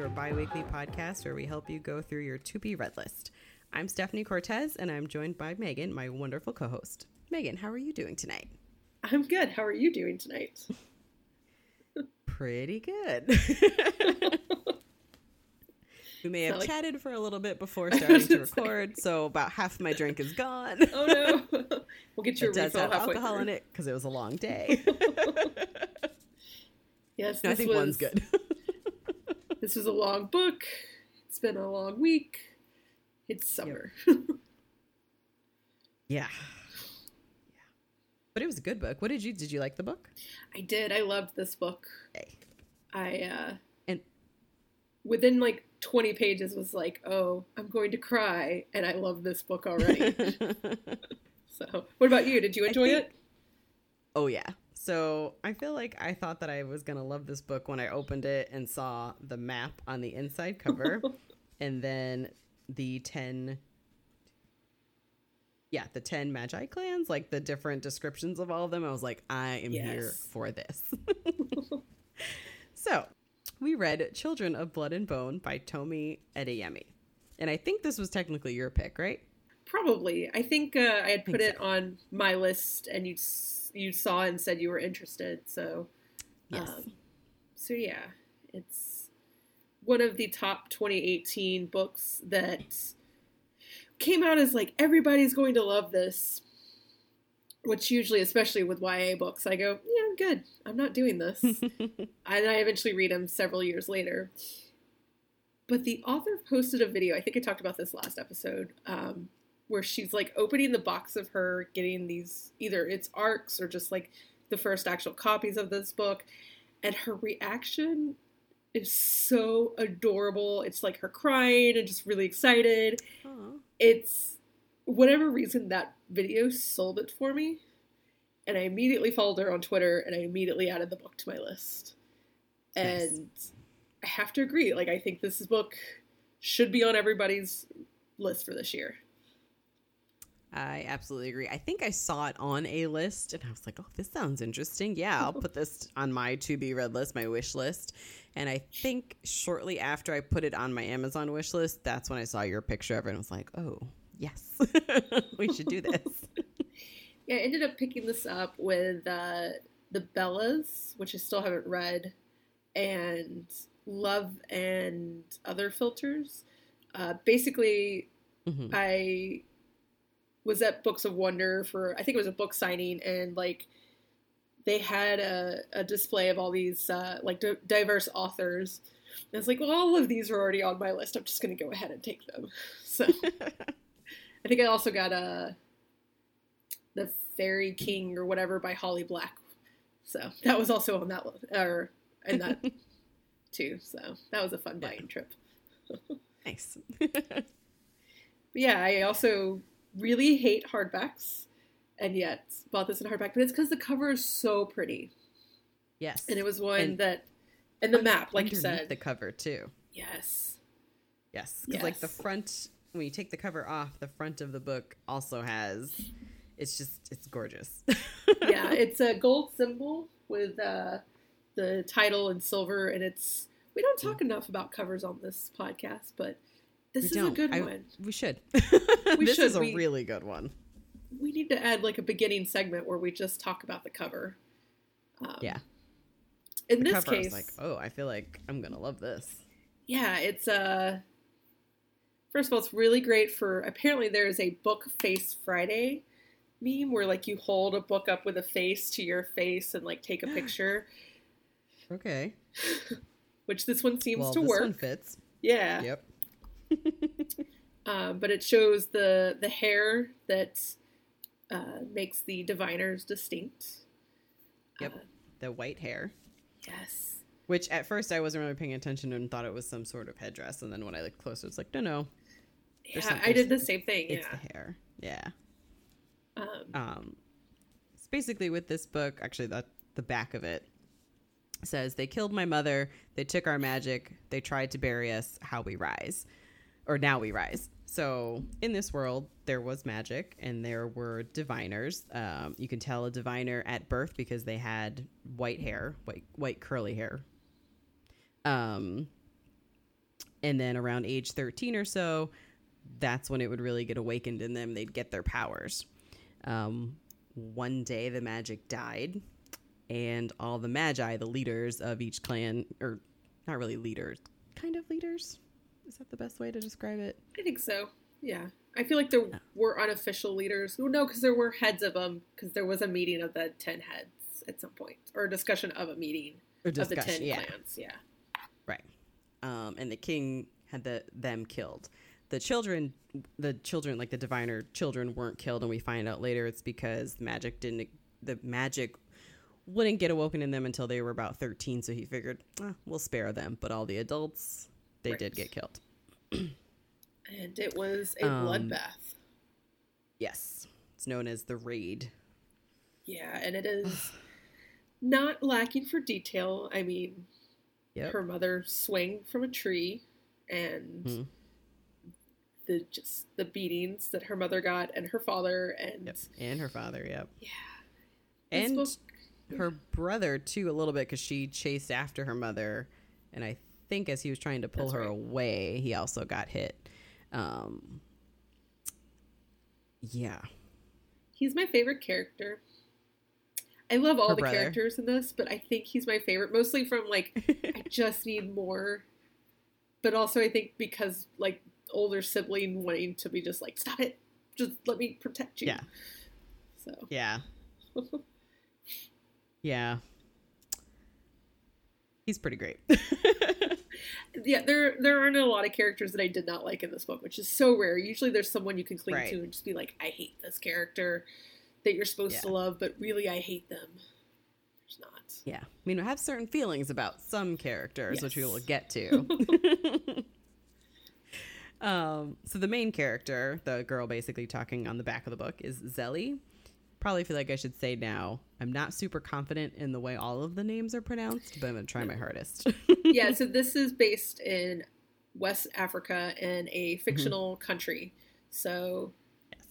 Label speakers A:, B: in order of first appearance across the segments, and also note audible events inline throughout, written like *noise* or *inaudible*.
A: Your bi weekly podcast where we help you go through your to be read list. I'm Stephanie Cortez, and I'm joined by Megan, my wonderful co host. Megan, how are you doing tonight?
B: I'm good. How are you doing tonight? *laughs*
A: Pretty good. *laughs* we may have
B: like-
A: chatted for a little bit before *laughs* starting to record, so about half my drink is gone.
B: Oh no. we'll get you a
A: does
B: refill
A: have
B: halfway
A: alcohol
B: through.
A: in it because it was a long day.
B: Yes,
A: No, I think
B: was,
A: one's good.
B: This was a long book. It's been a long week. It's summer. *laughs*
A: yeah. Yeah. But it was a good book. What did you did you like the book?
B: I did. I loved this book.
A: Hey.
B: I uh
A: And-
B: within like 20 pages was like, "Oh, I'm going to cry," and I love this book already. *laughs* so, what about you? Did you enjoy
A: think-
B: it?
A: Oh yeah. So I feel like I thought that I was gonna love this book when I opened it and saw the map on the inside cover, *laughs* and then the ten. Yeah, the ten maji clans, like the different descriptions of all of them. I was like, I am here for this. *laughs* *laughs* so, we read "Children of Blood and Bone" by Tomi Adeyemi, and I think this was technically your pick, right?
B: Probably. I think uh, I had put it
A: so.
B: on my list, and you you saw and said you were interested. So,
A: Yes.
B: um, so yeah, it's one of the top 2018 books that came out as like everybody's going to love this. Which usually, especially with YA books, I go, yeah, I'm good. I'm not doing this. *laughs* and I eventually read them several years later. But the author posted a video. I think I talked about this last episode, um, where she's like opening the box of her getting these either it's arcs or just like the first actual copies of this book, and her reaction is so adorable. It's like her crying and just really excited.
A: Aw.
B: It's whatever reason that video sold it for me. And I immediately followed her on Twitter and I immediately added the book to my list.
A: Nice.
B: And I have to agree. Like, I think this book should be on everybody's list for this year.
A: I absolutely agree. I think I saw it on a list and I was like, oh, this sounds interesting. Yeah, I'll put this on my to be read list, my wish list. And I think shortly after I put it on my Amazon wish list, that's when I saw your picture of it and was like, oh, yes, *laughs* we should do this. *laughs*
B: Yeah, I ended up picking this up with uh, The Bellas, which I still haven't read, and Love and Other Filters. Uh, basically,
A: Mhm.
B: I was at Books of Wonder for I think it was a book signing, and like they had a, a display of all these uh, like di- diverse authors. And it's like, well, all of these are already on my list. I'm just going to go ahead and take them. *laughs* So I think I also got a the Fairy King or whatever by Holly Black. So that was also on that list, or in that *laughs* too. So that was a fun buying trip. *laughs*
A: nice.
B: But yeah, I also really hate hardbacks, and yet bought this in hardback. But it's because the cover is so pretty,
A: yes.
B: and it was one
A: And
B: that, and the map, like you said,
A: the cover too.
B: yes,
A: Yes, because like the front, when you take the cover off, the front of the book also has. It's just it's gorgeous. *laughs*
B: yeah, it's a gold symbol with uh, the title in silver, and it's. We don't talk enough about covers on this podcast, but this
A: We
B: is a
A: don't.
B: good
A: I-
B: one.
A: We should. *laughs*
B: We
A: this
B: should.
A: is a
B: We-
A: really good one.
B: We need to add like a beginning segment where we just talk about the cover. Um,
A: Yeah.
B: In
A: The
B: this
A: cover, I
B: case,
A: was like, oh, I feel like I'm gonna love this.
B: Yeah, it's uh first of all, it's really great for apparently there is a book face Friday meme where like you hold a book up with a face to your face and like take a *gasps* picture,
A: Okay. *laughs*
B: which this one seems
A: well,
B: to
A: this
B: work.
A: one fits.
B: Yeah.
A: Yep.
B: Um, *laughs* but it shows the the hair that uh, makes the diviners distinct.
A: Yep.
B: Uh,
A: The white hair,
B: yes.
A: which at first I wasn't really paying attention and thought it was some sort of headdress, and then when I looked closer, it's like, no, no,
B: Yeah, I did the same thing.
A: it's
B: Yeah.
A: the hair. Yeah.
B: Um,
A: um, it's basically with this book actually that the back of it says they killed my mother they took our magic they tried to bury us how we rise or now we rise so in this world there was magic and there were diviners um, you can tell a diviner at birth because they had white hair white white curly hair Um, and then around age 13 or so, that's when it would really get awakened in them. They'd get their powers. Um, one day, the magic died, and all the maji, the leaders of each clan, or not really leaders, kind of leaders. Is that the best way to describe it?
B: I think so. Yeah. I feel like there were unofficial leaders. Well, no, because there were heads of them, because there was a meeting of the 10 heads at some point, or a discussion of a meeting of the 10
A: yeah.
B: clans. Yeah.
A: Right. Um, and the king had the them killed. The children, the children, like the diviner children, weren't killed, and we find out later it's because magic didn't. The magic wouldn't get awoken in them until they were about thirteen. So he figured, "Ah, we'll spare them. But all the adults, they did get killed.
B: And it was a
A: Um,
B: bloodbath.
A: Yes, it's known as the raid.
B: Yeah, and it is not lacking for detail. I mean,
A: Yep.
B: her mother swung from a tree and
A: Mhm.
B: the just the beatings that her mother got and her father and
A: Yep. And her father. Yep.
B: yeah.
A: And her brother too a little bit because she chased after her mother and i think as he was trying to pull
B: That's
A: her
B: right.
A: away he also got hit um yeah
B: he's my favorite character. I love all
A: Her
B: the
A: brother.
B: characters in this, but I think he's my favorite mostly from like *laughs* I just need more. But also I think because like older sibling wanting to be just like stop it. Just let me protect you.
A: Yeah.
B: So
A: yeah *laughs* yeah he's pretty great *laughs*
B: yeah, there there aren't a lot of characters that I did not like in this book, which is so rare. Usually there's someone you can cling
A: Right.
B: to and just be like, I hate this character that you're supposed
A: Yeah.
B: to love, but really I hate them. There's not.
A: yeah i mean i have certain feelings about some characters which we will get to *laughs* *laughs* um so the main character the girl basically talking on the back of the book is Zélie probably feel like i should say now i'm not super confident in the way all of the names are pronounced but i'm gonna try my hardest *laughs*
B: yeah, so *laughs* this is based in West Africa in a
A: Mm-hmm.
B: fictional country. So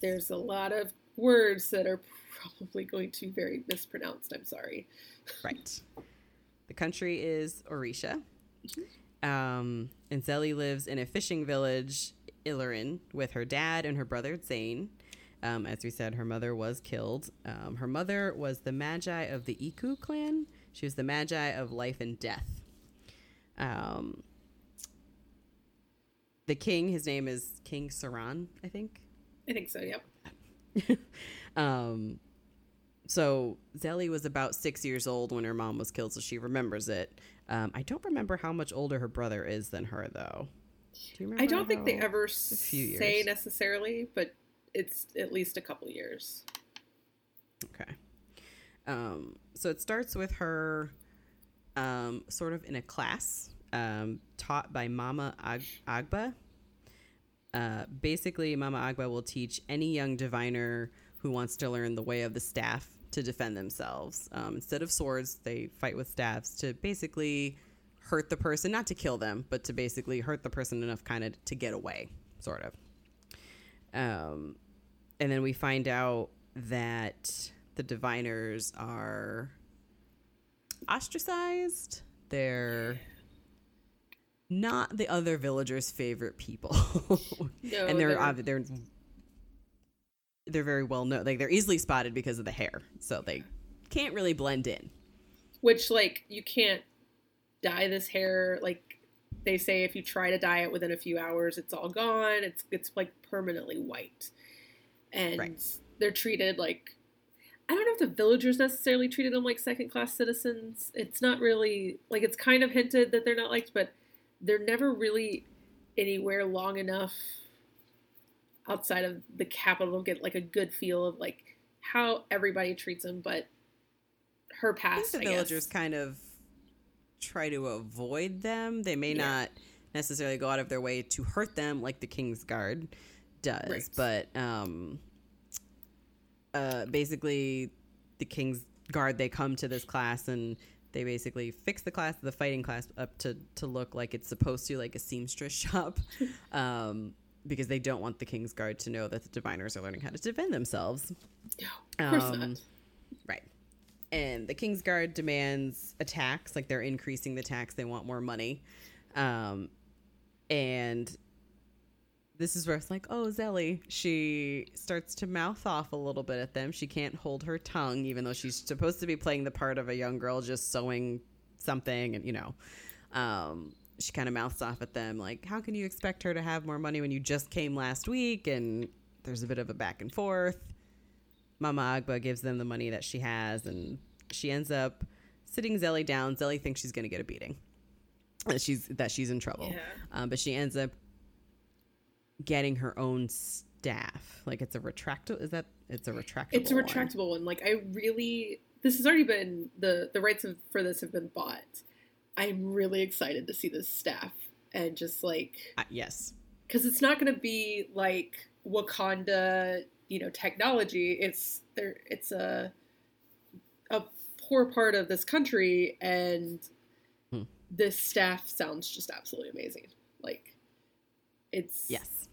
B: there's a lot of words that are probably going to be very mispronounced. I'm sorry. *laughs*
A: right the country is orisha um and Zélie lives in a fishing village Ilorin, with her dad and her brother Tzain. Um, as we said, her mother was killed. Um, her mother was the Maji of the Iku clan. She was the Maji of life and death. Um, the king, his name is King Saran, I think.
B: I think so, yep. *laughs*
A: um, so Zélie was about six years old when her mom was killed, so she remembers it. Um, I don't remember how much older her brother is than her, though. Do you remember?
B: I don't think they ever say necessarily, but it's at least a couple years.
A: Okay. Um, so it starts with her um, sort of in a class um, taught by Mama Ag- Agba. Uh, basically, Mama Agba will teach any young diviner who wants to learn the way of the staff to defend themselves. Um, instead of swords, they fight with staffs to basically hurt the person, not to kill them, but to basically hurt the person enough kind of to get away, sort of. Um, and then we find out that the diviners are ostracized. They're not the other villagers' favorite people, *laughs*
B: No,
A: and they're
B: they're-
A: they're they're very well known. Like they're easily spotted because of the hair, so they can't really blend in.
B: Which, like, you can't dye this hair. Like, they say if you try to dye it within a few hours, it's all gone. It's, it's like, permanently white. And
A: Right.
B: they're treated like. I don't know if the villagers necessarily treated them like second class citizens. It's not really. Like, it's kind of hinted that they're not liked, but they're never really anywhere long enough outside of the capital to get, like, a good feel of, like, how everybody treats them. But her
A: I
B: past,
A: think the villagers
B: guess.
A: kind of try to avoid them. They may
B: Yeah.
A: not necessarily go out of their way to hurt them like the King's Guard does,
B: Right.
A: but um, uh, basically, the King's Guard they come to this class and they basically fix the class, the fighting class, up to to look like it's supposed to, like a seamstress *laughs* shop. Um, because they don't want the King's Guard to know that the diviners are learning how to defend themselves.
B: No, of course
A: Um,
B: not.
A: Right. And the Kingsguard demands a tax, like they're increasing the tax. They want more money. Um, and this is where it's like, oh, Zélie. She starts to mouth off a little bit at them. She can't hold her tongue, even though she's supposed to be playing the part of a young girl just sewing something, and you know. Um, she kind of mouths off at them, like, how can you expect her to have more money when you just came last week? And there's a bit of a back and forth. Mama Agba gives them the money that she has, and she ends up sitting Zélie down. Zélie thinks she's going to get a beating, that she's that she's in trouble,
B: Yeah.
A: um, but she ends up getting her own staff. Like it's a retractable. Is that it's a retractable?
B: It's a
A: one.
B: retractable one. Like I really, this has already been the the rights of, for this have been bought. I'm really excited to see this staff and just like
A: Uh, yes.
B: because it's not going to be like Wakanda, you know, technology. It's there. It's a a poor part of this country, and
A: Hmm.
B: this staff sounds just absolutely amazing. Like it's
A: Yes.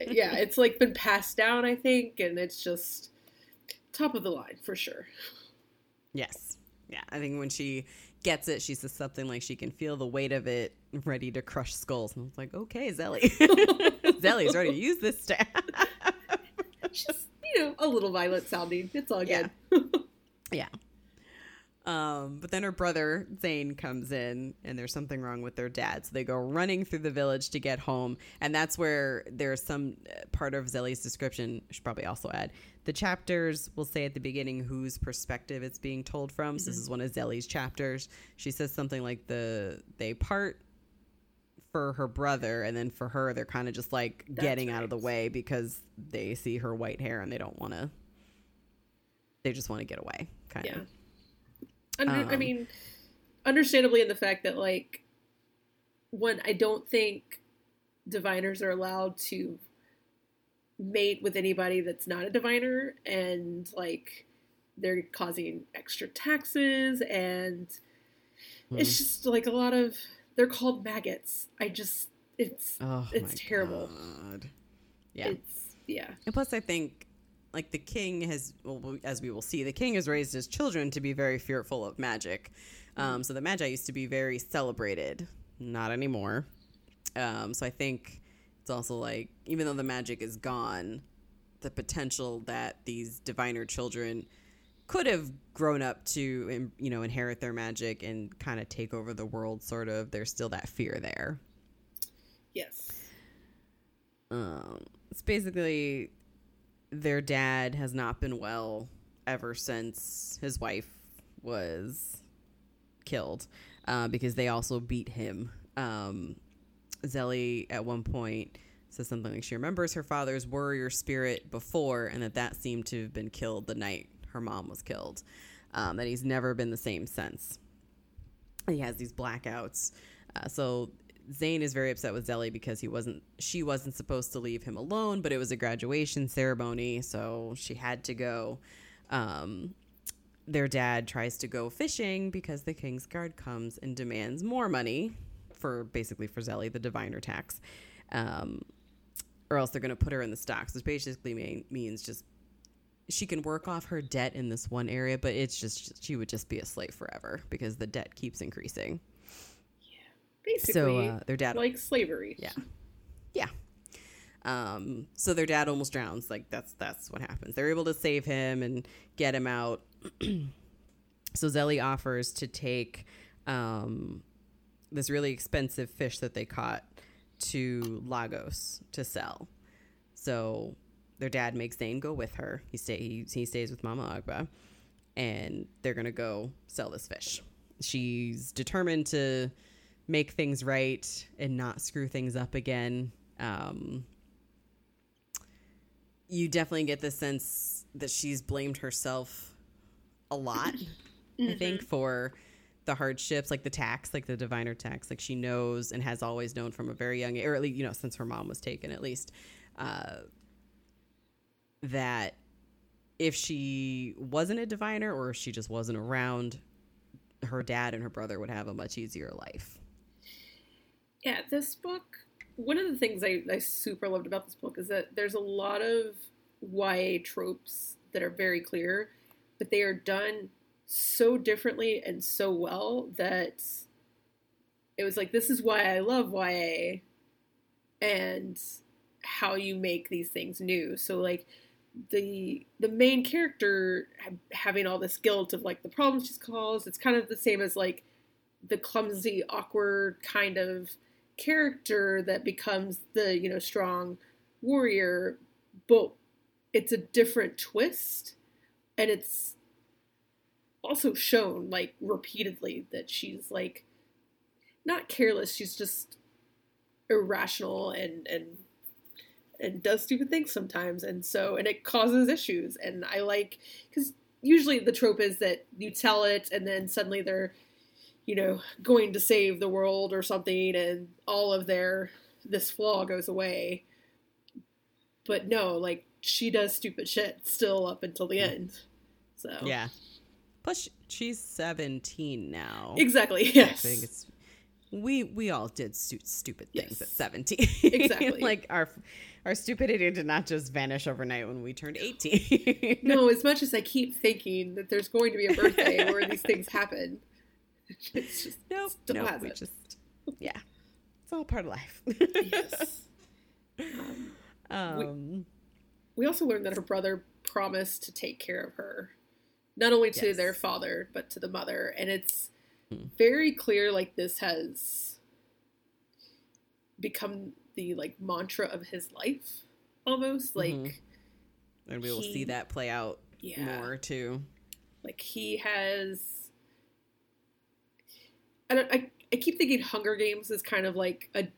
B: yeah, *laughs* it's like been passed down, I think, and it's just top of the line for sure.
A: Yes. Yeah. I think when she gets it, she says something like she can feel the weight of it ready to crush skulls. And I was like, okay, Zélie. *laughs* Zélie's ready to use this staff. *laughs*
B: Just you know, a little violent sounding. It's all
A: Yeah.
B: good. *laughs*
A: yeah. Um, but then her brother Tzain comes in, and there's something wrong with their dad. So they go running through the village to get home, and that's where there's some uh, part of Zélie's description. I should probably also add the chapters will say at the beginning whose perspective it's being told from. So this is one of Zélie's chapters. She says something like the they part for her brother, and then for her they're kind of just like
B: That's
A: getting out of the way because they see her white hair and they don't want to. They just want to get away, kind
B: Yeah.
A: of.
B: I
A: Um,
B: mean, understandably, in the fact that like, when I don't think diviners are allowed to mate with anybody that's not a diviner, and like they're causing extra taxes, and it's just like a lot of they're called maggots. I just it's
A: Oh,
B: It's terrible.
A: God. Yeah.
B: it's yeah
A: and plus, I think, like, the king has, well, as we will see, the king has raised his children to be very fearful of magic. Um, so the maji used to be very celebrated. Not anymore. Um, so I think it's also like, even though the magic is gone, the potential that these diviner children could have grown up to, you know, inherit their magic and kind of take over the world, sort of, there's still that fear there.
B: yes
A: um, it's basically their dad has not been well ever since his wife was killed uh, because they also beat him. Um, Zélie at one point says something like she remembers her father's warrior spirit before and that that seemed to have been killed the night her mom was killed. Um, that he's never been the same since. He has these blackouts. Uh, so Tzain is very upset with Zélie because he wasn't she wasn't supposed to leave him alone, but it was a graduation ceremony, so she had to go. Um, their dad tries to go fishing because the King's Guard comes and demands more money for basically for Zélie, the diviner tax. Um, or else they're going to put her in the stocks, which basically mean, means just she can work off her debt in this one area, but it's just she would just be a slave forever because the debt keeps increasing.
B: Yeah, basically
A: So uh, their dad,
B: like slavery
A: yeah, yeah. Um, so their dad almost drowns. Like that's that's what happens. They're able to save him and get him out. *clears throat* so Zélie offers to take um, this really expensive fish that they caught to Lagos to sell. So their dad makes Tzain go with her. He stay he, he stays with Mama Agba, and they're gonna go sell this fish. She's determined to make things right and not screw things up again. Um, you definitely get the sense that she's blamed herself a lot. I think for the hardships, like the tax, like the diviner tax, like she knows and has always known from a very young, age, or at least you know since her mom was taken, at least, uh, that if she wasn't a diviner or if she just wasn't around, her dad and her brother would have a much easier life.
B: Yeah, this book, one of the things I, I super loved about this book is that there's a lot of YA tropes that are very clear, but they are done so differently and so well that it was like this is why I love YA and how you make these things new. So like the the main character having all this guilt of like the problems she's caused, it's kind of the same as like the clumsy, awkward kind of character that becomes the, you know, strong warrior, but it's a different twist and it's also shown like repeatedly that she's like not careless she's just irrational and and and does stupid things sometimes and so and it causes issues and i like because usually the trope is that you tell it and then suddenly they're you know going to save the world or something and all of their this flaw goes away. But no like she does stupid shit still up until the end so.
A: Yeah. Plus she's 17 now.
B: Exactly yes.
A: i think it's we we all did stu- stupid things yes. at 17 *laughs*
B: exactly.
A: Like our our stupidity did not just vanish overnight when we turned 18 *laughs*
B: no as much as i keep thinking that there's going to be a birthday where these *laughs* things happen
A: it's just nope, nope we just yeah it's all part of life. Yes.
B: Um, um we, we, also learned that her brother promised to take care of her not only to yes. their father but to the mother and it's very clear like this has become the like mantra of his life almost mm-hmm. like
A: mm-hmm. and we will he, see that play out yeah, more too
B: like he has I, don't, I I keep thinking Hunger Games is kind of like a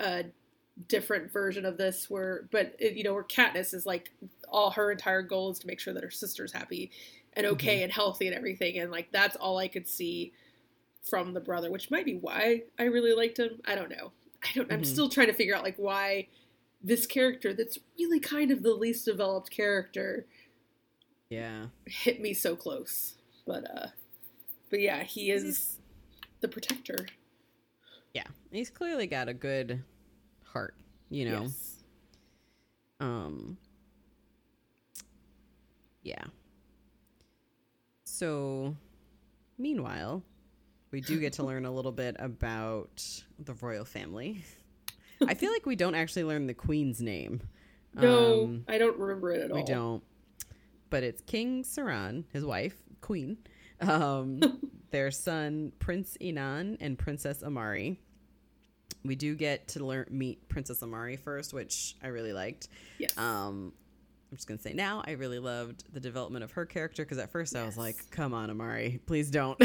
B: a different version of this where but it, you know where Katniss is like all her entire goal is to make sure that her sister's happy and okay mm-hmm. and healthy and everything. And like that's all I could see from the brother, which might be why I really liked him. I don't know. I don't. Mm-hmm. I'm still trying to figure out like why this character that's really kind of the least developed character.
A: Yeah.
B: Hit me so close, but uh, but yeah, he is the protector.
A: Yeah, he's clearly got a good heart. You know. Yes. Um. Yeah. So, meanwhile, we do get to *laughs* learn a little bit about the royal family. I feel like we don't actually learn the queen's name.
B: No, um, I don't remember it at
A: we
B: all.
A: We don't. But it's King Saran, his wife, queen, *laughs* um, *laughs* their son Prince Inan and Princess Amari. We do get to learn meet Princess Amari first, which I really liked.
B: Yes.
A: Um, I'm just gonna say now, I really loved the development of her character because at first yes. I was like, "Come on, Amari, please don't."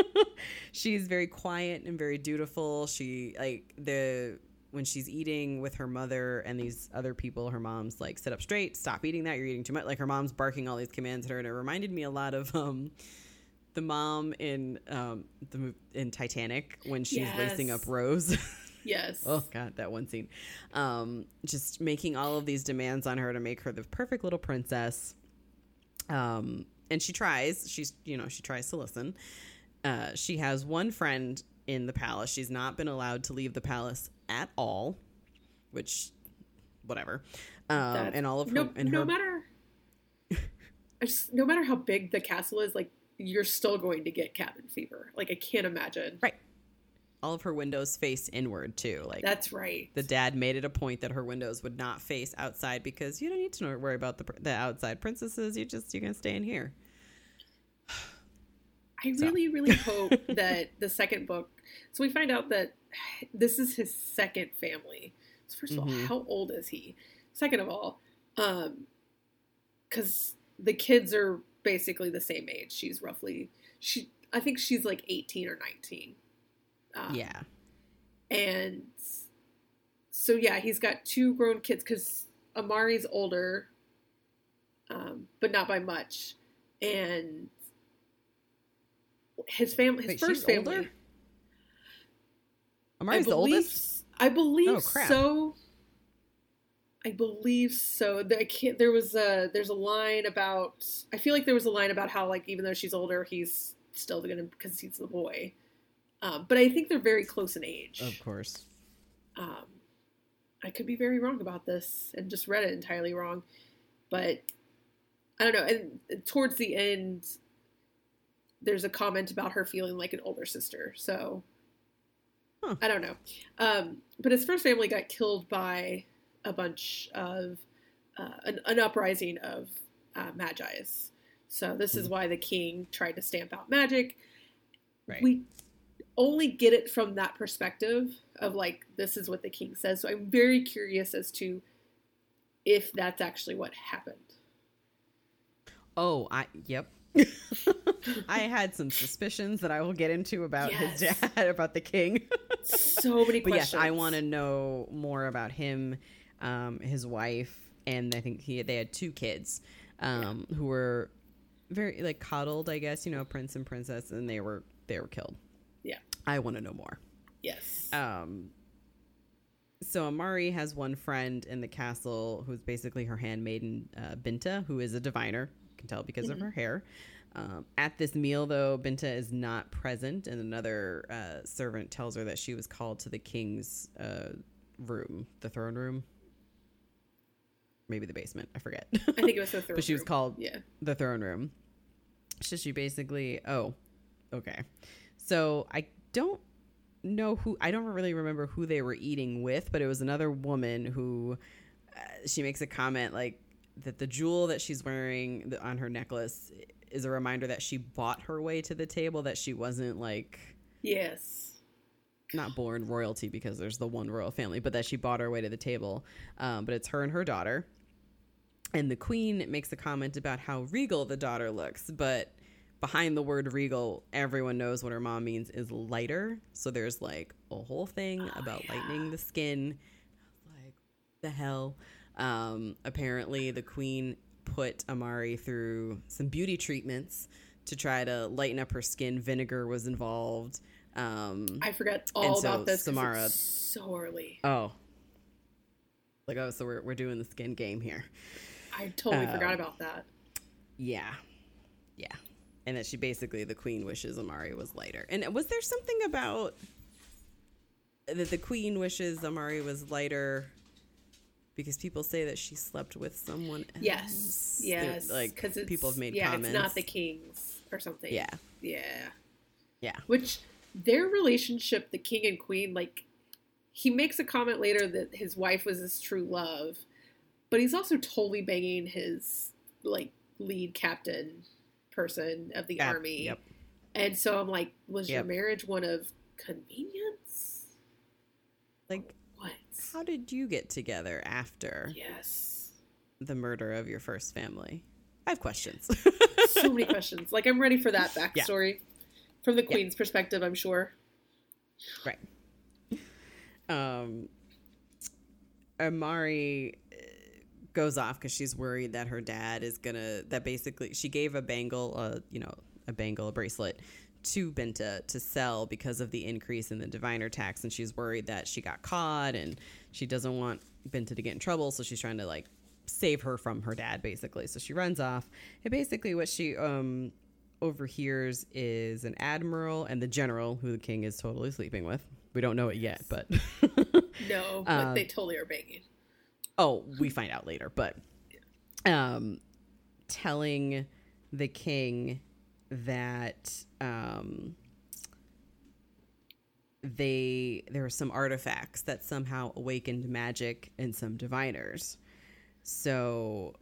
A: *laughs* she's very quiet and very dutiful. She like the when she's eating with her mother and these other people, her mom's like, "Sit up straight, stop eating that. You're eating too much." Like her mom's barking all these commands at her, and it reminded me a lot of um the mom in um the in Titanic when she's yes. lacing up Rose. *laughs*
B: Yes.
A: oh god, that one scene. Um, just making all of these demands on her to make her the perfect little princess. Um, and she tries. She's you know she tries to listen. Uh, she has one friend in the palace. She's not been allowed to leave the palace at all, which, whatever. Um, and all of her,
B: no,
A: and
B: no
A: her,
B: matter, just, no matter how big the castle is, like you're still going to get cabin fever. Like I can't imagine.
A: Right all of her windows face inward too. Like
B: that's right.
A: The dad made it a point that her windows would not face outside because you don't need to worry about the the outside princesses. You just you can stay in here. *sighs*
B: I so. really, really hope *laughs* that the second book. So we find out that *sighs* this is his second family. So first of mm-hmm. all, how old is he? Second of all, um, because the kids are basically the same age. She's roughly she. I think she's like eighteen or nineteen
A: um, yeah.
B: And so, yeah, he's got two grown kids because Amari's older, um, but not by much. And his family, his Wait, first family. Older?
A: Amari's believe, the oldest?
B: I believe oh, so. I believe so. I can't, there was a there's a line about. I feel like there was a line about how like even though she's older, he's still gonna because he's the boy. Um, but I think they're very close in age.
A: Of course.
B: Um, I could be very wrong about this and just read it entirely wrong, but I don't know. And towards the end, there's a comment about her feeling like an older sister. So
A: Huh.
B: I don't know. Um, but his first family got killed by a bunch of uh, an, an uprising of uh, maji's. So this is
A: Hmm.
B: why the king tried to stamp out magic.
A: Right.
B: We only get it from that perspective of like this is what the king says. So I'm very curious as to if that's actually what happened.
A: Oh, I yep. *laughs* I had some suspicions that I will get into about his dad, *laughs* about the king. *laughs*
B: So many
A: but
B: questions.
A: yes, I want to know more about him, um, his wife, and I think he they had two kids, um, who were very like coddled, I guess, you know, prince and princess, and they were they were killed. I want to know more.
B: Yes.
A: Um, so Amari has one friend in the castle who's basically her handmaiden, uh, Binta, who is a diviner. You can tell because of
B: Mhm.
A: her hair. Um, at this meal, though, Binta is not present, and another uh, servant tells her that she was called to the king's uh, room, the throne room, maybe the basement. I forget.
B: I think it was the *laughs* third.
A: but she was called
B: Yeah.
A: the throne room. So she basically, oh, okay. So I don't know who, I don't really remember who they were eating with, but it was another woman who uh, she makes a comment like that the jewel that she's wearing on her necklace is a reminder that she bought her way to the table, that she wasn't like
B: Yes.
A: not born royalty because there's the one royal family, but that she bought her way to the table. Um, but it's her and her daughter. And the queen makes a comment about how regal the daughter looks, but behind the word regal, everyone knows what her mom means is lighter. So there's like a whole thing
B: Oh,
A: about
B: yeah.
A: lightening the skin. Like, the hell? Um, apparently, the queen put Amari through some beauty treatments to try to lighten up her skin. Vinegar was involved. Um,
B: I forgot all
A: so
B: about this.
A: Samara-
B: it's so early.
A: Oh. Like, oh, so we're, we're doing the skin game here.
B: I totally
A: Um,
B: forgot about that.
A: Yeah. Yeah. And that she basically, the queen wishes Amari was lighter. And was there something about that the queen wishes Amari was lighter because people say that she slept with someone else?
B: Yes. Yes.
A: like,
B: because
A: people have made
B: yeah,
A: comments.
B: it's not the kings or something.
A: Yeah.
B: Yeah.
A: Yeah.
B: Which their relationship, the king and queen, like he makes a comment later that his wife was his true love, but he's also totally banging his like lead captain person of the
A: Yeah,
B: army.
A: Yep.
B: And so I'm like, was your marriage one of convenience?
A: Like,
B: What?
A: how did you get together after
B: Yes.
A: the murder of your first family? I have questions.
B: So many *laughs* questions. Like I'm ready for that
A: Yeah.
B: backstory from the queen's perspective. I'm sure.
A: Right. *laughs* Um, Amari goes off because she's worried that her dad is gonna. That basically, she gave a bangle, a you know, a bangle, a bracelet to Binta to sell because of the increase in the diviner tax, and she's worried that she got caught and she doesn't want Binta to get in trouble, so she's trying to like save her from her dad, basically. So she runs off, and basically what she um overhears is an admiral and the general who the king is totally sleeping with. We don't know it yet, but *laughs*
B: No, but
A: Uh,
B: they totally are banging.
A: Oh, we find out later. But um, telling the king that um, they there were some artifacts that somehow awakened magic in some diviners. So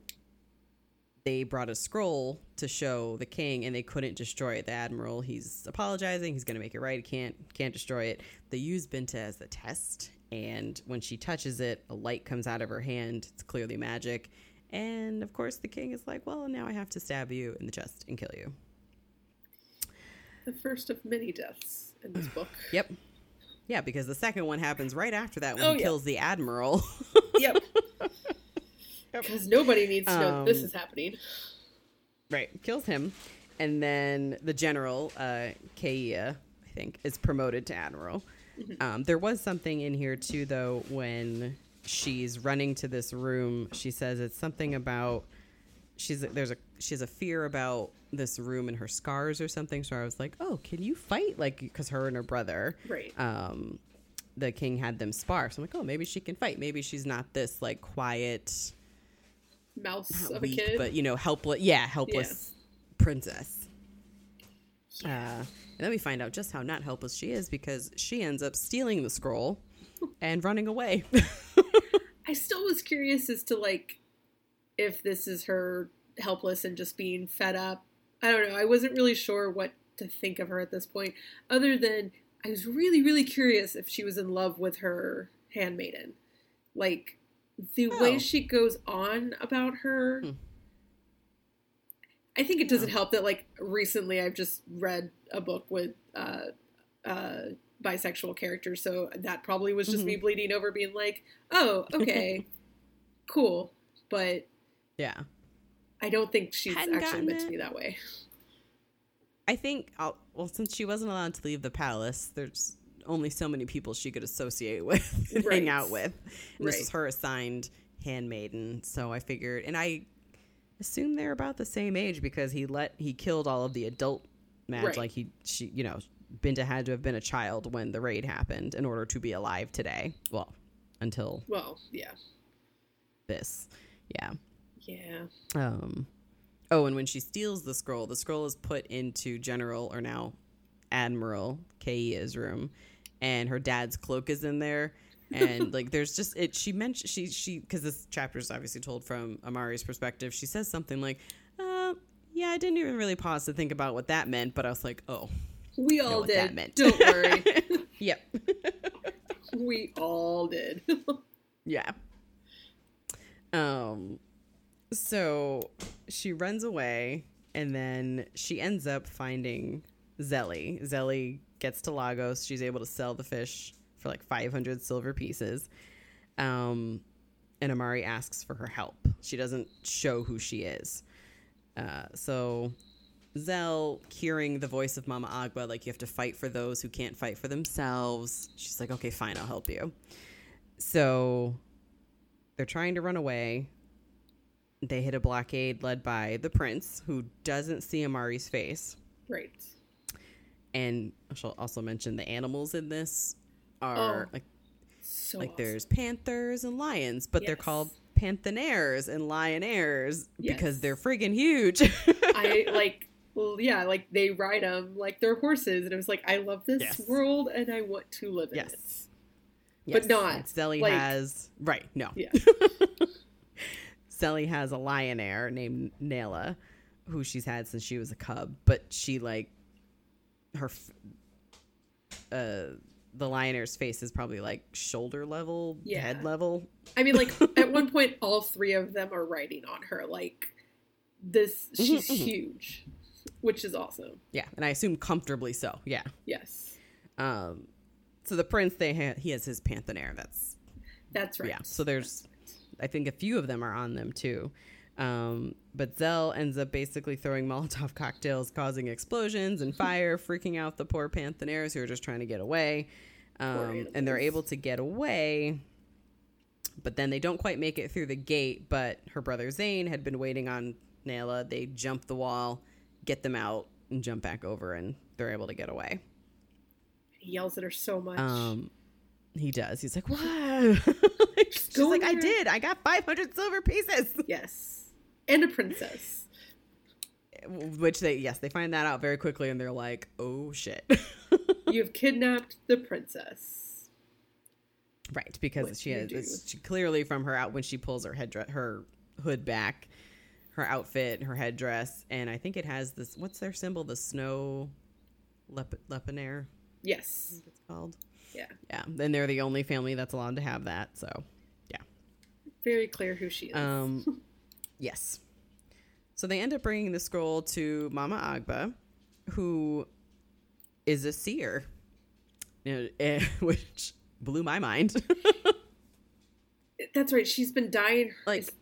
A: they brought a scroll to show the king and they couldn't destroy it. The admiral, he's apologizing, he's gonna make it right, he can't can't destroy it. They use Binta as the test, and when she touches it, a light comes out of her hand. It's clearly magic. And of course the king is like, Well, now I have to stab you in the chest and kill you.
B: The first of many deaths in this book. *sighs*
A: Yep. Yeah, because the second one happens right after that when
B: Oh,
A: he
B: yeah.
A: kills the admiral. *laughs* *laughs*
B: yep. Because nobody needs to know this
A: Um,
B: is happening.
A: Right, kills him, and then the general, uh, Kaea, I think, is promoted to admiral. Um, there was something in here too, though, when she's running to this room. She says it's something about she's there's a she has a fear about this room and her scars or something. So I was like, oh, can you fight? Like, because her and her brother,
B: Right.
A: um, the king had them spar. So I'm like, oh, maybe she can fight. Maybe she's not this like quiet
B: Mouse of a kid.
A: but you know, helpless. Yeah, helpless princess. Uh, and then we find out just how not helpless she is because she ends up stealing the scroll and running away. *laughs*
B: I still was curious as to like if this is her helpless and just being fed up. I don't know. I wasn't really sure what to think of her at this point, other than I was really, really curious if she was in love with her handmaiden. Like the
A: Oh.
B: way she goes on about her.
A: Hmm.
B: I think it doesn't help that like recently I've just read a book with uh, uh, bisexual characters, so that probably was just me bleeding over, being like, "Oh, okay, *laughs* cool," but
A: yeah.
B: I don't think she's
A: Hadn't
B: actually meant to be that way.
A: I think, I'll, well, since she wasn't allowed to leave the palace, there's only so many people she could associate *laughs* with and hang out with. And This
B: Right.
A: was her assigned handmaiden. So I figured, and I assume they're about the same age because he let, he killed all of the adult match.
B: Right.
A: Like he, she, you know, Binta had to have been a child when the raid happened in order to be alive today. Well, until
B: Well, yeah,
A: this. Yeah.
B: yeah,
A: Um, oh, and when she steals the scroll, the scroll is put into General or now Admiral Kaea's room, and her dad's cloak is in there. And *laughs* like, there's just it. She mentioned she she because this chapter is obviously told from Amari's perspective. She says something like, uh, "Yeah, I didn't even really pause to think about what that meant, but I was like, oh,
B: we all did.
A: meant.
B: Don't worry, *laughs*
A: yep, *laughs*
B: we all did.
A: yeah." Um, so she runs away and then she ends up finding Zélie. Zélie gets to Lagos. She's able to sell the fish for like 500 silver pieces. Um, and Amari asks for her help. She doesn't show who she is. Uh, so Zell, hearing the voice of Mama Agba, like you have to fight for those who can't fight for themselves. She's like, okay, fine, I'll help you. So they're trying to run away. They hit a blockade led by the prince, who doesn't see Amari's face.
B: right.
A: And I shall also mention the animals in this are
B: Oh,
A: like
B: So
A: like
B: awesome.
A: there's panthers and lions, but they're called panthenaires and lionaires because they're friggin' huge. *laughs*
B: I like. Well, yeah, like they ride them like they're horses, and it was like, I love this
A: Yes.
B: world, and I want to live in
A: Yes.
B: it.
A: Yes,
B: But not,
A: and Zélie
B: like-
A: has right. No,
B: Yeah. *laughs*
A: Zélie has a lionaire named Nala, who she's had since she was a cub. But she like her, uh, the lionaire's face is probably like shoulder level,
B: Yeah.
A: head level.
B: I mean, like *laughs* at one point, all three of them are riding on her. Like this, she's
A: mhm.
B: huge, which is awesome.
A: Yeah, and I assume comfortably so. Yeah.
B: Yes,
A: Um, so the prince, they ha- he has his panthenaire. That's
B: that's right.
A: Yeah, so there's- I think a few of them are on them too. Um, but Zell ends up basically throwing Molotov *laughs* cocktails, causing explosions and fire, freaking out the poor Panthenaires who are just trying to get away. Um, and they're able to get away, but then they don't quite make it through the gate. But her brother Tzain had been waiting on Nailah. They jump the wall, get them out, and jump back over, and they're able to get away.
B: he yells at her so much.
A: Um, he does. He's like, *laughs* "What?" *laughs* She's
B: go
A: like, "I did. I got 500 silver pieces."
B: yes, and a princess.
A: Which they, yes, they find that out very quickly, and they're like, "Oh shit!" *laughs*
B: You've kidnapped the princess.
A: right, because she it's she clearly from her out when she pulls her head her hood back, her outfit, her headdress, and I think it has this. What's their symbol? The snow lep- leopanaire.
B: Yes.
A: It's called.
B: Yeah.
A: Yeah. Then they're the only family that's allowed to have that. So yeah.
B: Very clear who she is.
A: Um, *laughs* yes. So they end up bringing the scroll to Mama Agba, who is a seer, *laughs* eh, which blew my mind.
B: That's right. She's been dying.
A: like,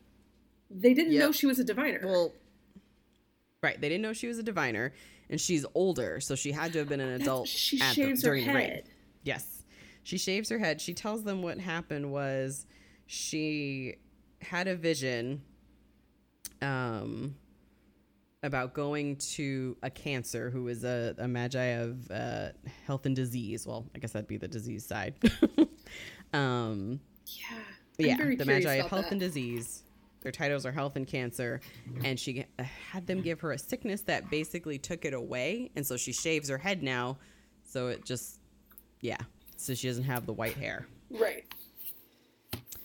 B: they didn't
A: Yep.
B: know she was a diviner.
A: well, right? They didn't know she was a diviner, and she's older, so she had to have been an
B: That's-
A: adult.
B: she
A: the-
B: shaves her
A: during the raid.
B: head.
A: Yes. She shaves her head. She tells them what happened was she had a vision um about going to a cancer who is a, a maji of uh, health and disease. Well, I guess that'd be the disease side. *laughs* um
B: Yeah. I'm
A: yeah, the maji of health
B: that.
A: and disease. Their titles are health and cancer, and she had them give her a sickness that basically took it away, and so she shaves her head now, so it just yeah, so she doesn't have the white hair.
B: Right.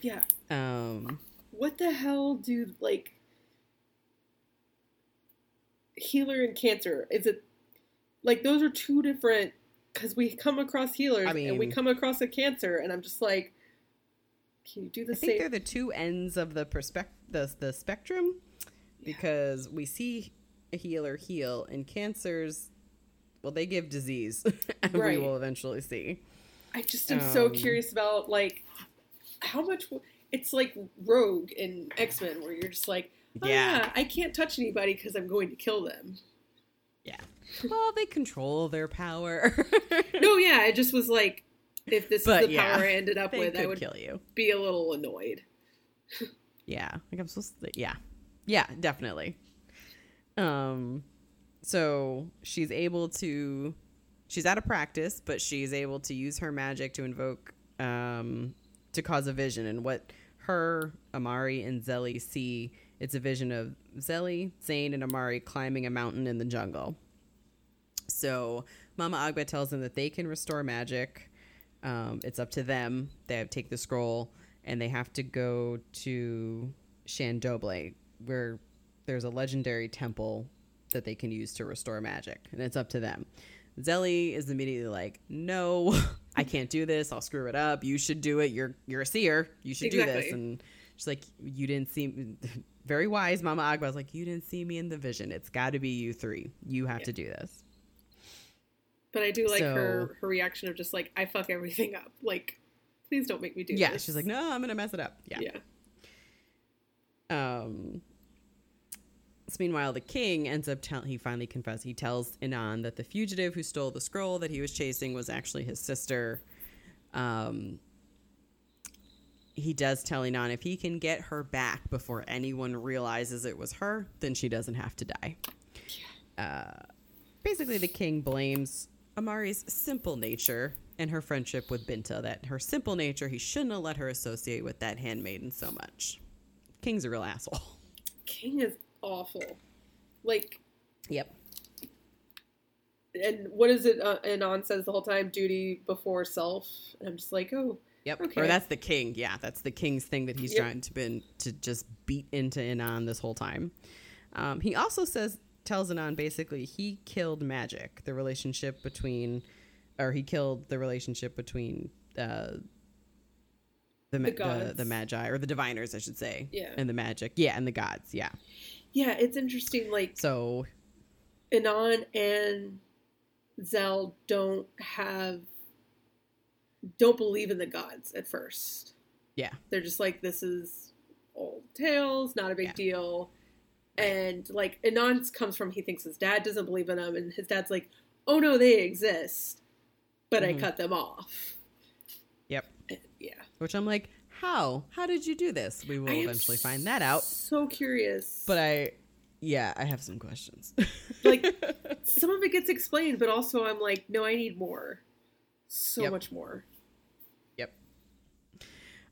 B: Yeah.
A: Um,
B: What the hell do like healer and cancer? Is it like those are two different? Because we come across healers
A: I
B: and we come across a cancer, and I'm just like, can you do the same?
A: I think they're the two ends of the perspec- the the spectrum because we see a healer heal and cancers well they give disease *laughs* and
B: Right.
A: we will eventually see
B: I just am so
A: Um,
B: curious about like how much it's like Rogue in X Men, where you're just like, oh,
A: Yeah.
B: yeah, I can't touch anybody because I'm going to kill them.
A: yeah. Well they control their power. *laughs*
B: No, yeah, it just was like, if this
A: But
B: is the
A: yeah,
B: power I ended up with, I would
A: kill you.
B: be a little annoyed. *laughs*
A: yeah. Like i'm supposed to yeah. Yeah definitely. Um so she's able to she's out of practice but she's able to use her magic to invoke um to cause a vision. And what her amari and Zélie see it's a vision of Zélie Tzain and amari climbing a mountain in the jungle so mama agba tells them that they can restore magic um, it's up to them they have to take the scroll and they have to go to Chândomblé, where there's a legendary temple that they can use to restore magic, and it's up to them. Zélie is immediately like, "No, *laughs* I can't do this. I'll screw it up. You should do it. You're you're a seer. You should do this." And she's like, "You didn't see." Very wise, Mama Agba was like, "You didn't see me in the vision. It's got to be you three. You have
B: Yeah.
A: to do this."
B: But I do like her
A: So-
B: her reaction of just like, I fuck everything up. Like, please don't make me do
A: yeah,
B: this.
A: Yeah, she's like, "No, I'm gonna mess it up." Yeah.
B: yeah.
A: Um. So meanwhile, the king ends up telling. He finally confesses. He tells Inan that the fugitive who stole the scroll that he was chasing was actually his sister. Um. He does tell Inan if he can get her back before anyone realizes it was her, then she doesn't have to die. Uh, basically, the king blames Amari's simple nature and her friendship with Binta. That her simple nature, he shouldn't have let her associate with that handmaiden so much. King's a real asshole.
B: King is awful. Like,
A: Yep.
B: and what is it? Uh, Inan says the whole time, duty before self. And I'm just like, oh,
A: Yep.
B: Okay.
A: Or that's the king. Yeah, that's the king's thing that he's
B: Yep.
A: trying to been to just beat into Inan this whole time. Um, he also says tells Inan basically he killed magic, the relationship between, or he killed the relationship between uh, the
B: The
A: the, the maji or the diviners, I should say.
B: Yeah.
A: And the magic, yeah, and the gods, yeah.
B: yeah, it's interesting. Like,
A: So
B: Inan and Zell don't have don't believe in the gods at first.
A: yeah,
B: They're just like this is old tales, not a big
A: Yeah.
B: deal. And like Inan comes from he thinks his dad doesn't believe in them and his dad's like, "Oh no, they exist, but
A: Mhm.
B: I cut them off."
A: yep.
B: And, yeah.
A: Which I'm like, how? How did you do this? We will eventually find that out.
B: So curious.
A: But I, yeah, I have some questions.
B: Like- *laughs* some of it gets explained, but also I'm like, "No, I need more." So
A: Yep.
B: much more.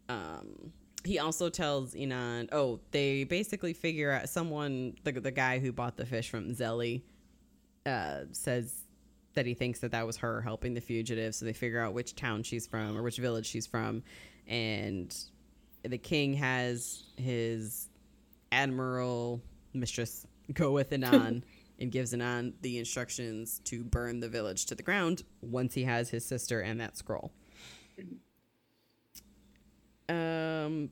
A: Um, he also tells Inan, oh, they basically figure out someone, the, the guy who bought the fish from Zélie, uh, says that he thinks that that was her helping the fugitive. So they figure out which town she's from or which village she's from. And the king has his admiral mistress go with Inan *laughs* and gives Inan the instructions to burn the village to the ground once he has his sister and that scroll. Um,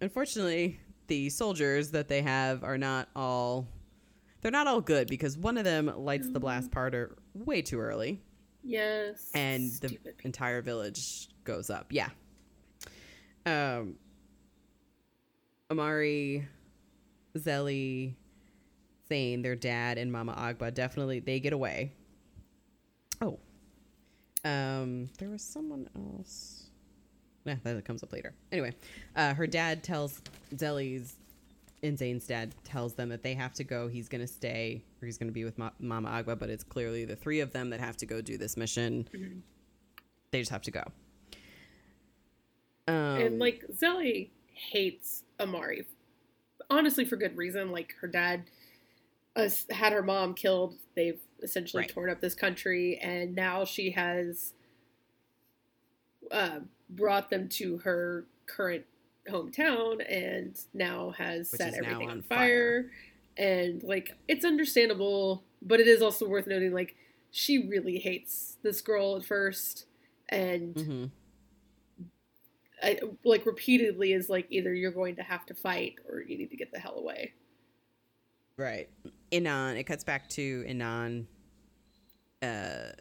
A: unfortunately, the soldiers that they have are not all. They're not all good because one of them lights the blast parter way too early,
B: Yes.
A: and the entire village goes up. Yeah. Um. Amari, Zélie, Tzain, their dad, and Mama Agba definitely they get away. Oh. Um, there was someone else. Yeah, that comes up later. Anyway, uh, her dad tells Zélie's and Tzain's dad tells them that they have to go. He's going to stay, or he's going to be with Ma- Mama Agba, but it's clearly the three of them that have to go do this mission.
B: Mhm.
A: They just have to go. Um,
B: and like Zélie hates Amari, honestly for good reason. Like her dad uh, had her mom killed. They've essentially
A: Right.
B: torn up this country, and now she has uh, brought them to her current hometown, and now has
A: Which
B: set everything
A: on
B: on fire. And like, it's understandable, but it is also worth noting like she really hates this girl at first, and
A: hmm
B: I, like repeatedly is like either you're going to have to fight or you need to get the hell away.
A: Right. Inan, it cuts back to Inan. Uh,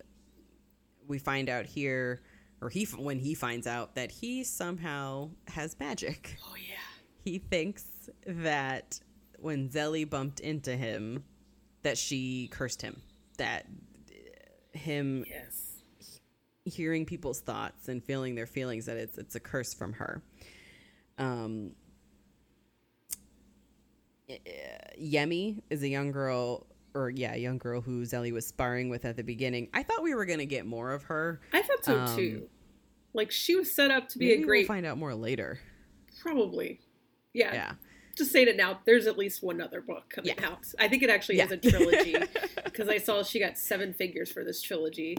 A: we find out here, or he when he finds out that he somehow has magic.
B: Oh yeah.
A: He thinks that when Zélie bumped into him, that she cursed him. That uh, him
B: Yes.
A: hearing people's thoughts and feeling their feelings that it's it's a curse from her. Um, eh, Yemi is a young girl, or yeah, young girl who Zélie was sparring with at the beginning. I thought we were gonna get more of her.
B: I thought so
A: Um,
B: too. Like she was set up to be a great,
A: We'll find out more later.
B: probably. Yeah.
A: Yeah,
B: Just saying it now. There's at least one other book coming
A: Yeah.
B: out. I think it actually
A: yeah,
B: is a trilogy *laughs* because I saw she got seven figures for this trilogy.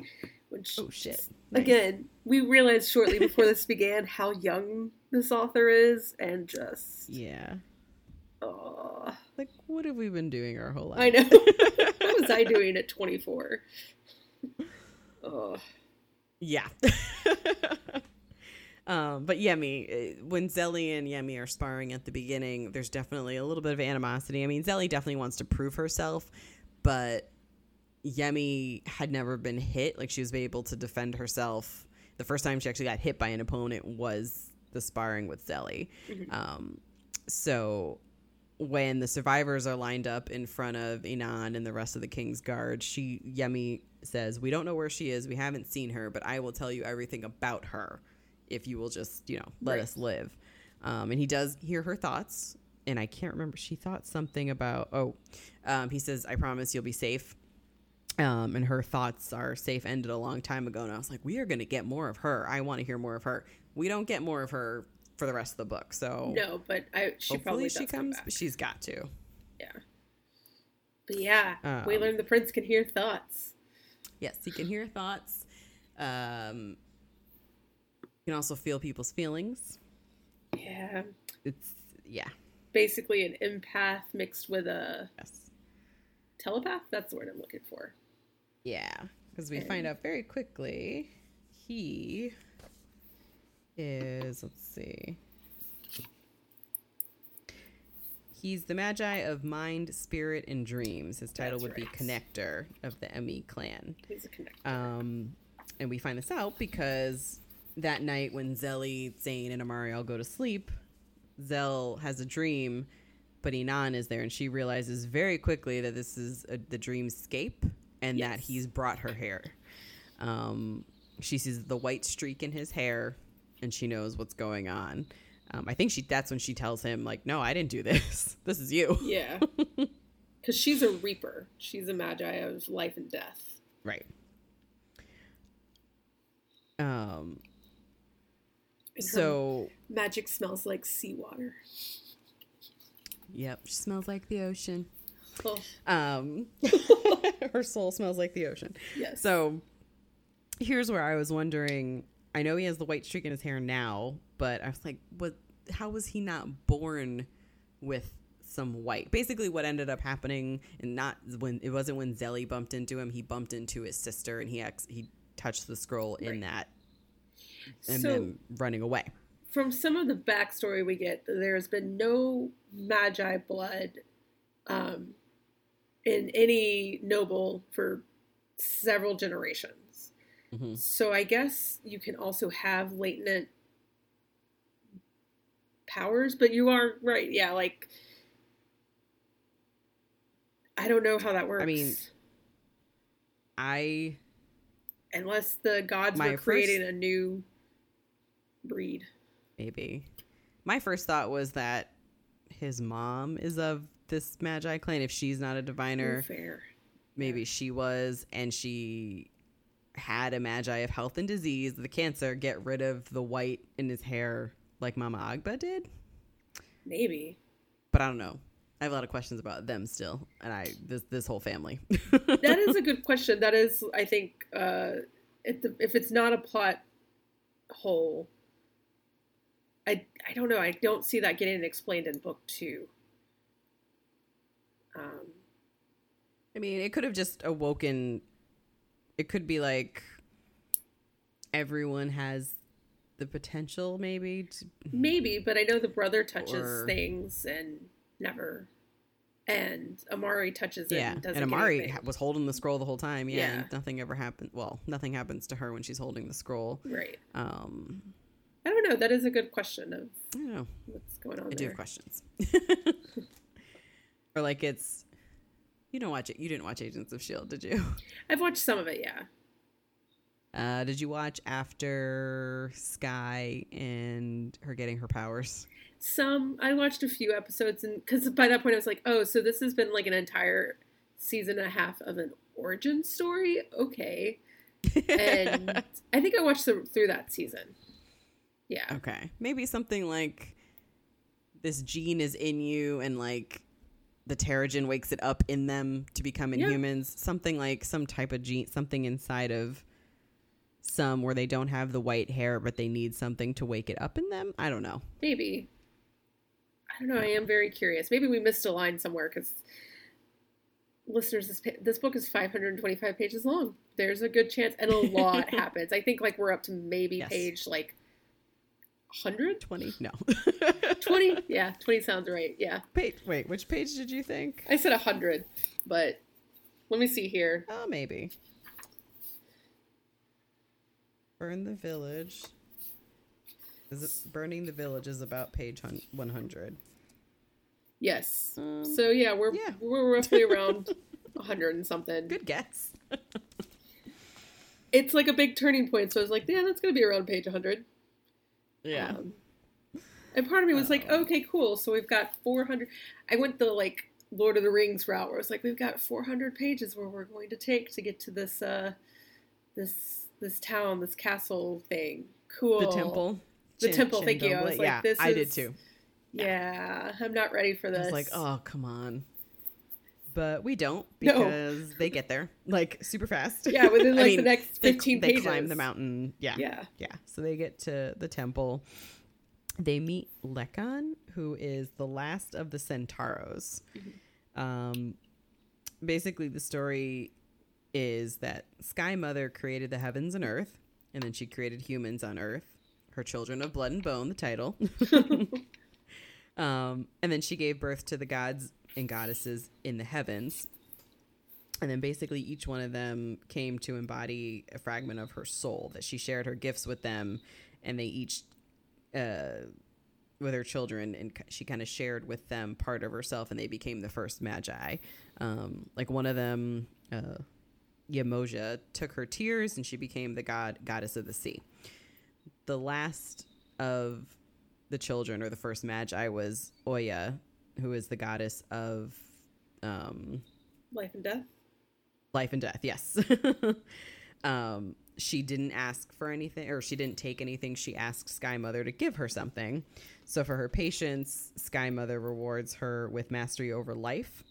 B: Which
A: oh shit! Nice.
B: again, we realized shortly before this began how young this author is, and just
A: Yeah.
B: oh,
A: what have we been doing our whole life?
B: I know. *laughs* what was I doing at 24? Oh,
A: Yeah. *laughs* um, but Yemi, eh, when Zélie and Yemi are sparring at the beginning, there's definitely a little bit of animosity. I mean, Zélie definitely wants to prove herself, but Yemi had never been hit. Like, she was able to defend herself. The first time she actually got hit by an opponent was the sparring with Zélie.
B: Mhm.
A: Um, so when the survivors are lined up in front of Inan and the rest of the King's Guard, she Yemi says, "We don't know where she is. We haven't seen her, but I will tell you everything about her if you will just, you know, let
B: Right.
A: us live." Um, and he does hear her thoughts, and I can't remember. She thought something about oh, um, he says, "I promise you'll be safe." Um, and her thoughts are safe ended a long time ago. And I was like, we are going to get more of her. I want to hear more of her. We don't get more of her for the rest of the book. So
B: no, but I she probably
A: she
B: come
A: comes,
B: back.
A: she's got to.
B: Yeah. But yeah, we
A: Um,
B: learned the prince can hear thoughts.
A: Yes, he can hear thoughts. Um, he can also feel people's feelings.
B: Yeah.
A: It's yeah,
B: Basically an empath mixed with a
A: yes,
B: telepath. That's the word I'm looking for.
A: yeah. Because we find out very quickly he is. Let's see. He's the Maji of Mind, Spirit, and Dreams. His title
B: That's
A: would be. Connector of the ME clan.
B: He's a connector.
A: Um, and we find this out because that night when Zélie, Tzain, and Amari all go to sleep, Zell has a dream, but Inan is there, and she realizes very quickly that this is a, the dreamscape and that he's brought her hair. Um, she sees the white streak in his hair, and she knows what's going on. Um, I think she that's when she tells him like, "No, I didn't do this. *laughs* This is you."
B: yeah. *laughs* Because she's a reaper. She's a maji of life and death.
A: Right. Um. So
B: magic smells like seawater.
A: Yep, she smells like the ocean.
B: Oh,
A: Um, *laughs* her soul smells like the ocean.
B: yes.
A: So here's where I was wondering. I know he has the white streak in his hair now, but I was like, what? How was he not born with some white? Basically, what ended up happening, and not when it wasn't when Zélie bumped into him. He bumped into his sister, and he ex- he touched the scroll in that, and
B: So-
A: then running away.
B: from some of the backstory we get, there's been no maji blood um, in any noble for several generations.
A: Mhm.
B: So I guess you can also have latent powers, but you are right. Yeah, like I don't know how that works.
A: I mean, I
B: unless the gods were
A: first-
B: creating a new breed.
A: maybe. My first thought was that his mom is of this Maji clan. If she's not a diviner,
B: Fair.
A: maybe she was, and she had a Maji of health and disease, the cancer, get rid of the white in his hair like Mama Agba did.
B: Maybe.
A: But I don't know. I have a lot of questions about them still, and I this this whole family. *laughs*
B: that is a good question. That is, I think, uh, if, the, if it's not a plot hole, I I don't know. I don't see that getting explained in book two. Um,
A: I mean, it could have just awoken. It could be like everyone has the potential, maybe. To,
B: maybe, but I know the brother touches
A: Or-
B: things and never, and Amari touches it
A: yeah,
B: and doesn't.
A: and Amari was holding the scroll the whole time. Yeah,
B: Yeah.
A: and nothing ever happened. Well, nothing happens to her when she's holding the scroll.
B: right.
A: Um,
B: I don't know. That is a good question of
A: I don't know.
B: what's going on
A: I do have questions. *laughs* or like it's. You don't watch it. You didn't watch Agents of Shield, did you? *laughs*
B: I've watched some of it. Yeah.
A: Uh, did you watch after Skye and her getting her powers?
B: Some I watched a few episodes, and because by that point I was like, oh, so this has been like an entire season and a half of an origin story. Okay, and *laughs* I think I watched the, through that season. Yeah,
A: okay, maybe something like this gene is in you, and like the Terrigen wakes it up in them to become
B: Yeah.
A: inhumans. Something like some type of gene, something inside of some where they don't have the white hair, but they need something to wake it up in them. I don't know.
B: maybe. I don't know. I am very curious. Maybe we missed a line somewhere because listeners, this this book is 525 pages long. There's a good chance, and a *laughs* lot happens. I think like we're up to maybe
A: Yes.
B: page like 100,
A: Twenty? No. *laughs*
B: 20. yeah, 20 sounds right. Yeah.
A: Page. Wait, which page did you think?
B: I said a hundred, but let me see here.
A: Oh, maybe. Burn the village. Is it burning the village is about page 100.
B: Yes.
A: Um,
B: so yeah, we're
A: yeah.
B: we're roughly *laughs* around a hundred and something.
A: Good guess. *laughs*
B: It's like a big turning point. So I was like, yeah, that's gonna be around page hundred.
A: Yeah.
B: Um, and part of me was like,
A: Oh.
B: okay, cool. So we've got four hundred. I went the like Lord of the Rings route, where it's like we've got four hundred pages where we're going to take to get to this uh this this town, this castle thing. Cool.
A: the temple.
B: The
A: Chin-
B: temple, thank you. I
A: Chândomblé.
B: was like,
A: yeah,
B: this
A: I did too.
B: Yeah, I'm not ready for
A: I
B: this.
A: was like, oh, come on. But we don't
B: No.
A: because they get there *laughs* like super fast.
B: Yeah, within *laughs*
A: I
B: like
A: mean,
B: the next 15
A: they
B: pages.
A: climb the mountain. Yeah.
B: Yeah.
A: Yeah. So they get to the temple. They meet Lekan, who is the last of the Sentaros.
B: Mm-hmm.
A: Um, basically, the story is that Sky Mother created the heavens and earth, and then she created humans on earth, her children of blood and bone, the title. *laughs* um, and then she gave birth to the gods and goddesses in the heavens. And then basically each one of them came to embody a fragment of her soul that she shared her gifts with them and they each uh with her children and she kind of shared with them part of herself and they became the first maji. Um like one of them uh took her tears and she became the god goddess of the sea. The last of the children or the first maji was Oya, who is the goddess of um
B: Life and death.
A: life and death yes. *laughs* Um she didn't ask for anything or she didn't take anything. She asked sky mother to give her something. So for her patience sky mother rewards her with mastery over life.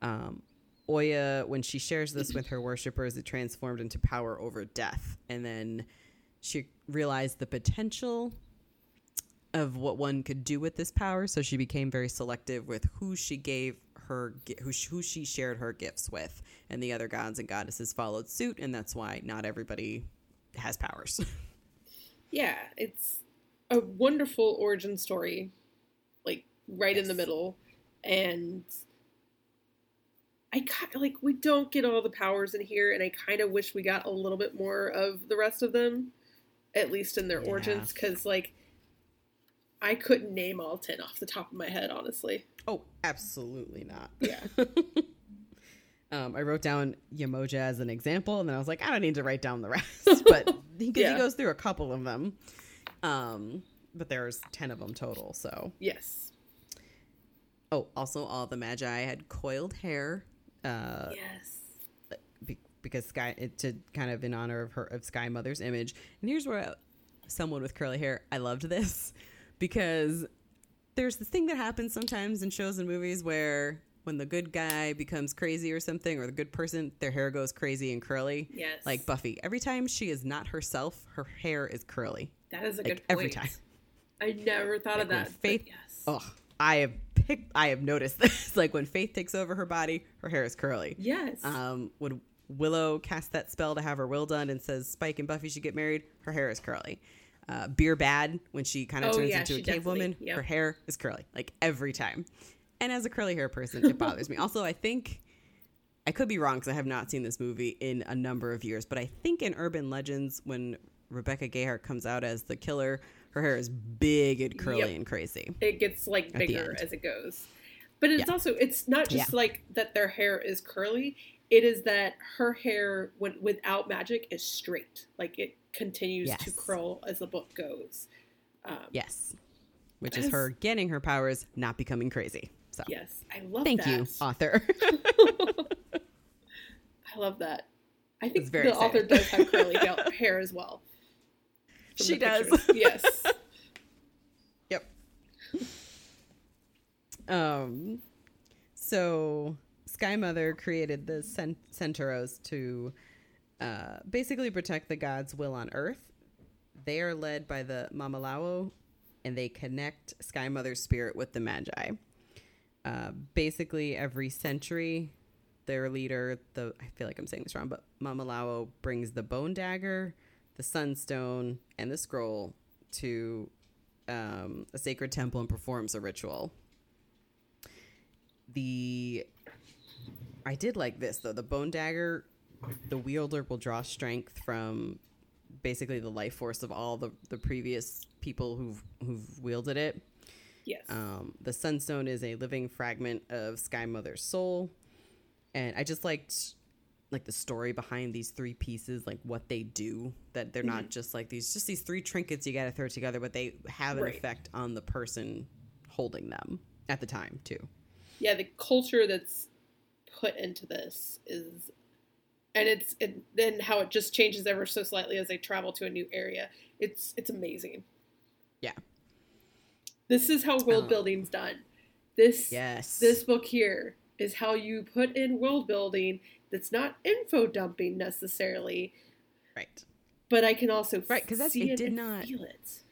A: Um oya when she shares this with her worshippers it transformed into power over death. And then she realized the potential of what one could do with this power. So she became very selective with who she gave her who, sh- who she shared her gifts with. And the other gods and goddesses followed suit and that's why not everybody has powers. *laughs*
B: Yeah, it's a wonderful origin story, like right in the middle, and I kind like we don't get all the powers in here, and I kind of wish we got a little bit more of the rest of them, at least in their
A: Yeah.
B: origins, because like I couldn't name all ten off the top of my head, honestly.
A: oh absolutely not
B: Yeah. *laughs*
A: um, i wrote down Yemoja as an example and then i was like i don't need to write down the rest *laughs* but because
B: Yeah.
A: he goes through a couple of them um, but there's 10 of them total so
B: Yes.
A: oh also all the maji had coiled hair uh,
B: yes.
A: because Sky it, to kind of in honor of her of Sky Mother's image. And here's where someone with curly hair, I loved this because there's this thing that happens sometimes in shows and movies where when the good guy becomes crazy or something, or the good person, their hair goes crazy and curly.
B: Yes.
A: Like Buffy, every time she is not herself, her hair is curly.
B: That is a
A: Like
B: good point.
A: every time.
B: I never thought of
A: Like when
B: that.
A: Faith-
B: yes.
A: Oh, I have picked. I have noticed *laughs* this. like when Faith takes over her body, her hair is curly.
B: Yes.
A: Um, when Willow casts that spell to have her will done and says Spike and Buffy should get married, her hair is curly. Uh, Beer Bad, when she kind of
B: Oh,
A: turns
B: yeah,
A: into a cave woman,
B: yep.
A: her hair is curly, like every time. And as a curly hair person, it *laughs* bothers me. Also, I think I could be wrong because I have not seen this movie in a number of years, but I think in Urban Legends, when Rebecca Gayheart comes out as the killer, her hair is big and curly
B: Yep.
A: and crazy.
B: it gets like bigger as it goes. But it's
A: Yeah.
B: also it's not just
A: Yeah.
B: like that their hair is curly. It is that her hair when without magic is straight. Like it continues to curl as the book goes. Um,
A: Yes. Which is her getting her powers, not becoming crazy. So
B: Yes, I love
A: thank
B: that.
A: you, author. *laughs*
B: I love that. I think the author does have curly *laughs* hair as well.
A: She does. *laughs*
B: Yes.
A: Yep. Um, so Sky Mother created the cent- Sentaros to uh, basically protect the gods' will on Earth. They are led by the Mamalao, and they connect Sky Mother's spirit with the Maji. Uh, basically, every century, their leader, the I feel like I'm saying this wrong, but Mamalao brings the bone dagger, the sunstone, and the scroll to um, a sacred temple and performs a ritual. The I did like this though. The bone dagger, the wielder will draw strength from basically the life force of all the, the previous people who've who've wielded it.
B: Yes.
A: Um, the sunstone is a living fragment of Sky Mother's soul, and I just liked like the story behind these three pieces, like what they do. That they're
B: Mm-hmm.
A: not just like these, just these three trinkets you got to throw together, but they have an
B: Right.
A: effect on the person holding them at the time too.
B: yeah, the culture that's put into this is, and it's it, then how it just changes ever so slightly as they travel to a new area. It's it's amazing.
A: Yeah.
B: This is how world
A: Um,
B: building's done. This
A: Yes.
B: this book here is how you put in world building that's not info dumping necessarily,
A: right.
B: but I can also
A: right because that's-
B: see
A: it
B: it
A: did
B: and
A: not-
B: feel it.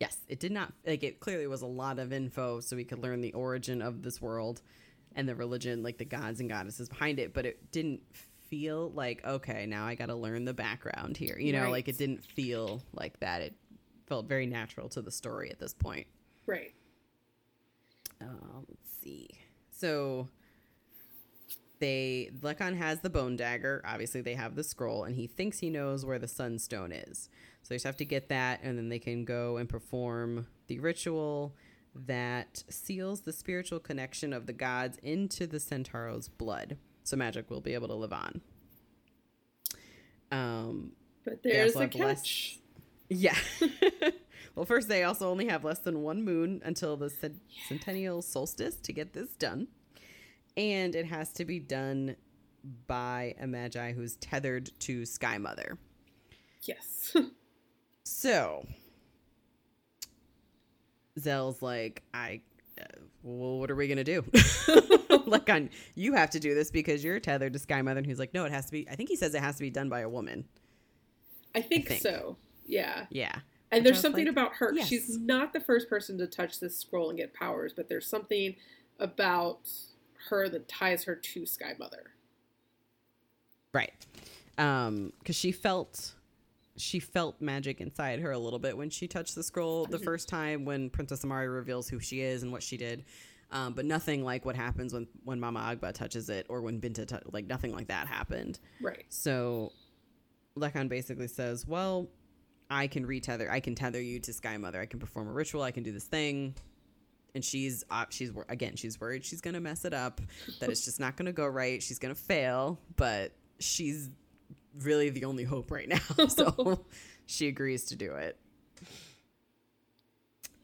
A: Yes, it did not like it clearly was a lot of info so we could learn the origin of this world and the religion, like the gods and goddesses behind it, but it didn't feel like okay, now I got to learn the background here. You know,
B: Right.
A: like it didn't feel like that. It felt very natural to the story at this point.
B: Right.
A: Uh, let's see. So they Lekan has the bone dagger. Obviously, they have the scroll, and he thinks he knows where the sunstone is. So they just have to get that, and then they can go and perform the ritual that seals the spiritual connection of the gods into the Sentaro's blood. So magic will be able to live on. Um,
B: But there's a
A: have less-
B: catch. *laughs*
A: yeah. *laughs* well, first, they also only have less than one moon until the cent- centennial solstice to get this done. And it has to be done by a maji who's tethered to Sky Mother.
B: Yes. *laughs*
A: So, Zell's like, I, well, what are we going to do? *laughs* like, on, you have to do this because you're tethered to Sky Mother. And he's like, no, it has to be, I think he says it has to be done by a woman.
B: I think,
A: think.
B: so. Yeah.
A: Yeah.
B: And
A: Which I
B: there's something
A: like,
B: about her.
A: yes.
B: She's not the first person to touch this scroll and get powers, but there's something about her that ties her to Sky Mother.
A: Right. Um, because she felt she felt magic inside her a little bit when she touched the scroll the first time when Princess Amari reveals who she is and what she did. Um, but nothing like what happens when when Mama Agba touches it or when Binta like nothing like that happened.
B: Right.
A: So Lekan basically says, "Well, I can retether. I can tether you to Sky Mother. I can perform a ritual. I can do this thing." And she's uh, she's again she's worried she's gonna mess it up. That it's just not gonna go right. She's gonna fail. But she's really the only hope right now. *laughs* So *laughs* she agrees to do it.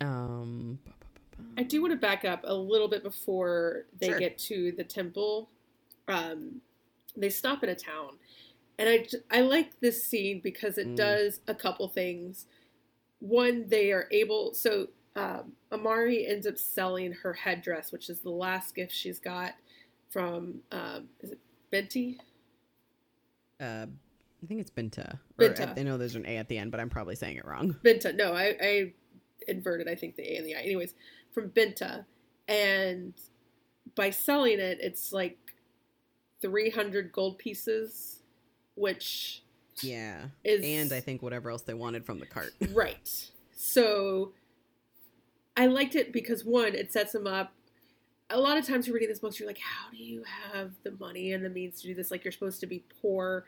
A: Um.
B: I do want to back up a little bit before they
A: Sure.
B: get to the temple. Um, they stop in a town, and I I like this scene because it
A: Mm.
B: does a couple things. One, they are able so um, Amari ends up selling her headdress, which is the last gift she's got from um, is it Benti?
A: Uh, I think it's Binta.
B: Binta.
A: Or, I know there's an A at the end, but I'm probably saying it wrong.
B: Binta. No, I, I inverted. I think the A and the I. Anyways, from Binta, and by selling it, it's like 300 gold pieces, which
A: Yeah.
B: is
A: And I think whatever else they wanted from the cart. *laughs*
B: Right. So I liked it because one, it sets them up. A lot of times you're reading this book, you're like, how do you have the money and the means to do this? Like you're supposed to be poor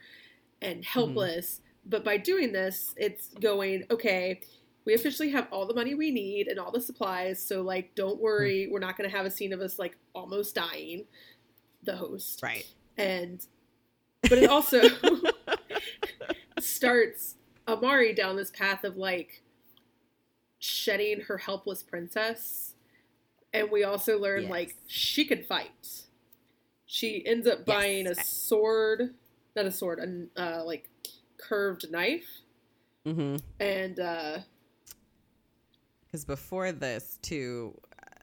B: and mm-hmm. helpless. But by doing this, it's going, okay, we officially have all the money we need and all the supplies. So like, don't hmm. worry, we're not going to have a scene of us like almost dying. The host,
A: Right.
B: and but it also *laughs* starts Amari down this path of like shedding her helpless princess. And we also learn
A: Yes.
B: like she can fight. She ends up buying a sword, not a sword, a uh, like curved knife,
A: Mm-hmm.
B: and uh,
A: Because before this, too, uh,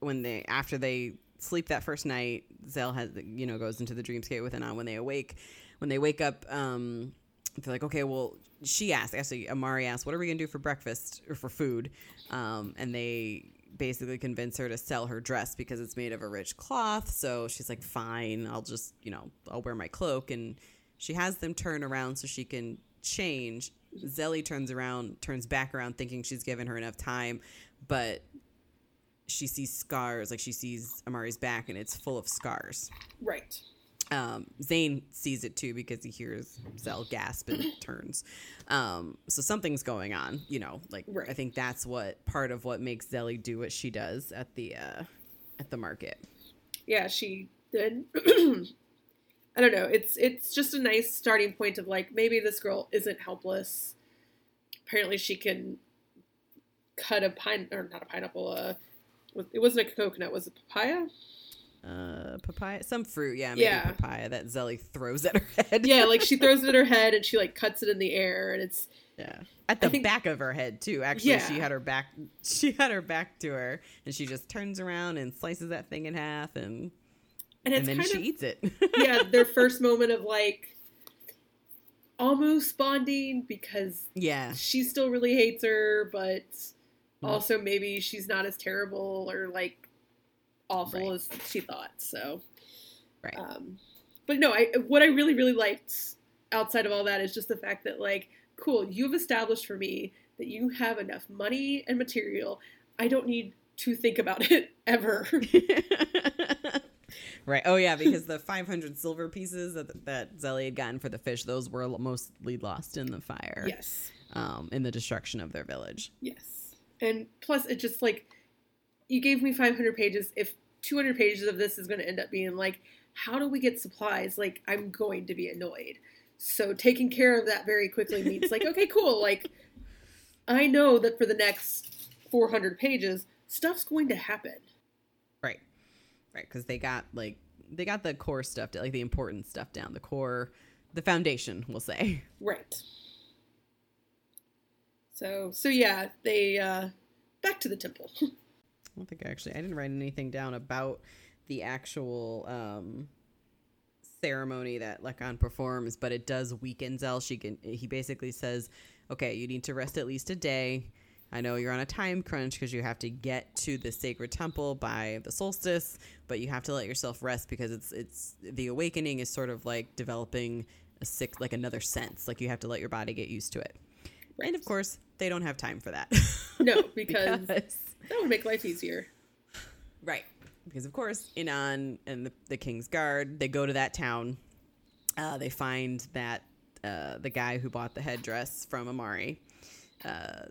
A: when they after they sleep that first night, Zell has you know goes into the dreamscape with Inan. When they awake, when they wake up, um, they're like, okay, well, she asked. Actually, Amari asked, "What are we gonna do for breakfast or for food?" Um, and they basically convince her to sell her dress because it's made of a rich cloth. So she's like, "Fine, I'll just you know I'll wear my cloak." And she has them turn around so she can change. Zélie turns around, turns back around, thinking she's given her enough time, but she sees scars. Like she sees Amari's back, and it's full of scars.
B: right.
A: Um, Tzain sees it too because he hears Zell gasp and *coughs* turns. Um, so something's going on, you know. Like
B: Right.
A: I think that's what part of what makes Zélie do what she does at the uh, at the market.
B: yeah, she did. *clears throat* I don't know. It's it's just a nice starting point of like maybe this girl isn't helpless. Apparently, she can cut a pine or not a pineapple. Uh, it wasn't a coconut. Was it papaya?
A: Uh, papaya, some fruit, yeah, maybe
B: Yeah.
A: papaya that Zélie throws at her head.
B: Yeah, like she throws it at her *laughs* head and she like cuts it in the air, and it's
A: Yeah. At the
B: think-
A: back of her head too. Actually,
B: Yeah.
A: she had her back *laughs* she had her back to her and she just turns around and slices that thing in half and
B: and it's
A: and then she
B: of
A: eats it. *laughs*
B: yeah their first moment of like almost bonding because
A: yeah.
B: she still really hates her, but
A: Mhm.
B: also maybe she's not as terrible or like awful
A: Right.
B: as she thought. So,
A: Right.
B: um, but no, I what I really really liked outside of all that is just the fact that like, cool, you've established for me that you have enough money and material. I don't need to think about it *laughs* ever. *laughs*
A: right. Oh yeah, *laughs* because the 500 silver pieces that that Zélie had gotten for the fish, those were mostly lost in the fire.
B: yes.
A: Um, in the destruction of their village.
B: Yes. And plus, it just like, you gave me 500 pages. If 200 pages of this is going to end up being like, how do we get supplies? Like, I'm going to be annoyed. So, taking care of that very quickly means, like, *laughs* okay, cool. Like, I know that for the next 400 pages, stuff's going to happen.
A: Right. Right. Because they got like they got the core stuff, like the important stuff down, the core, the foundation, we'll say.
B: Right. So, so yeah, they, uh, back to the temple. *laughs*
A: I don't think I actually I didn't write anything down about the actual um ceremony that Lekan performs, but it does weaken Zell. She can he basically says, Okay, you need to rest at least a day. I know you're on a time crunch because you have to get to the sacred temple by the solstice, but you have to let yourself rest because it's it's the awakening is sort of like developing a sick like another sense. Like you have to let your body get used to it. Right. And of course, they don't have time for that.
B: no, *laughs* because
A: Because-
B: that would make life easier.
A: Right. Because of course, Inan and the, the King's Guard, they go to that town. Uh, they find that uh, the guy who bought the headdress from Amari, uh,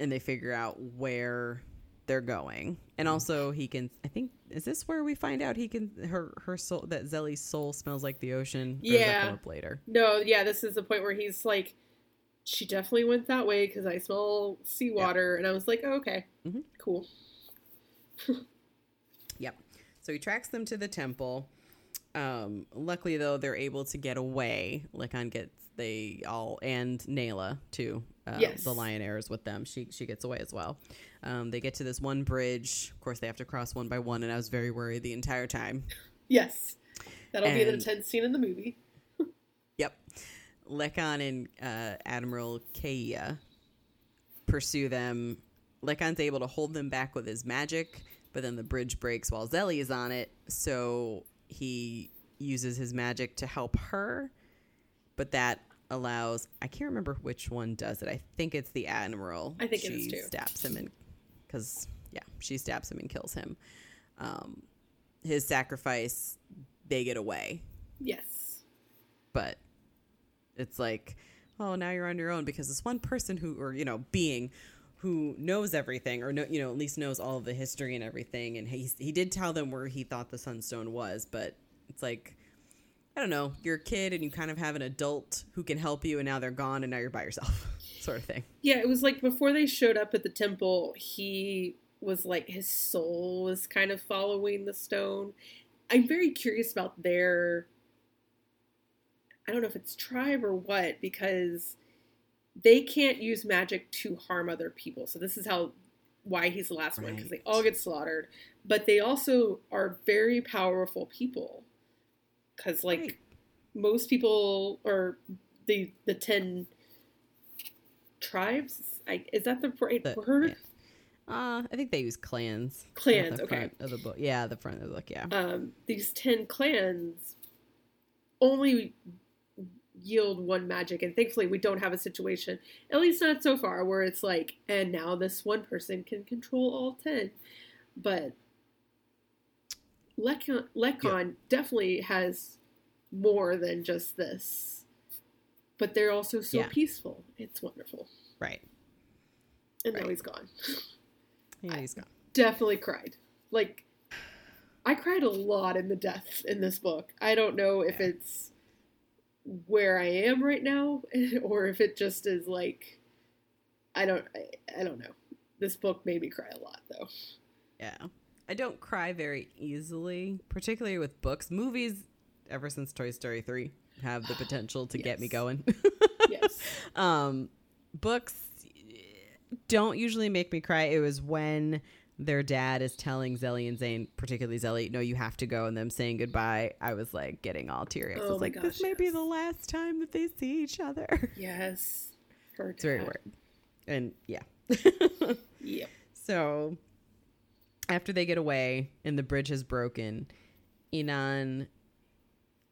A: and they figure out where they're going. And also, he can. I think is this where we find out he can her her soul that Zélie's soul smells like the ocean. Or does that
B: Yeah.
A: come up later.
B: No, yeah, this is the point where he's like, she definitely went that way because I smell seawater. And I was like, oh, okay,
A: Mhm.
B: cool. *laughs*
A: Yep. So he tracks them to the temple. Um, luckily, though, they're able to get away. Lekan gets they all and Nailah too uh,
B: Yes.
A: the lion heirs with them. She she gets away as well. Um, they get to this one bridge. Of course, they have to cross one by one, and I was very worried the entire time. *laughs*
B: Yes. That'll be the
A: And-
B: tenth scene in the movie. *laughs*
A: Yep. Lekan and uh, Admiral Kaea pursue them. Lekan's able to hold them back with his magic, but then the bridge breaks while Zélie is on it. So he uses his magic to help her, but that allows I can't remember which one does it. I think it's the Admiral.
B: I think
A: she
B: is too.
A: stabs him and because yeah, she stabs him and kills him. Um, his sacrifice, they get away
B: Yes.
A: but it's like oh now you're on your own because this one person who or you know being who knows everything or know you know at least knows all of the history and everything and he he did tell them where he thought the sunstone was but it's like I don't know you're a kid and you kind of have an adult who can help you and now they're gone and now you're by yourself *laughs* sort of thing
B: Yeah, it was like before they showed up at the temple, he was like his soul was kind of following the stone. I'm very curious about their I don't know if it's tribe or what because they can't use magic to harm other people. So this is how why he's the last one because they all get slaughtered, but they also are very powerful people. Cuz like
A: Right.
B: most people or the the 10 tribes I, is that the right
A: The-
B: word
A: yeah. uh I think they use clans
B: Clans,
A: the
B: okay.
A: of the book yeah the front of the book yeah
B: um, these 10 clans only yield one magic and thankfully we don't have a situation at least not so far where it's like and now this one person can control all 10 but Lekan, Lekan definitely has more than just this but they're also so
A: Yeah.
B: peaceful it's wonderful
A: right
B: and now he's gone
A: yeah he's gone
B: definitely cried. Like, I cried a lot in the deaths in this book. I don't know if
A: Yeah.
B: it's where I am right now, *laughs* or if it just is like, I don't, I, I don't know. This book made me cry a lot, though.
A: Yeah. I don't cry very easily, particularly with books. Movies, ever since Toy Story 3, have the *gasps* potential to get me going. *laughs*
B: Yes. *laughs*
A: um, books don't usually make me cry. It was when their dad is telling Zélie and Tzain, particularly Zélie, no, you have to go, and them saying goodbye. I was like getting all teary. I
B: Oh
A: was like,
B: gosh,
A: this may be the last time that they see each other. *laughs*
B: yes. Her
A: It's very weird. And yeah. *laughs*
B: Yep.
A: So after they get away and the bridge is broken, Inan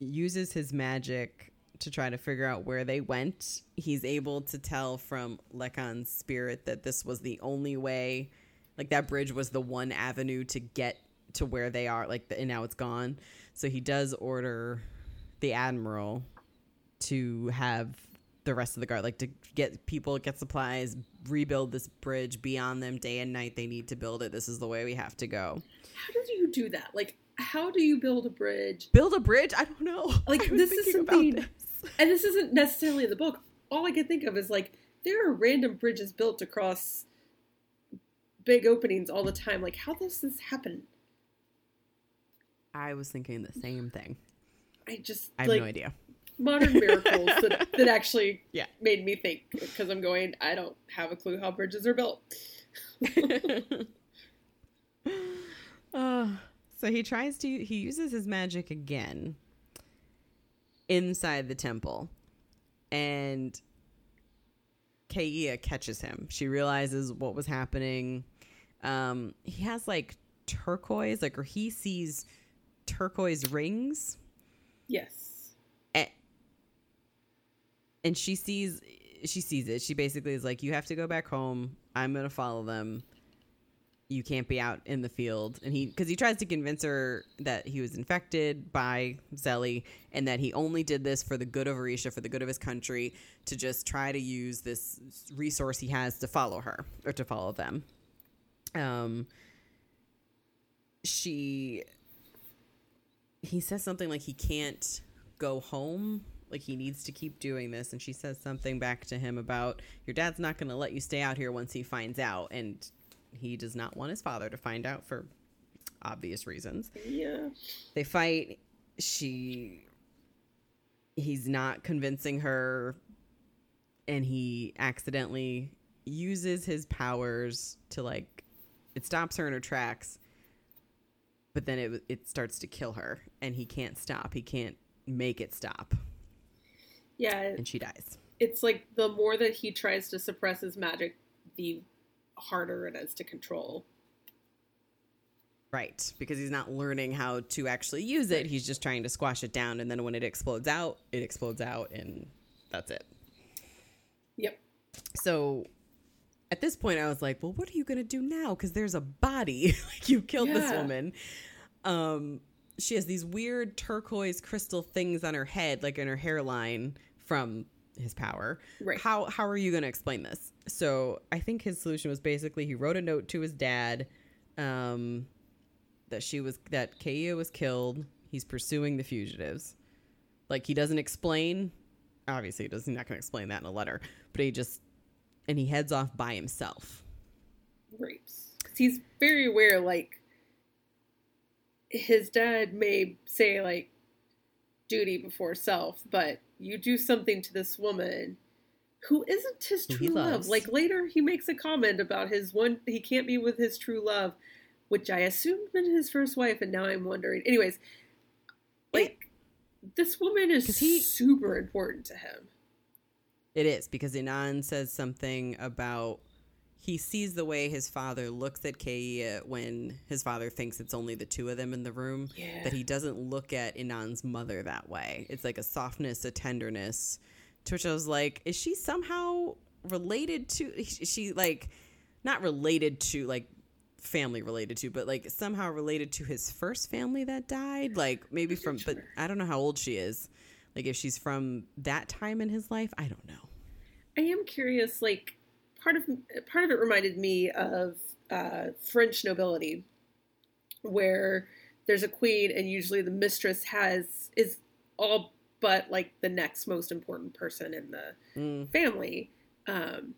A: uses his magic to try to figure out where they went. He's able to tell from Lekan's spirit that this was the only way, like that bridge was the one avenue to get to where they are, like, the, and now it's gone. So he does order the admiral to have the rest of the guard, like to get people, get supplies, rebuild this bridge, be on them day and night. They need to build it. This is the way we have to go.
B: How do you do that? Like, how do you build a bridge?
A: Build a bridge? I don't know. *laughs*
B: Like, this is something-
A: this. *laughs*
B: And this isn't necessarily in the book. All I can think of is like there are random bridges built across big openings all the time. Like, how does this happen?
A: I was thinking the same thing.
B: I just
A: I have
B: like
A: no idea.
B: modern miracles that, *laughs* that actually
A: Yeah.
B: made me think because I'm going. I don't have a clue how bridges are built. *laughs*
A: uh, so he tries to he uses his magic again inside the temple and Kaea catches him. She realizes what was happening. Um, he has like turquoise, like or he sees turquoise rings.
B: Yes.
A: a- and she sees she sees it. She basically is like you have to go back home. I'm gonna follow them. You can't be out in the field. And he because he tries to convince her that he was infected by Zélie and that he only did this for the good of Orïsha for the good of his country to just try to use this resource he has to follow her or to follow them um she he says something like he can't go home like he needs to keep doing this. And she says something back to him about your dad's not going to let you stay out here once he finds out. And he does not want his father to find out for obvious reasons.
B: Yeah.
A: they fight. She he's not convincing her. And he accidentally uses his powers to like it stops her in her tracks but then it it starts to kill her and he can't stop. He can't make it stop.
B: Yeah,
A: and she dies.
B: it's like the more that he tries to suppress his magic, the harder it is to control.
A: right because he's not learning how to actually use it. He's just trying to squash it down and then when it explodes out it explodes out and that's it.
B: Yep.
A: so at this point i was like well what are you going to do now? Because there's a body. *laughs* Like you killed this woman. Um she has these weird turquoise crystal things on her head like in her hairline from his power.
B: Right.
A: how how are you going to explain this? So i think his solution was basically he wrote a note to his dad um that she was that Kaea was killed. He's pursuing the fugitives. Like he doesn't explain obviously he does he's not going to explain that in a letter but he just and he heads off by himself
B: Right. 'Cause he's very aware, like, his dad may say, like, duty before self, but you do something to this woman who isn't his true love. Like, later he makes a comment about his one, he can't be with his true love, which I assumed meant his first wife, and now I'm wondering. Anyways, like, this woman is
A: he-
B: super important to him.
A: It is because Inan says something about he sees the way his father looks at Kaea when his father thinks it's only the two of them in the room.
B: Yeah.
A: That he doesn't look at Inan's mother that way. It's like a softness, a tenderness. To which I was like, is she somehow related to? She like not related to like family related to, but like somehow related to his first family that died? Like maybe from, but I don't know how old she is. Like if she's from that time in his life, I don't know.
B: I am curious. Like part of part of it reminded me of uh, French nobility, where there's a queen, and usually the mistress has is all but like the next most important person in the
A: Mm,
B: family. Um,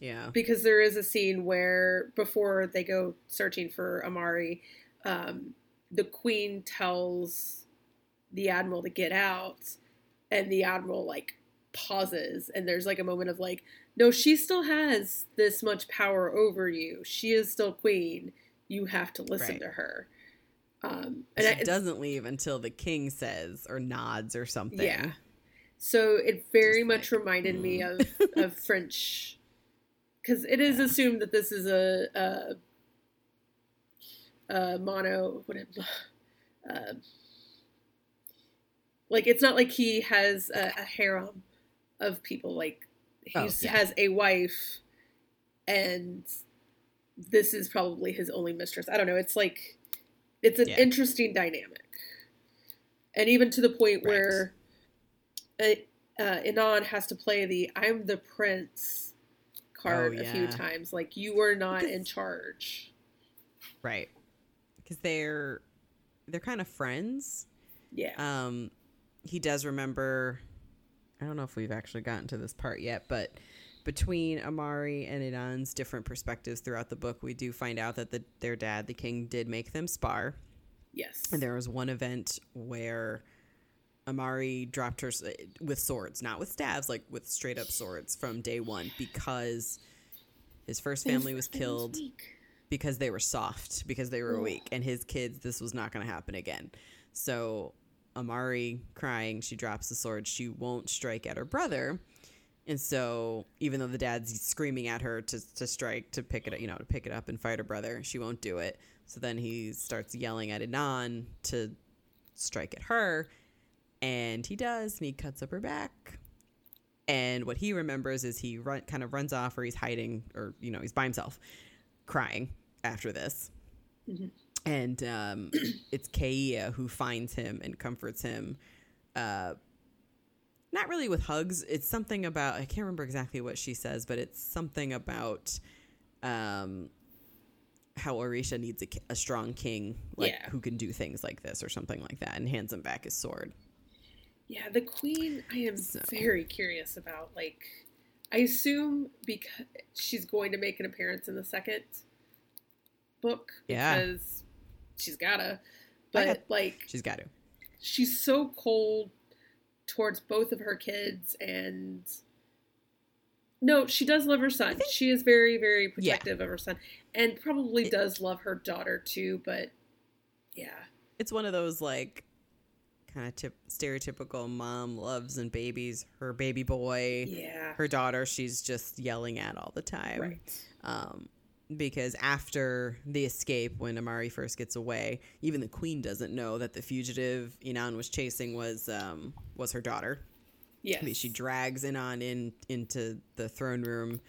A: yeah.
B: because there is a scene where before they go searching for Amari, um, the queen tells the admiral to get out, and the admiral like pauses, and there's like a moment of like, no, she still has this much power over you. She is still queen. You have to listen
A: Right.
B: to her. Um,
A: And
B: and
A: she
B: I,
A: doesn't leave until the king says or nods or something.
B: Yeah. So it very
A: Just
B: much
A: like,
B: reminded me
A: mm.
B: of of *laughs* French, because it is assumed that this is a a, a mono what *sighs* uh, like it's not like he has a, a harem of people. Like he
A: Oh, yeah.
B: has a wife, and this is probably his only mistress. I don't know. It's like it's an
A: Yeah.
B: interesting dynamic, and even to the point
A: Right.
B: where uh, uh, Inan has to play the "I'm the prince" card
A: Oh,
B: a few times. Like you are not
A: Because-
B: in charge.
A: Right. Because they're they're kind of friends.
B: Yeah.
A: Um, he does remember. I don't know if we've actually gotten to this part yet, but between Amari and Inan's different perspectives throughout the book, we do find out that the, their dad, the king, did make them spar.
B: yes.
A: And there was one event where Amari dropped her with swords, not with staves, like with straight up swords from day one because his first family was killed because they were soft, because they were
B: Ugh.
A: weak. And his kids, this was not going to happen again. So Amari, crying, she drops the sword. She won't strike at her brother. And so, even though the dad's screaming at her to, to strike, to pick it, up, you know, to pick it up and fight her brother, she won't do it. So then he starts yelling at Inan to strike at her, and he does, and he cuts up her back. And what he remembers is he run, kind of runs off, or he's hiding, or you know, he's by himself, crying after this.
B: Mhm.
A: And um, it's Kaea who finds him and comforts him. Uh, not really with hugs. It's something about I can't remember exactly what she says, but it's something about um, how Orïsha needs a, a strong king, like
B: Yeah.
A: who can do things like this or something like that, and hands him back his sword.
B: Yeah, the queen. I am
A: So-
B: very curious about. Like, I assume because she's going to make an appearance in the second book.
A: Yeah.
B: Because she's gotta. But
A: got-
B: like,
A: She's got to.
B: she's so cold towards both of her kids, and No, she does love her son. She is very, very
A: Yeah.
B: protective of her son, and probably
A: It-
B: does love her daughter too. But yeah,
A: It's one of those like kind of tip, stereotypical mom loves and babies her baby boy,
B: yeah,
A: her daughter. She's just yelling at all the time.
B: right.
A: um, because after the escape, when Amari first gets away, even the queen doesn't know that the fugitive Inan was chasing was um, was her daughter.
B: Yes,
A: I mean, She drags Inan in into the throne room,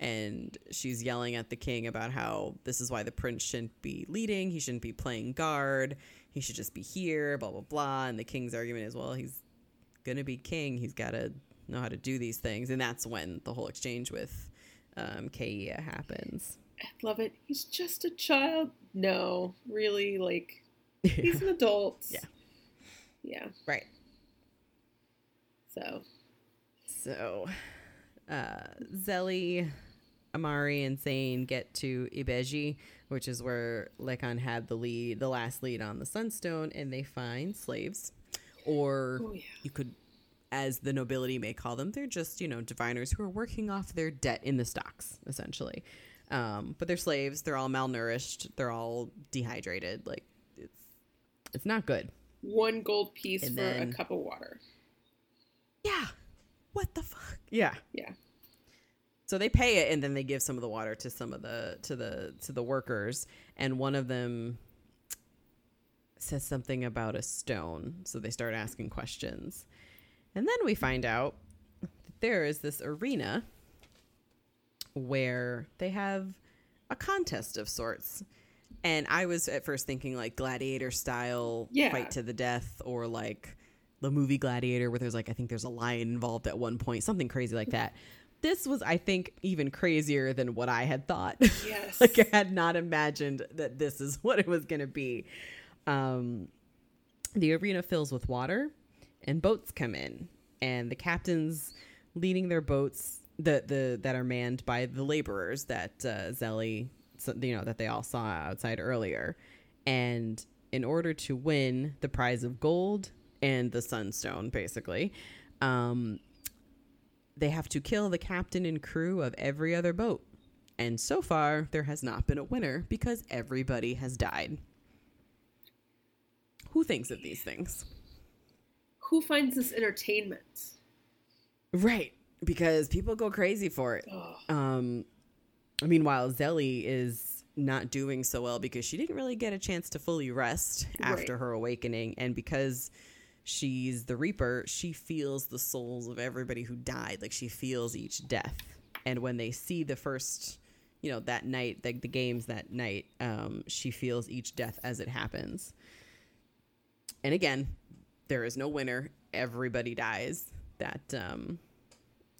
A: and she's yelling at the king about how this is why the prince shouldn't be leading. He shouldn't be playing guard. He should just be here. Blah blah blah. And the king's argument is, well, he's gonna be king. He's got to know how to do these things, and that's when the whole exchange with um, Kaea happens.
B: I love it. He's just a child. No, really, like he's an *laughs* adult.
A: Yeah.
B: yeah.
A: Right.
B: So
A: So, uh, Zélie, Amari, and Tzain get to Ibeji, which is where Lekan had the lead, the last lead on the Sunstone, and they find slaves, or
B: Oh, yeah.
A: you could, as the nobility may call them, they're just you know diviners who are working off their debt in the stocks, essentially. Um, but they're slaves. They're all malnourished. They're all dehydrated. Like it's it's not good.
B: one gold piece
A: And
B: for
A: then-
B: a cup of water.
A: Yeah. What the fuck? Yeah.
B: Yeah.
A: So they pay it and then they give some of the water to some of the to the to the workers and one of them says something about a stone. So they start asking questions. And then we find out that there is this arena where they have a contest of sorts. And I was at first thinking like gladiator style
B: Yeah.
A: fight to the death or like the movie Gladiator where there's like I think there's a lion involved at one point, something crazy like that. This was I think even crazier than what I had thought.
B: Yes. *laughs*
A: like I had not imagined that this is *laughs* what it was going to be. Um the arena fills with water and boats come in and the captains leading their boats the the that are manned by the laborers that uh, Zélie you know that they all saw outside earlier and in order to win the prize of gold and the sunstone basically um they have to kill the captain and crew of every other boat and so far there has not been a winner because everybody has died who thinks of these things
B: Who finds this entertainment?
A: Right. Because people go crazy for it. Um meanwhile Zélie is not doing so well because she didn't really get a chance to fully rest after
B: Right.
A: her awakening and because she's the reaper, she feels the souls of everybody who died. Like she feels each death. And when they see the first you know that night like the games that night um she feels each death as it happens and again there is no winner everybody dies that um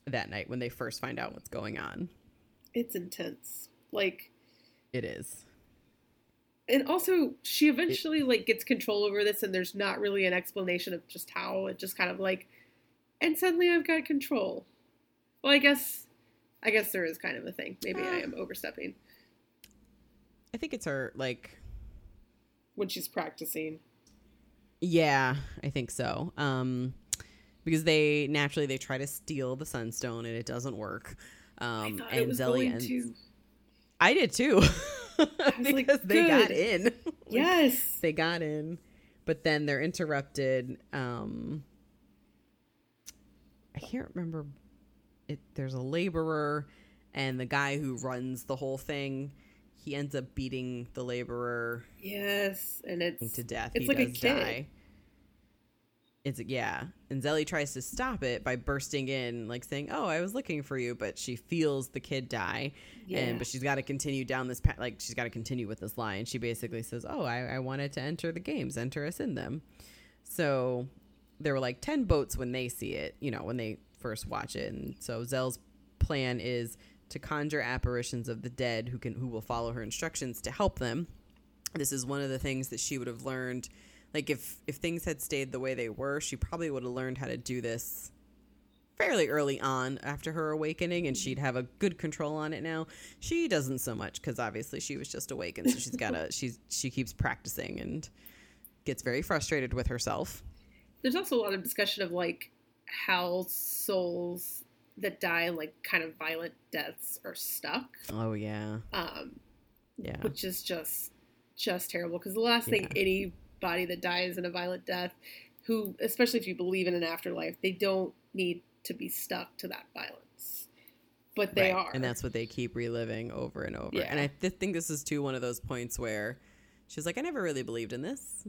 A: that night when they first find out what's going on
B: it's intense. Like,
A: it is
B: and also she eventually like gets control over this, and there's not really an explanation of just how. It just kind of like, and suddenly I've got control. Well, I guess, I guess there is kind of a thing. Maybe I
A: Uh.
B: am overstepping
A: i think it's her like
B: when she's practicing.
A: yeah i think so um because they naturally they try to steal the sunstone and it doesn't work. Um and
B: Zélie
A: ends
B: to.
A: i did too. *laughs*
B: Like,
A: because they got in. *laughs* Like,
B: Yes.
A: they got in but then they're interrupted um i can't remember. It there's a laborer and the guy who runs the whole thing. He ends up beating the laborer.
B: Yes, and it's
A: to death.
B: It's
A: he
B: like a
A: does
B: kid.
A: die it's yeah. And Zélie tries to stop it by bursting in like saying oh i was looking for you but she feels the kid die.
B: Yeah.
A: and but she's got to continue down this path like she's got to continue with this line. And she basically says oh I, I wanted to enter the games enter us in them. So there were like 10 boats when they see it you know when they first watch it. And so zell's plan is to conjure apparitions of the dead who can who will follow her instructions to help them. This is one of the things that she would have learned like if if things had stayed the way they were she probably would have learned how to do this fairly early on after her awakening and she'd have a good control on it now she doesn't so much because obviously she was just awakened so she's gotta *laughs* she's she keeps practicing and gets very frustrated with herself
B: There's also a lot of discussion of like how souls that die like kind of violent deaths are stuck.
A: Oh yeah.
B: Um,
A: Yeah.
B: which is just just terrible because the last thing
A: Yeah.
B: Anybody that dies in a violent death who especially if you believe in an afterlife they don't need to be stuck to that violence but they
A: Right.
B: are
A: And that's what they keep reliving over and over. And I th- think this is too one of those points where she's like, I never really believed in this,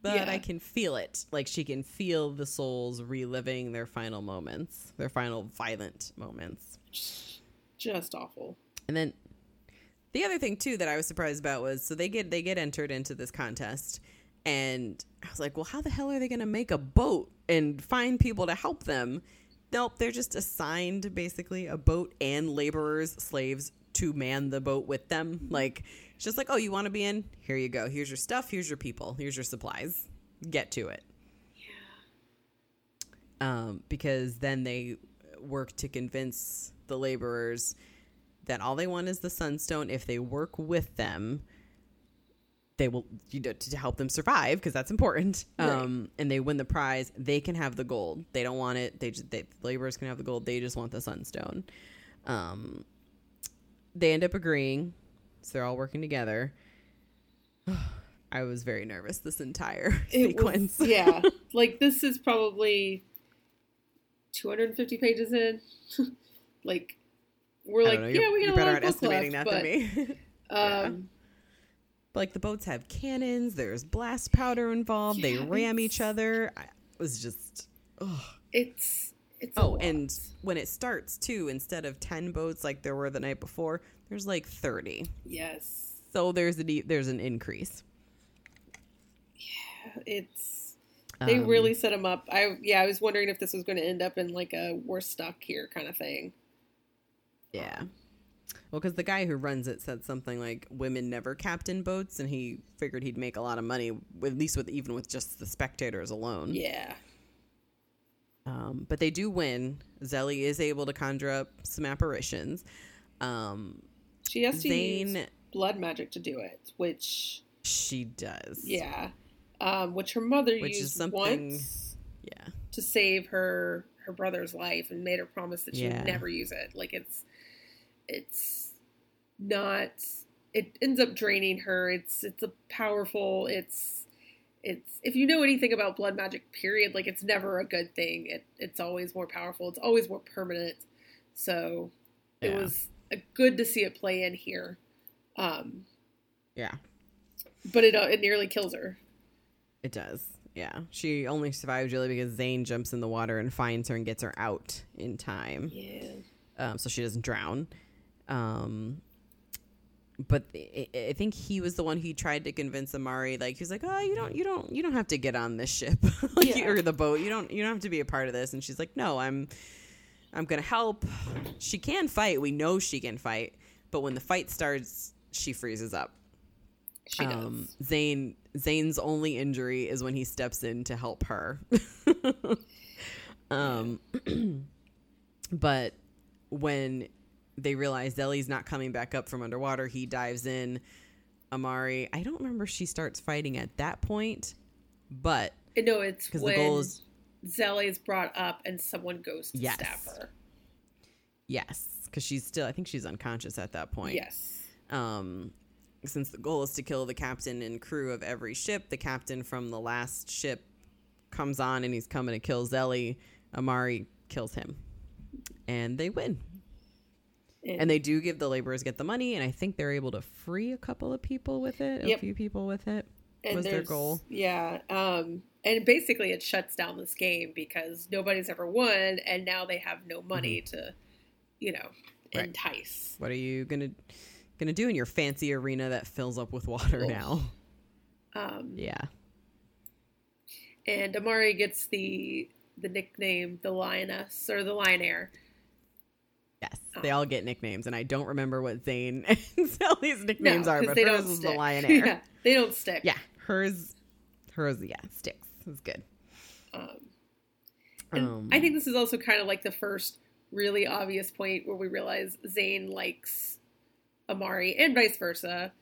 A: but
B: Yeah.
A: I can feel it. Like she can feel the souls reliving their final moments, their final violent moments.
B: just awful
A: And then the other thing too that I was surprised about was so they get they get entered into this contest and I was like, well, how the hell are they going to make a boat and find people to help them? Nope, they're just assigned basically a boat and laborers, slaves to man the boat with them. Like it's just like, oh, you want to be in? Here you go. Here's your stuff. Here's your people. Here's your supplies. Get to it. Um, because then they work to convince the laborers that all they want is the sunstone. If they work with them, they will you know to help them survive because that's important.
B: Right.
A: Um, and they win the prize. They can have the gold. They don't want it. They just they, the laborers can have the gold. They just want the sunstone. Um, they end up agreeing, so they're all working together. *sighs* I was very nervous this entire *laughs*
B: It
A: sequence.
B: was, yeah *laughs* like this is probably 250 pages in *laughs* like we're
A: I
B: like
A: know,
B: yeah we got a
A: better
B: lot
A: at
B: of book
A: estimating
B: left,
A: that
B: but,
A: than me.
B: um
A: But like the boats have cannons, there's blast powder involved. They ram each other. I it was just ugh.
B: it's it's
A: oh, and when it starts too, instead of ten boats like there were the night before, there's like thirty.
B: yes
A: So there's an there's an increase.
B: Yeah, it's they
A: Um,
B: really set him up i yeah i was wondering if this was going to end up in like a we're stuck here kind of thing
A: yeah. Well, because the guy who runs it said something like women never captain boats, and he figured he'd make a lot of money, at least with even with just the spectators alone.
B: yeah
A: Um, but they do win. Zélie is able to conjure up some apparitions. Um,
B: she has to use blood magic to do it which
A: she does.
B: yeah um which her mother
A: Which is
B: used
A: something-
B: once
A: Yeah.
B: to save her her brother's life and made her promise that she
A: Yeah.
B: would never use it. Like it's it's not it ends up draining her. It's it's a powerful it's it's if you know anything about blood magic period, like it's never a good thing. It it's always more powerful. It's always more permanent. So it was good to see it play in here. Um
A: Yeah.
B: but it uh, it nearly kills her.
A: It does. Yeah. She only survives really because Tzain jumps in the water and finds her and gets her out in time.
B: Yeah.
A: Um, so she doesn't drown. Um, but I, think he was the one who tried to convince Amari. Like he's like, "Oh, you don't, you don't, you don't have to get on this ship *laughs* like,
B: Yeah.
A: or the boat. You don't, you don't have to be a part of this." And she's like, "No, I'm, I'm gonna help. She can fight. We know she can fight. But when the fight starts, she freezes up.
B: She does.
A: Um, Tzain Tzain's only injury is when he steps in to help her. *laughs* um, *clears throat* but when they realize Zélie's not coming back up from underwater, he dives in. Amari, I don't remember if she starts fighting at that point, but
B: no, it's
A: because
B: when
A: the goal is
B: Zélie is brought up and someone goes to
A: Yes.
B: stab her.
A: yes, because she's still I think she's unconscious at that point.
B: Yes.
A: um, since the goal is to kill the captain and crew of every ship, the captain from the last ship comes on and he's coming to kill Zélie. Amari kills him, and they win. And they do give the laborers get the money, and I think they're able to free a couple of people with it, a few people with it.
B: and
A: was their goal.
B: Yeah. Um, and basically, it shuts down this game because nobody's ever won, and now they have no money to, you know,
A: Mm-hmm. Right.
B: entice.
A: What are you gonna gonna do in your fancy arena that fills up with water
B: Ugh.
A: now?
B: Um,
A: Yeah,
B: and Amari gets the the nickname the lioness or the lionaire.
A: Yes, they all get nicknames, and I don't remember what Tzain *laughs* and Zélie's nicknames
B: no,
A: are, but
B: they
A: hers
B: don't
A: is
B: stick.
A: the Lionaire. *laughs*
B: yeah, they don't stick.
A: Yeah, hers, hers, yeah, sticks. It's good.
B: Um,
A: Um,
B: I think this is also kind of like the first really obvious point where we realize Tzain likes Amari and vice versa.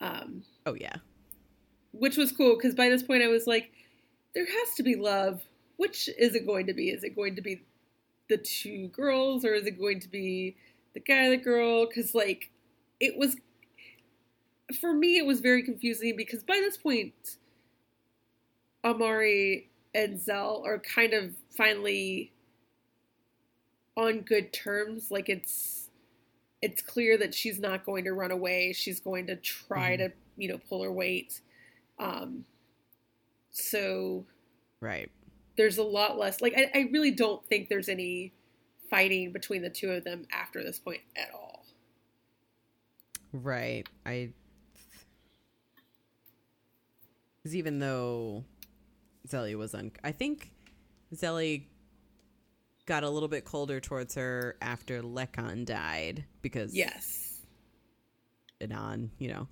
B: Um,
A: Oh yeah,
B: which was cool because by this point I was like, there has to be love. Which is it going to be? Is it going to be the two girls or is it going to be the guy the girl because like it was for me it was very confusing because by this point amari and zell are kind of finally on good terms like it's it's clear that she's not going to run away she's going to try
A: Mhm.
B: to you know pull her weight um so
A: Right.
B: There's a lot less like I, I really don't think there's any fighting between the two of them after this point at all
A: Right. I. Because even though Zélie was un, I think Zélie got a little bit colder towards her after Lekan died because
B: yes
A: Inan, you know.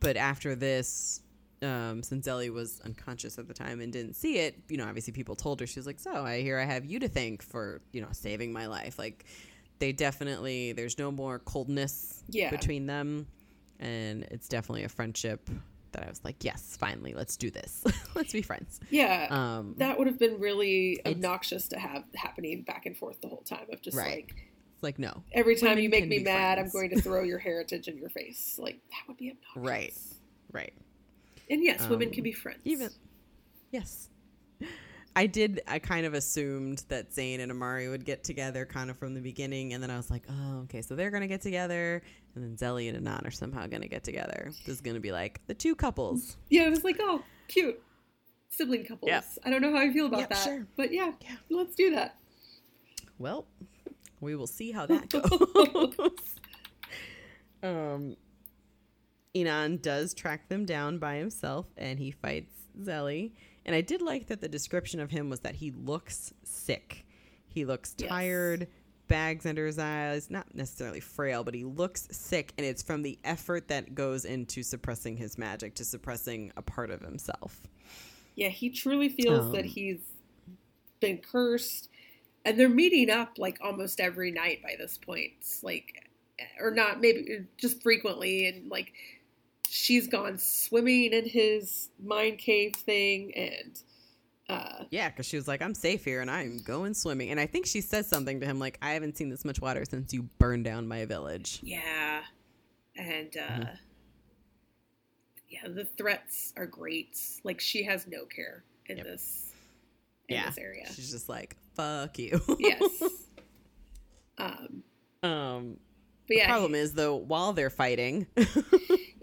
A: But after this, um, since Zélie was unconscious at the time and didn't see it, you know, obviously people told her she was like, "So I hear I have you to thank for you know saving my life." Like they definitely there's no more coldness
B: Yeah.
A: between them, and it's definitely a friendship that I was like, "Yes, finally, let's do this. *laughs* let's be friends."
B: yeah
A: Um,
B: that would have been really obnoxious to have happening back and forth the whole time of just
A: Right.
B: like
A: like no,
B: every time
A: Women
B: you make me mad
A: friends.
B: i'm going to throw *laughs* your heritage in your face like that would be obnoxious
A: Right. right.
B: And yes women
A: Um,
B: can be friends
A: Even yes. I did I kind of assumed that Tzain and Amari would get together kind of from the beginning and then I was like, "Oh, okay, so they're going to get together and then Zélie and Inan are somehow going to get together." This is going to be like the two couples.
B: yeah it was like oh cute sibling couples
A: Yep.
B: i don't know how i feel about
A: Yep,
B: that
A: sure.
B: but yeah,
A: Yeah.
B: let's do that
A: Well, we will see how *laughs* that goes. *laughs* um Inan does track them down by himself and he fights Zélie. And I did like that the description of him was that he looks sick. He looks
B: Yes.
A: tired, bags under his eyes, not necessarily frail, but he looks sick and it's from the effort that goes into suppressing his magic, to suppressing a part of himself.
B: Yeah, he truly feels
A: Um,
B: that he's been cursed, and they're meeting up like almost every night by this point. It's like, or not, maybe just frequently, and like she's gone swimming in his mind cave thing, and uh,
A: Yeah, because she was like, I'm safe here and I'm going swimming. And I think she says something to him like, I haven't seen this much water since you burned down my village.
B: yeah, and uh,
A: Mhm.
B: yeah, the threats are great. Like she has no care in
A: Yep.
B: this in
A: Yeah.
B: this area.
A: She's just like, fuck you.
B: yes. *laughs* Um,
A: um,
B: but yeah,
A: the problem is, though, while they're fighting. *laughs*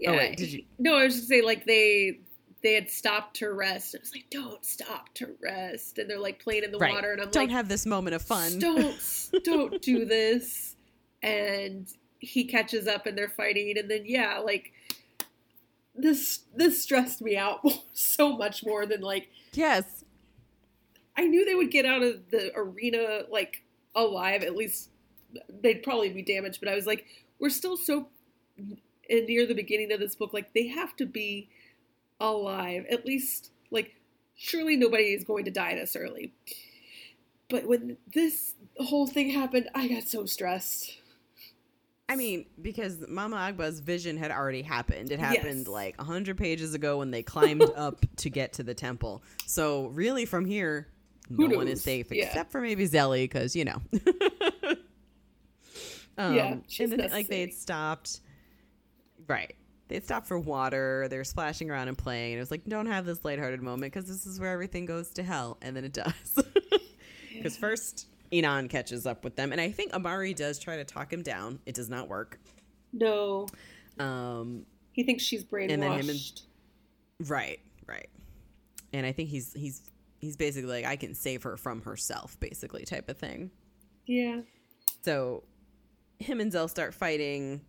B: Oh, yeah.
A: oh, wait, did you?
B: No, I was just say like they they had stopped to rest. It was like, don't stop to rest, and they're like playing in the
A: Right.
B: water, and I'm like, Don't
A: have this moment of fun.
B: don't *laughs* don't do this. And he catches up, and they're fighting, and then yeah, like this this stressed me out *laughs* so much more than like
A: yes.
B: I knew they would get out of the arena like alive. At least they'd probably be damaged, but I was like, we're still so near the beginning of this book. Like they have to be alive. At least like surely nobody is going to die this early. But when this whole thing happened, I got so stressed.
A: I mean, because Mama Agba's vision had already happened. It happened
B: Yes.
A: like 100 pages ago when they climbed *laughs* up to get to the temple. So, really, from here,
B: Who
A: no one is safe
B: Yeah.
A: except for maybe Zélie, because, you know. *laughs* um,
B: Yeah, she's
A: and then, like, they had stopped. Right. They stopped for water. They were splashing around and playing. And it was like, don't have this lighthearted moment because this is where everything goes to hell. And then it does. *laughs* Because first, Inan catches up with them. And I think Amari does try to talk him down. It does not work.
B: No,
A: Um,
B: he thinks she's brainwashed.
A: And then him and- right, right. And I think he's he's he's basically like I can save her from herself, basically type of thing.
B: yeah,
A: So him and Zell start fighting,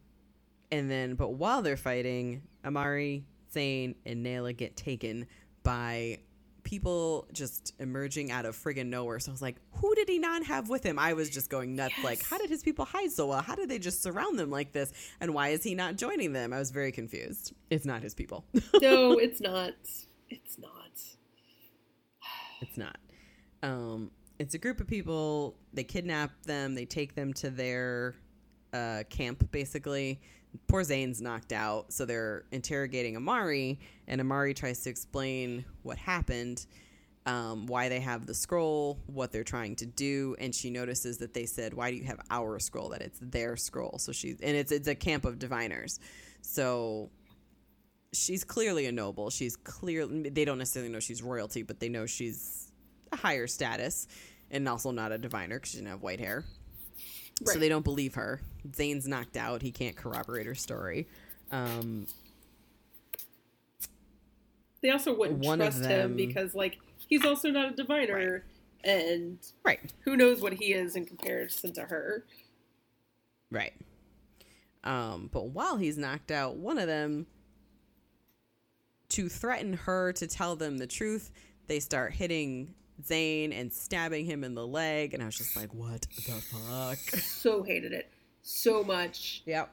A: and then but while they're fighting, Amari, Tzain, and Nailah get taken by people just emerging out of friggin' nowhere. So I was like, who did he not have with him? I was just going nuts. Like, how did his people hide so well? How did they just surround them like this? And why is he not joining them? I was very confused. It's not his people. *laughs*
B: no, it's not. It's not.
A: It's not. Um, it's a group of people. They kidnap them. They take them to their uh, camp, basically. Poor Tzain's knocked out, so they're interrogating Amari, and Amari tries to explain what happened. um, why they have the scroll, what they're trying to do, and she notices that they said, "Why do you have our scroll?" That it's their scroll. So she's and it's it's a camp of diviners. So she's clearly a noble. She's clearly they don't necessarily know she's royalty, but they know she's a higher status, and also not a diviner because she didn't have white hair.
B: Right.
A: So they don't believe her. Tzain's knocked out. He can't corroborate her story. Um,
B: They also wouldn't trust
A: them-
B: him because, like, he's also not a diviner, and
A: right.
B: who knows what he is in comparison to her.
A: Right. Um, but while he's knocked out, one of them, to threaten her to tell them the truth, they start hitting Tzain and stabbing him in the leg. And I was just like, what the fuck? *laughs*
B: So hated it so much,
A: Yep.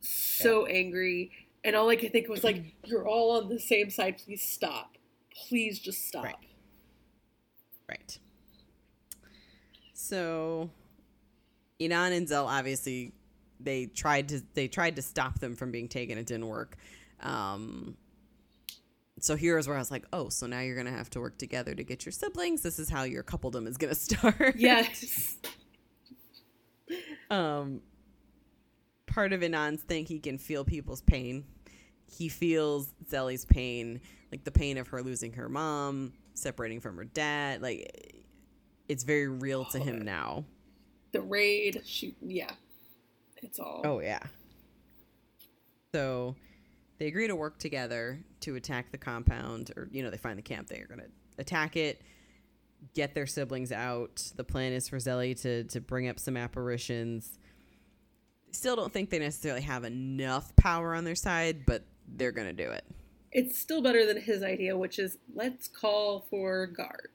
B: so angry, and all I could think was like, "You're all on the same side. Please stop. Please just stop."
A: Right. Right. So, Inan and Zell obviously they tried to they tried to stop them from being taken. It didn't work. Um, so here's where I was like, oh, so now you're gonna have to work together to get your siblings. This is how your coupledom is gonna *laughs* start.
B: Yes.
A: um, part of Inan's thing, he can feel people's pain. He feels Zélie's pain, like the pain of her losing her mom, separating from her dad. Like it's very real to him now.
B: the raid. She. Yeah. It's all.
A: Oh yeah. So they agree to work together to attack the compound, or you know, they find the camp. They are going to attack it, get their siblings out. The plan is for Zélie to to bring up some apparitions. Still don't think they necessarily have enough power on their side, but they're going to do it.
B: It's still better than his idea, which is let's call for guards.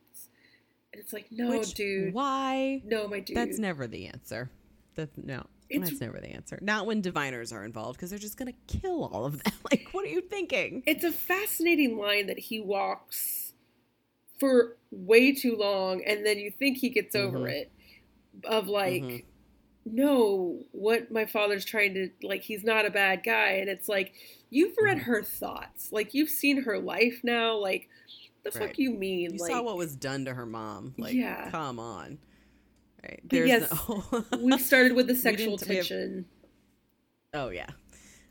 B: And it's like, no,
A: Which,
B: dude.
A: why?
B: No, my dude.
A: That's never the answer. That no.
B: It's-
A: that's never the answer. Not when diviners are involved, because they're just gonna kill all of them. *laughs* Like, what are you thinking?
B: it's a fascinating line that he walks for way too long and then you think he gets over
A: Mhm.
B: it of like
A: Mhm.
B: no what my father's trying to like he's not a bad guy and it's like you've read
A: Mhm.
B: her thoughts like you've seen her life now like the
A: Right.
B: fuck you mean
A: You
B: like
A: saw what was done to her mom. Like,
B: Yeah.
A: come on. Right. There's
B: yes,
A: no- *laughs*
B: we've started with the sexual
A: didn't- have-
B: tension
A: oh yeah.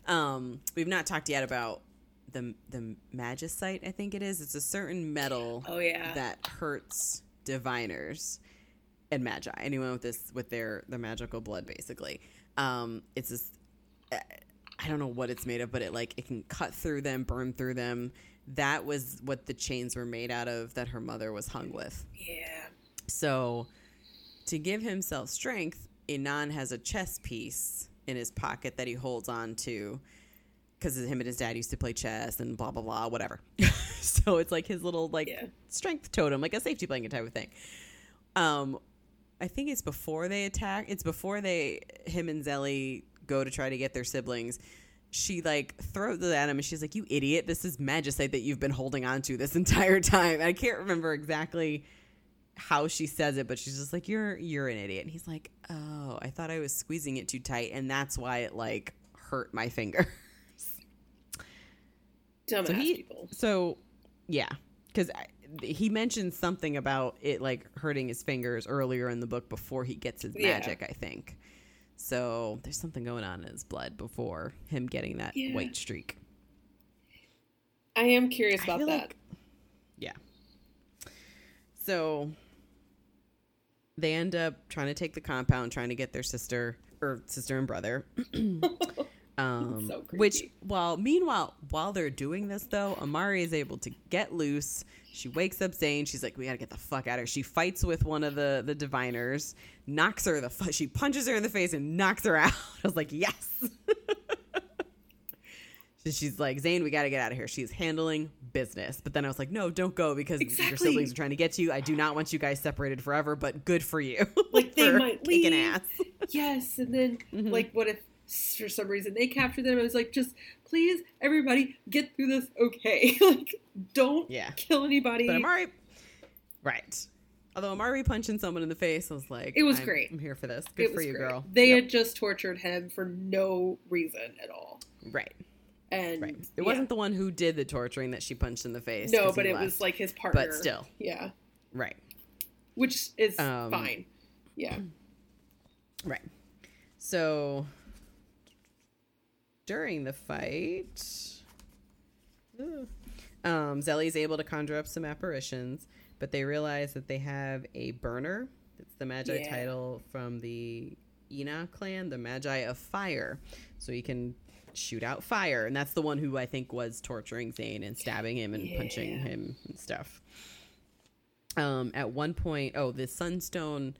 A: Um, we've not talked yet about the the majacite. I think it is. It's a certain metal
B: oh yeah
A: that hurts diviners and maji. Anyone with this with their the magical blood, basically. Um, it's this. I don't know what it's made of, but it like it can cut through them, burn through them. That was what the chains were made out of that her mother was hung with.
B: yeah
A: So, to give himself strength, Inan has a chess piece in his pocket that he holds on to because him and his dad used to play chess and blah blah blah whatever. *laughs* so it's like his little like
B: Yeah.
A: strength totem, like a safety blanket type of thing. Um, I think it's before they attack. It's before they him and Zélie go to try to get their siblings. She like throws it at him and she's like, "You idiot! This is majacite that you've been holding on to this *laughs* entire time." I can't remember exactly how she says it, but she's just like, "You're you're an idiot." And he's like, "Oh, I thought I was squeezing it too tight, and that's why it like hurt my finger."
B: dumbass
A: So he-
B: people
A: So, yeah, because he mentions something about it like hurting his fingers earlier in the book before he gets his
B: Yeah.
A: magic. I think. So there's something going on in his blood before him getting that
B: Yeah.
A: white streak.
B: i am curious about that
A: like- yeah. So they end up trying to take the compound, trying to get their sister or sister and brother. *laughs* um,
B: So
A: which, while meanwhile, while they're doing this though, Amari is able to get loose. She wakes up Tzain. She's like, "We gotta get the fuck out of here." She fights with one of the the diviners, knocks her the fu- she punches her in the face and knocks her *laughs* out. I was like, "Yes." *laughs* So she's like, Tzain, we got to get out of here. She's handling business. But then I was like, no, don't go because your siblings are trying to get to you. I do not want you guys separated forever, but good for you. *laughs*
B: Like, they might leave.
A: ass. *laughs*
B: yes and then
A: Mhm.
B: like what if for some reason they captured them i was like just please everybody get through this okay *laughs* like don't
A: Yeah.
B: kill anybody
A: But Amari, right. Although Amari punching someone in the face, I was like,
B: It was
A: I'm,
B: great.
A: I'm here for this. Good for you,
B: great.
A: girl.
B: they
A: Yep.
B: had just tortured him for no reason at all
A: right,
B: and
A: right. It
B: yeah.
A: wasn't the one who did the torturing that she punched in the face.
B: No, but it was like his partner
A: But still,
B: yeah
A: Right.
B: which is
A: Um,
B: fine. Yeah. *clears throat*
A: Right. So during the fight, um, Zélie's able to conjure up some apparitions, but they realize that they have a burner. It's the Maji
B: Yeah.
A: title from the Ina clan, the Maji of Fire. So he can shoot out fire, and that's the one who I think was torturing Tzain and stabbing him and punching him and stuff. Um, at one point, oh, the Sunstone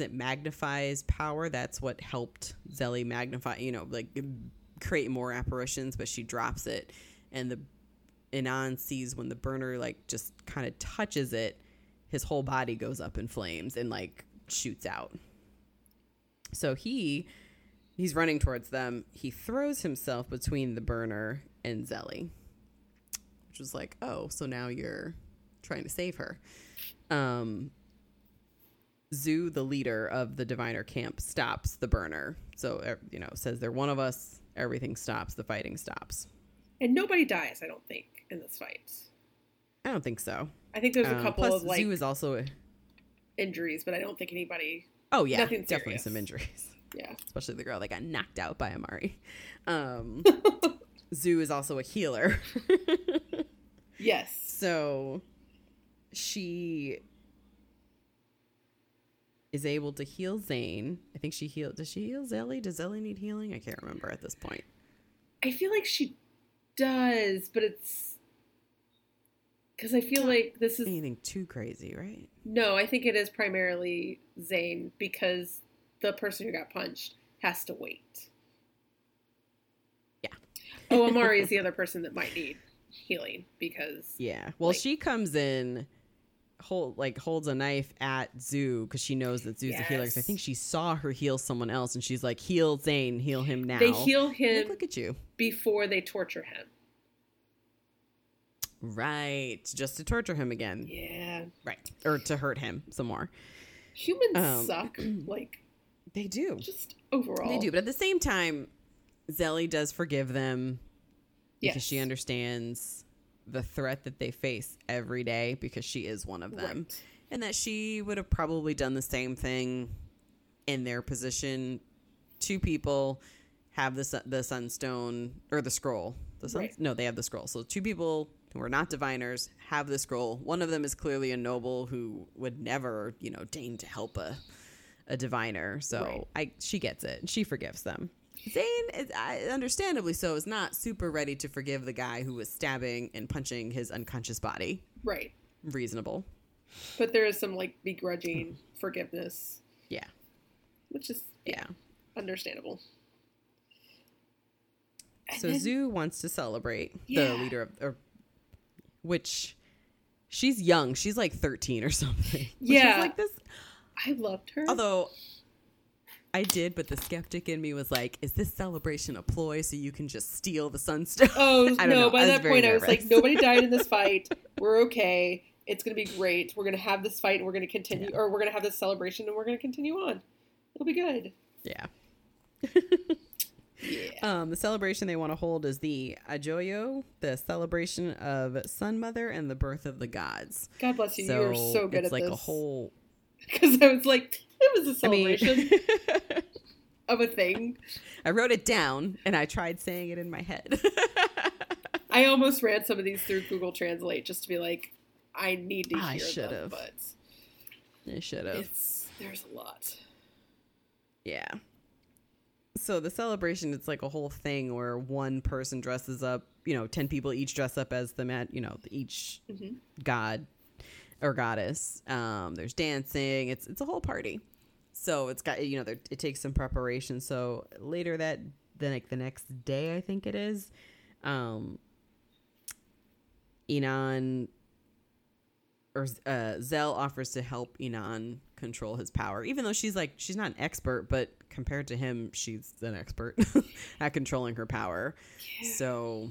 A: it magnifies power. That's what helped Zélie magnify, you know, like create more apparitions, but she drops it. And the Inan sees when the burner like just kind of touches it, his whole body goes up in flames and like shoots out. So he he's running towards them. He throws himself between the burner and Zélie. Which was like, oh, so now you're trying to save her. Um Zu, the leader of the diviner camp, stops the burner. So, er, you know, says they're one of us. Everything stops. The fighting stops.
B: And nobody dies, I don't think, in this fight.
A: I don't think so.
B: I think there's a
A: Um,
B: couple
A: plus,
B: of like
A: Zu is also. A,
B: injuries, but I don't think anybody.
A: oh yeah, definitely
B: serious.
A: some injuries.
B: Yeah.
A: Especially the girl that got knocked out by Amari. Um, *laughs* Zu is also a healer. *laughs*
B: Yes.
A: So she is able to heal Tzain. I think she healed. Does she heal Zélie? Does Zélie need healing? I can't remember at this point.
B: I feel like she does, but it's because I feel like this is
A: Anything too crazy, right?
B: no. I think it is primarily Tzain because the person who got punched has to wait.
A: Yeah. *laughs*
B: Oh, Amari is the *laughs* other person that might need healing because
A: Yeah. Well,
B: Like-
A: she comes in, hold like holds a knife at Zu because she knows that Zu's a healer. 'cause I think she saw her heal someone else, and she's like, "Heal Tzain, heal him now."
B: they heal him
A: look at you.
B: before they torture him.
A: Right, just to torture him again.
B: Yeah,
A: Right, or to hurt him some more.
B: humans
A: Um,
B: suck. *clears throat* Like
A: They do.
B: just overall,
A: They do, but at the same time, Zélie does forgive them because
B: Yes.
A: she understands the threat that they face every day because she is one of them.
B: Right.
A: And that she would have probably done the same thing in their position. Two people have the the sunstone or the scroll. The sun,
B: Right.
A: No, they have the scroll. So two people who are not diviners have the scroll. One of them is clearly a noble who would never, you know, deign to help a a diviner. So
B: Right.
A: I she gets it. She forgives them. Tzain, is, understandably so, is not super ready to forgive the guy who was stabbing and punching his unconscious body.
B: right.
A: Reasonable.
B: But there is some like begrudging forgiveness,
A: Yeah.
B: which is
A: Yeah.
B: understandable. And
A: So
B: then-
A: Zu wants to celebrate
B: Yeah.
A: the leader of, or, which she's young. She's like 13 or something. *laughs* Which is
B: Yeah.
A: like this.
B: I loved her.
A: Although I did, but the skeptic in me was like, is this celebration a ploy so you can just steal the sunstone?
B: oh *laughs* no!
A: know.
B: By that point, I was like, nobody died in this *laughs* fight. We're okay. It's gonna be great. We're gonna have this fight, and we're gonna continue, or we're gonna have this celebration, and we're gonna continue on. It'll be good.
A: yeah. *laughs*
B: Yeah.
A: Um, the celebration they want to hold is the Ajoyo, the celebration of Sun Mother and the birth of the gods.
B: God bless you. you are so good
A: it's
B: at
A: like
B: this.
A: a whole. *laughs*
B: Because I was like, it was a
A: I mean,
B: celebration *laughs* of a thing.
A: I wrote it down and I tried saying it in my head. *laughs*
B: I almost ran some of these through Google Translate just to be like, I need to
A: I
B: hear them,
A: should've.
B: but
A: I should have.
B: there's a lot.
A: Yeah. So the celebration, it's like a whole thing where one person dresses up. You know, ten people each dress up as the man. You know, each
B: Mhm.
A: god or goddess. Um, there's dancing. It's it's a whole party. So it's got you know there, it takes some preparation. So later that the like the next day I think it is, um, Inan or uh, Zell offers to help Inan control his power, even though she's like she's not an expert, but compared to him, she's an expert *laughs* at controlling her power. So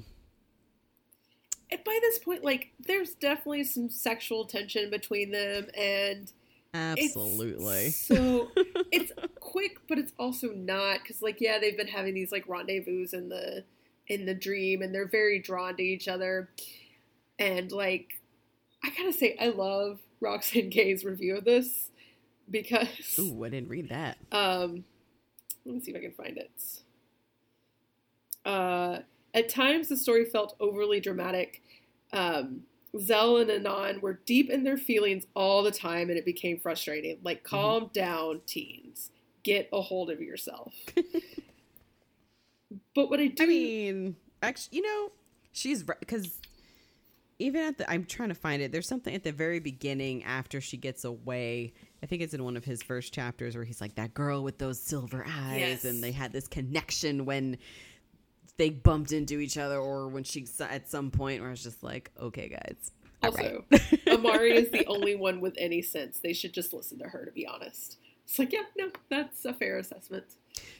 B: And by this point, like, there's definitely some sexual tension between them, and it's
A: absolutely,
B: so *laughs* it's quick, but it's also not because, like, yeah, they've been having these like rendezvous in the in the dream, and they're very drawn to each other. And like, I gotta say, I love Roxane Gay's review of this because
A: Ooh, I didn't read that.
B: um, let me see if I can find it. Uh, at times, the story felt overly dramatic. Um, Zell and Inan were deep in their feelings all the time, and it became frustrating. Like, calm down, teens. Get a hold of yourself. *laughs* but what I do,
A: I mean, actually, you know, she's right because even at the, I'm trying to find it. There's something at the very beginning after she gets away. I think it's in one of his first chapters where he's like that girl with those silver eyes,
B: Yes.
A: and they had this connection when they bumped into each other, or when she at some point where it's just like, okay, guys.
B: also,
A: right. *laughs*
B: Amari is the only one with any sense. They should just listen to her, to be honest. It's like, yeah, no, that's a fair assessment.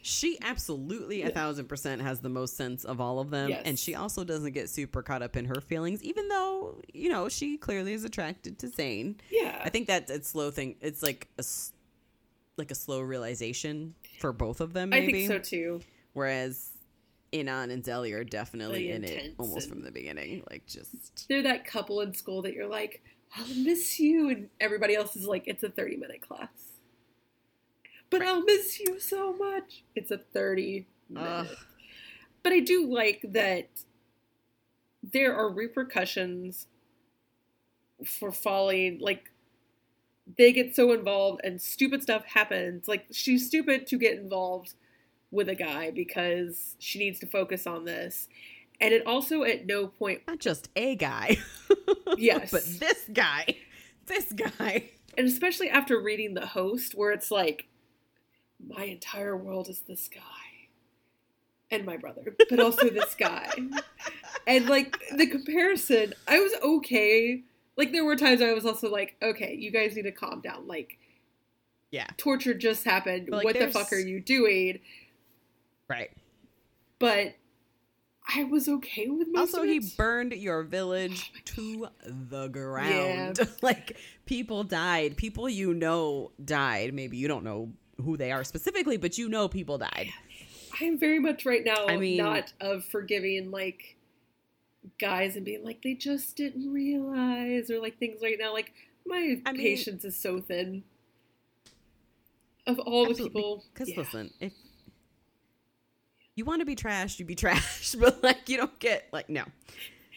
A: She absolutely a thousand percent has the most sense of all of them,
B: Yes.
A: and she also doesn't get super caught up in her feelings, even though you know she clearly is attracted to Tzain.
B: Yeah.
A: I think that it's slow thing. It's like a like a slow realization for both of them.
B: I
A: Maybe.
B: think so too.
A: Whereas Inan and Zélie are definitely in it almost from the beginning. Like just
B: They're that couple in school that you're like, I'll miss you. And everybody else is like, it's a 30 minute class. But I'll miss you so much. It's a 30 minute.
A: Ugh.
B: But I do like that there are repercussions for falling. Like, they get so involved and stupid stuff happens. Like, she's stupid to get involved with a guy because she needs to focus on this. And it also at no point
A: not just a guy. *laughs*
B: Yes.
A: but this guy, this guy.
B: and especially after reading the host where it's like my entire world is this guy and my brother but also this guy *laughs* and like the comparison i was okay like there were times i was also like okay you guys need to calm down like
A: Yeah.
B: torture just happened
A: like,
B: what the fuck are you doing
A: Right.
B: but i was okay with most
A: Also, he burned your village *sighs* to the ground. Yeah. *laughs* like people died. People you know died. Maybe you don't know who they are specifically, but you know people died.
B: I am very much right now
A: I mean-
B: not of forgiving like guys and being like they just didn't realize or like things right now. Like my
A: I mean-
B: patience is so thin. Of all the people,
A: Because
B: yeah.
A: listen, if you want to be trashed, you be trashed, *laughs* but like you don't get like no.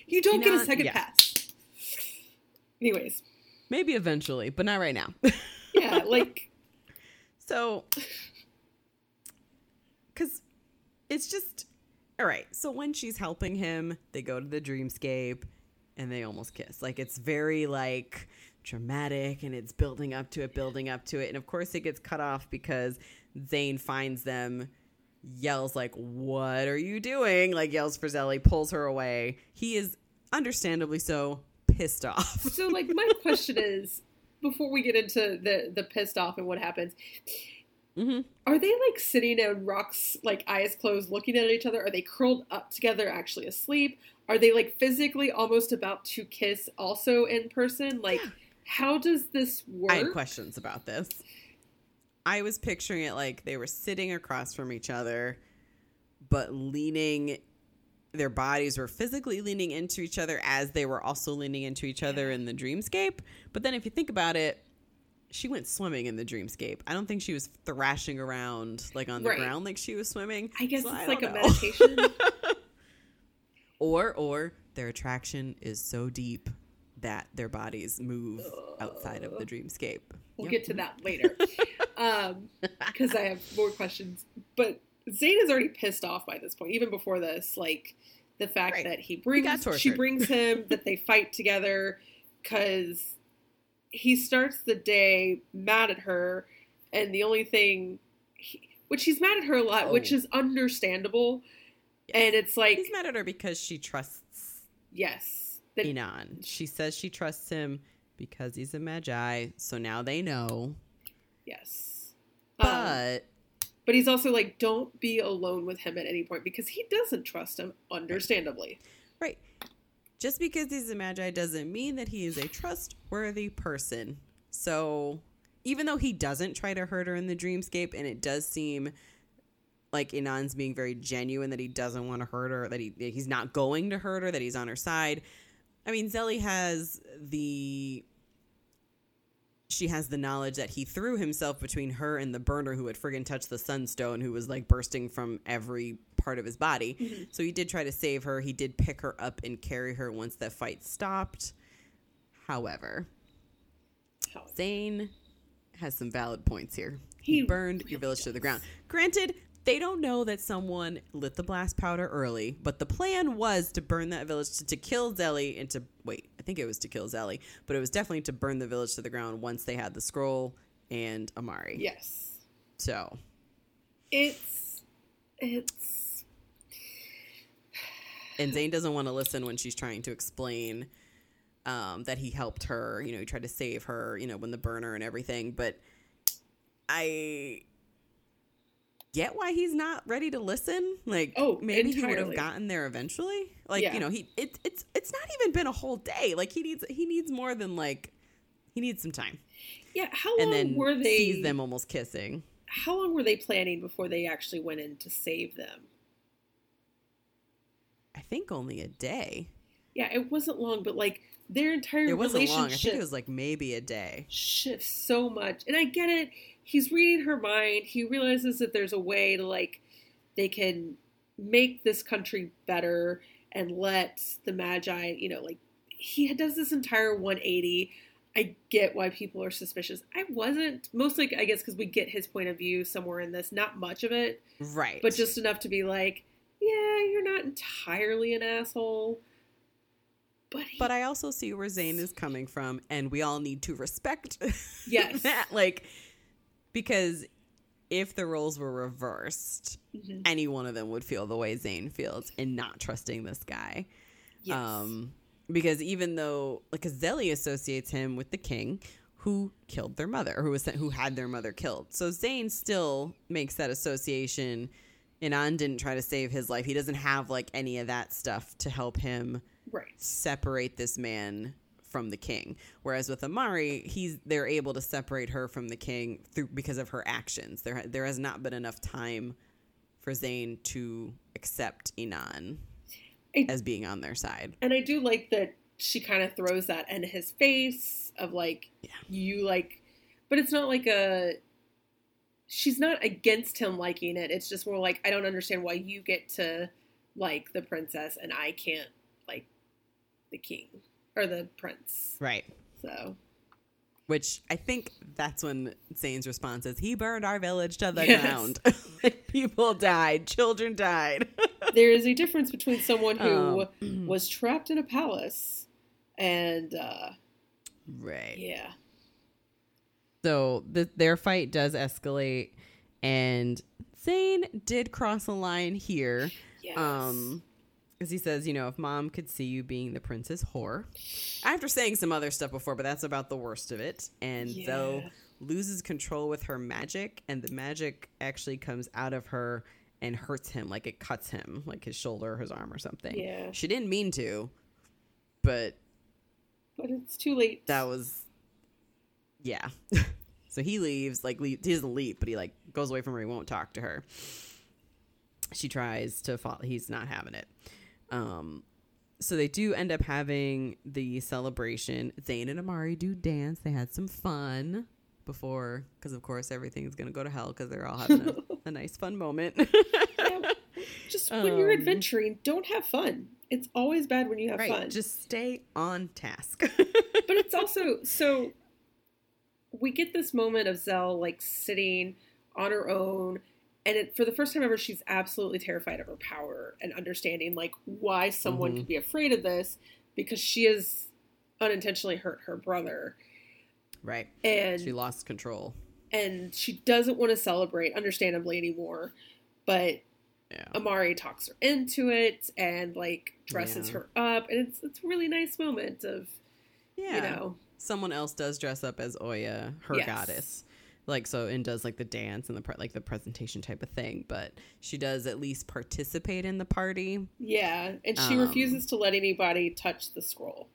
B: you don't get a second
A: yeah.
B: pass. Anyways,
A: Maybe eventually, but not right now. *laughs*
B: yeah, like
A: So, because it's just all right. So when she's helping him, they go to the dreamscape and they almost kiss. Like it's very like dramatic and it's building up to it, building up to it. And of course, it gets cut off because Tzain finds them, yells like, "What are you doing?" Like yells for Zélie, pulls her away. He is understandably so pissed off.
B: so. Like my *laughs* question is, before we get into the the pissed off and what happens,
A: hmm
B: Are they like sitting in rocks, like eyes closed, looking at each other? Are they curled up together, actually asleep? Are they like physically almost about to kiss also in person? Like,
A: Yeah.
B: how does this work?
A: I had questions about this. I was picturing it like they were sitting across from each other, but leaning, their bodies were physically leaning into each other as they were also leaning into each other in the dreamscape. But then if you think about it, she went swimming in the dreamscape. I don't think she was thrashing around like on the
B: Right.
A: ground like she was swimming.
B: I guess
A: So
B: it's
A: I
B: like a
A: know.
B: meditation. *laughs*
A: or or their attraction is so deep that their bodies move outside of the dreamscape.
B: We'll
A: Yep.
B: get to that later. um, *laughs* because I have more questions. But Tzain is already pissed off by this point, even before this. Like the fact
A: Right.
B: that he brings, she brings him, *laughs* that they fight together, because he starts the day mad at her, and the only thing, he, which he's mad at her a lot, which
A: Oh.
B: is understandable. And it's like,
A: He's mad at her because she trusts
B: yes, that
A: Inan. She says she trusts him because he's a maji, so now they know.
B: yes. Um,
A: But
B: But he's also like, don't be alone with him at any point because he doesn't trust him, understandably.
A: right. Just because he's a maji doesn't mean that he is a trustworthy person. So even though he doesn't try to hurt her in the dreamscape and it does seem like Inan's being very genuine that he doesn't want to hurt her, that he that he's not going to hurt her, that he's on her side. I mean, Zélie has the she has the knowledge that he threw himself between her and the burner who had friggin' touched the sunstone, who was like bursting from every part of his body.
B: Mm-hmm.
A: So he did try to save her. He did pick her up and carry her once that fight stopped. However,
B: How-
A: Tzain has some valid points here.
B: He
A: He burned your village to the ground. Granted, they don't know that someone lit the blast powder early, but the plan was to burn that village to, to kill Zélie and to wait. I think it was to kill Zélie, but it was definitely to burn the village to the ground once they had the scroll and Amari.
B: Yes.
A: So
B: It's it's
A: and Tzain doesn't want to listen when she's trying to explain um, that he helped her. You know, he tried to save her. You know, when the burner and everything. But I get why he's not ready to listen. Like,
B: Oh,
A: maybe he would have gotten there eventually. Like,
B: Yeah.
A: you know, he it, it's it's not even been a whole day. Like, he needs he needs more than like he needs some time.
B: yeah. How long
A: And then
B: were they?
A: sees them almost kissing.
B: How long were they planning before they actually went in to save them?
A: I think only a day.
B: Yeah, it wasn't long, but like their entire
A: It wasn't
B: relationship
A: long. I think it was like maybe a day.
B: shifts so much. And I get it. He's reading her mind. He realizes that there's a way to like they can make this country better and let the maji, you know, like he does this entire 180. I get why people are suspicious. I wasn't mostly I guess because we get his point of view somewhere in this, not much of it,
A: Right.
B: but just enough to be like, yeah, you're not entirely an asshole. But he,
A: But I also see where Tzain is coming from, and we all need to respect
B: Yes. *laughs*
A: that. Like, because if the roles were reversed,
B: Mhm.
A: any one of them would feel the way Tzain feels in not trusting this guy.
B: yes.
A: Um, because even though, like, Zélie associates him with the king who killed their mother, who was who had their mother killed. So Tzain still makes that association. Inan didn't try to save his life. He doesn't have like any of that stuff to help him
B: right.
A: separate this man from the king. Whereas with Amari, he's they're able to separate her from the king through because of her actions. There there has not been enough time for Tzain to accept Inan
B: I-
A: as being on their side.
B: And I do like that she kind of throws that in his face of like,
A: Yeah.
B: you like, but it's not like a, she's not against him liking it. It's just more like, I don't understand why you get to like the princess and I can't like the king or the prince.
A: Right.
B: So,
A: Which I think that's when Tzain's response is, "He burned our village to the
B: Yes.
A: ground. *laughs* Like, People died. Children died." *laughs*
B: there is a difference between someone who
A: Um, *clears throat*
B: was trapped in a palace and, uh,
A: right.
B: yeah.
A: So the, their fight does escalate, and Tzain did cross a line here.
B: Yes.
A: Um, because he says, you know, if mom could see you being the princess whore, after saying some other stuff before, but that's about the worst of it. And
B: Yeah.
A: Zoe loses control with her magic, and the magic actually comes out of her and hurts him, like it cuts him, like his shoulder, or his arm, or something.
B: Yeah.
A: She didn't mean to, but
B: but it's too late.
A: that was yeah *laughs* so he leaves like he doesn't leave but he like goes away from her he won't talk to her she tries to follow he's not having it um so they do end up having the celebration. Tzain and amari do dance. They had some fun before because of course everything's gonna go to hell because they're all having a, *laughs* a nice fun moment.
B: Yeah, just when you're
A: Um,
B: adventuring, don't have fun. It's always bad when you have
A: right
B: fun.
A: just stay on task. *laughs*
B: But it's also so we get this moment of Zell like sitting on her own and it, for the first time ever she's absolutely terrified of her power and understanding like why someone
A: Mhm.
B: could be afraid of this because she has unintentionally hurt her brother
A: right
B: and
A: she lost control
B: and she doesn't want to celebrate understandably anymore but
A: yeah
B: Amari talks her into it and like dresses
A: Yeah.
B: her up, and it's it's a really nice moment of
A: yeah
B: you know
A: someone else does dress up as Oya, her
B: Yes.
A: goddess. Like so and does like the dance and the pre- like the presentation type of thing, but she does at least participate in the party.
B: yeah, and she
A: Um,
B: refuses to let anybody touch the scroll.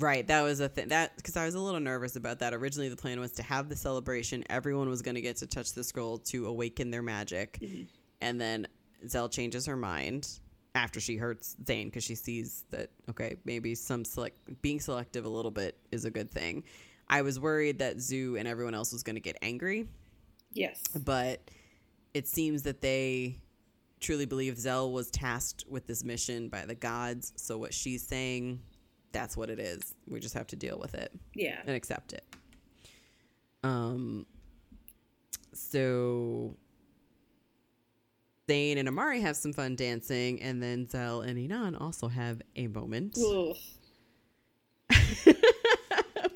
A: Right, that was a thing. That cuz I was a little nervous about that. Originally the plan was to have the celebration, everyone was going to get to touch the scroll to awaken their magic.
B: Mhm.
A: And then Zell changes her mind after she hurts Tzain cuz she sees that okay, maybe some select being selective a little bit is a good thing. I was worried that Zu and everyone else was going to get angry,
B: Yes.
A: but it seems that they truly believe Zell was tasked with this mission by the gods. So what she's saying, that's what it is. We just have to deal with it
B: Yeah.
A: and accept it. Um. So Tzain and Amari have some fun dancing, and then Zell and Inan also have a moment. *laughs*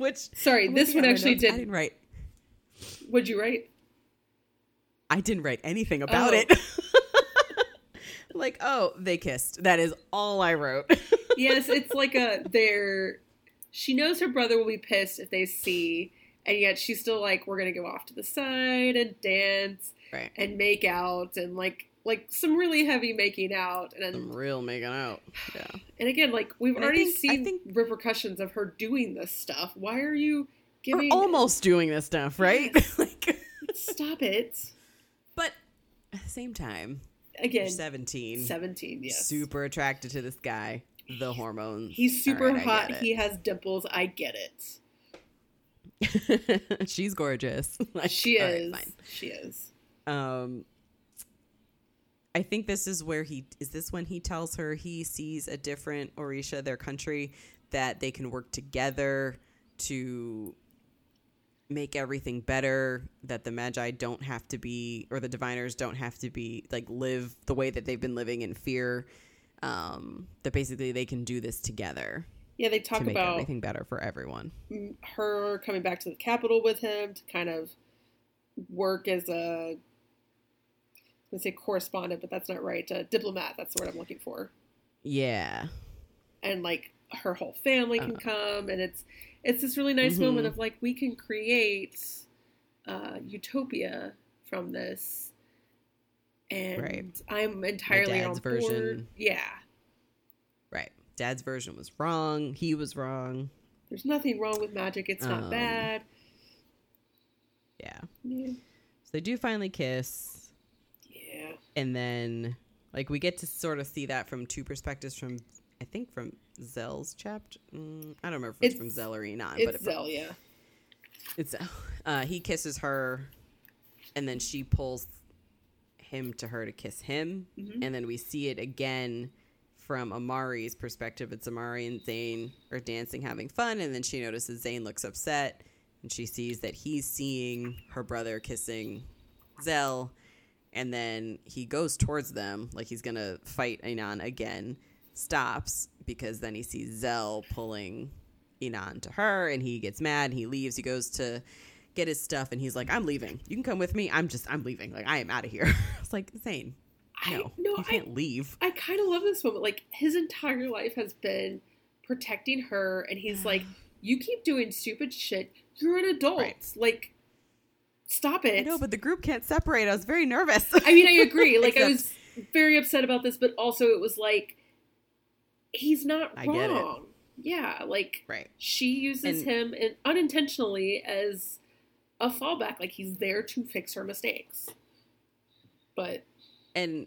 A: Which
B: Sorry,
A: I'm
B: this one actually
A: notes. I
B: did.
A: didn't write.
B: What'd you write?
A: I didn't write anything about
B: Oh.
A: it. *laughs* like, oh, they kissed. That is all I wrote. *laughs*
B: yes, it's like a they're. She knows her brother will be pissed if they see, and yet she's still like, we're gonna go off to the side and dance
A: right.
B: and make out and like like some really heavy making out and
A: I'm real making out. Yeah.
B: and again like we've
A: And
B: already
A: think-
B: seen repercussions of her doing this stuff. Why are you
A: We're
B: giving?
A: almost doing this stuff, right? *laughs* like,
B: Stop it.
A: but at the same time,
B: Again,
A: you're 17.
B: seventeen. Yes,
A: super attracted to this guy. The hormones.
B: He's super
A: right,
B: hot. He has dimples. I get it. *laughs*
A: She's gorgeous. *laughs* Like,
B: She is.
A: fine.
B: she is.
A: Um, I think this is where he is. This when he tells her he sees a different Orïsha, their country, that they can work together to make everything better. That the Maji don't have to be, or the diviners don't have to be, like live the way that they've been living in fear. Um, that basically they can do this together
B: Yeah, they talk
A: to make
B: about
A: everything better for everyone.
B: her coming back to the capital with him to kind of work as a let's say correspondent, but that's not right. A diplomat. That's the word I'm looking for.
A: Yeah.
B: And like her whole family can
A: Uh.
B: come, and it's it's this really nice
A: Mhm.
B: moment of like we can create uh, utopia from this. And
A: Right.
B: I'm entirely
A: dad's
B: on board.
A: version.
B: Yeah,
A: Right. Dad's version was wrong. He was wrong.
B: there's nothing wrong with magic. It's not
A: Um,
B: bad.
A: Yeah.
B: Yeah.
A: So they do finally kiss.
B: Yeah.
A: And then, like, we get to sort of see that from two perspectives from, I think, from Zell's chapter. Mm, I don't remember if it's, from
B: It's-
A: Zell or Inan, but
B: It's
A: it,
B: Zélie.
A: it's uh, he kisses her, and then she pulls him to her to kiss him,
B: Mhm.
A: and then we see it again from Amari's perspective. It's Amari and Tzain are dancing, having fun, and then she notices Tzain looks upset, and she sees that he's seeing her brother kissing Zell, and then he goes towards them like he's gonna fight Inan again. Stops because then he sees Zell pulling Inan to her, and he gets mad. And he leaves. He goes to get his stuff, and he's like, "I'm leaving. You can come with me. I'm just, I'm leaving. Like, I am out of here." *laughs* it's like, "Tzain,
B: I,
A: no,
B: no,
A: you
B: I,
A: can't leave."
B: I kind of love this moment. Like his entire life has been protecting her, and he's like, "You keep doing stupid shit. You're an adult.
A: Right.
B: Like, stop it."
A: I know, but the group can't separate. I was very nervous.
B: I mean, I agree. *laughs* Like, I was very upset about this, but also it was like, he's not
A: I
B: wrong.
A: get it.
B: Yeah, like
A: right.
B: she uses
A: And-
B: him in, unintentionally as a fallback. Like he's there to fix her mistakes. But
A: And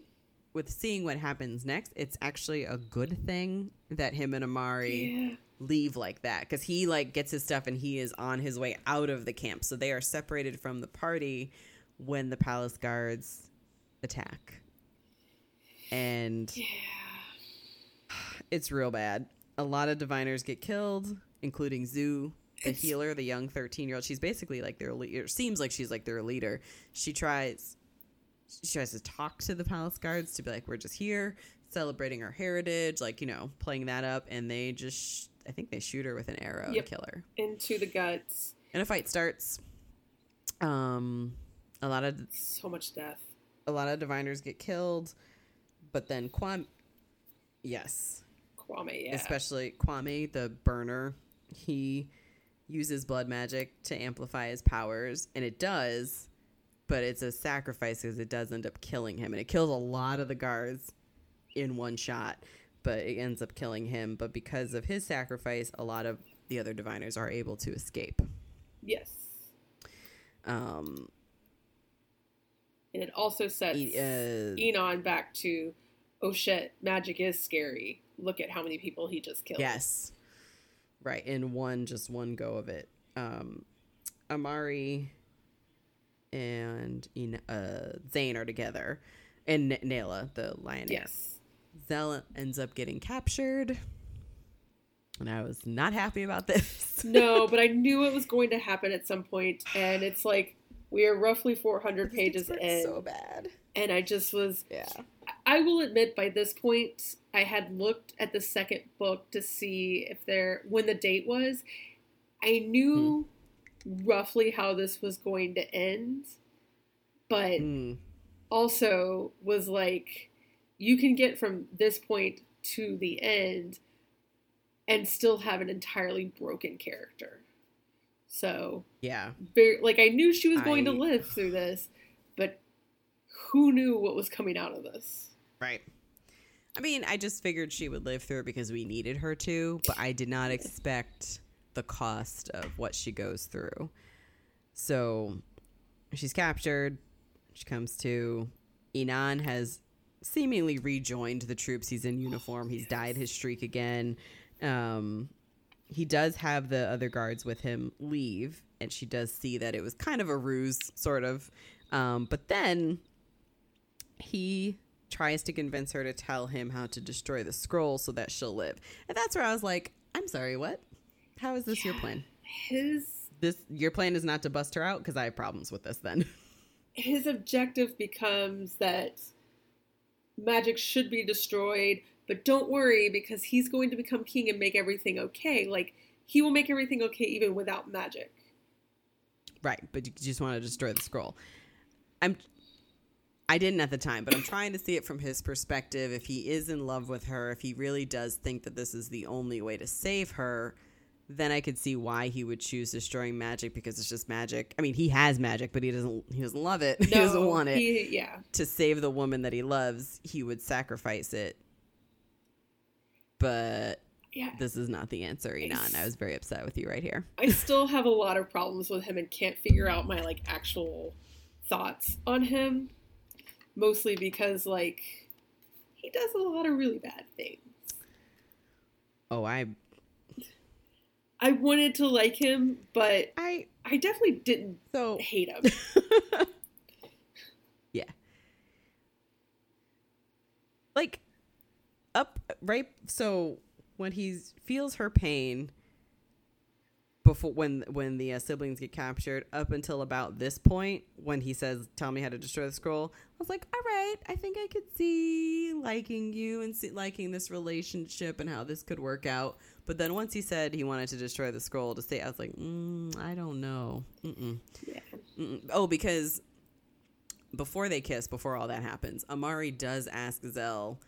A: with seeing what happens next, it's actually a good thing that him and Amari
B: yeah,
A: leave like that because he like gets his stuff and he is on his way out of the camp. So they are separated from the party when the palace guards attack, and
B: yeah,
A: it's real bad. A lot of diviners get killed, including Zu, the
B: It's-
A: healer, the young thirteen-year-old. She's basically like their leader. Seems like she's like their leader. She tries, she tries to talk to the palace guards to be like, "We're just here celebrating our heritage," like you know, playing that up, and they just, I think they shoot her with an arrow
B: Yep.
A: to kill her,
B: into the guts.
A: and a fight starts. Um, a lot of
B: So much death.
A: a lot of diviners get killed, but then Kwame, yes,
B: Kwame, yeah.
A: especially Kwame, the burner, he uses blood magic to amplify his powers, and it does, but it's a sacrifice because it does end up killing him, and it kills a lot of the guards in one shot, but it ends up killing him. But because of his sacrifice, a lot of the other diviners are able to escape.
B: yes.
A: Um,
B: And it also sets
A: e- uh,
B: Inan back to, oh shit, magic is scary. Look at how many people he just killed.
A: Yes. Right. In one, just one go of it. um, Amari and uh, Tzain are together, and N- Nailah, the lioness.
B: Yes.
A: Zell ends up getting captured, and I was not happy about *laughs* this.
B: No, but I knew it was going to happen at some point, and it's like we are roughly 400 pages in,
A: so bad.
B: and I just was.
A: Yeah.
B: I will admit, by this point, I had looked at the second book to see if there when the date was. I knew roughly how this was going to end, but
A: Mm.
B: also was like, you can get from this point to the end and still have an entirely broken character. So,
A: Yeah.
B: very, like, I knew she was going to live through this, but who knew what was coming out of this?
A: Right. I mean, I just figured she would live through it because we needed her to, but I did not expect the cost of what she goes through. So she's captured. She comes to. Inan has seemingly rejoined the troops. He's in uniform. He's dyed his streak again. Um, he does have the other guards with him leave, and she does see that it was kind of a ruse, sort of. Um, but then he tries to convince her to tell him how to destroy the scroll so that she'll live. And that's where I was like, I'm sorry, what? How is this your plan?
B: His
A: This your plan is not to bust her out because I have problems with this then.
B: his objective becomes that magic should be destroyed, but don't worry because he's going to become king and make everything okay. Like he will make everything okay even without magic.
A: right, but you just want to destroy the scroll. I'm I didn't at the time, but I'm trying to see it from his perspective. If he is in love with her, if he really does think that this is the only way to save her, then I could see why he would choose destroying magic because it's just magic. I mean, he has magic, but he doesn't he doesn't love it. *laughs* he doesn't want it.
B: He, yeah.
A: to save the woman that he loves, he would sacrifice it. But
B: Yeah.
A: this is not the answer, Inan. I was very upset with you right here. *laughs*
B: I still have a lot of problems with him and can't figure out my like actual thoughts on him. Mostly because like he does a lot of really bad things.
A: Oh, I
B: I wanted to like him, but
A: I
B: I definitely didn't
A: so
B: hate him. *laughs*
A: yeah. Like up right so when he feels her pain before when when the uh, siblings get captured up until about this point when he says tell me how to destroy the scroll i was like all right i think i could see liking you and see, liking this relationship and how this could work out but then once he said he wanted to destroy the scroll to stay i was like mm, i don't know Mm-mm.
B: yeah.
A: Mm-mm. oh because before they kiss before all that happens amari does ask zell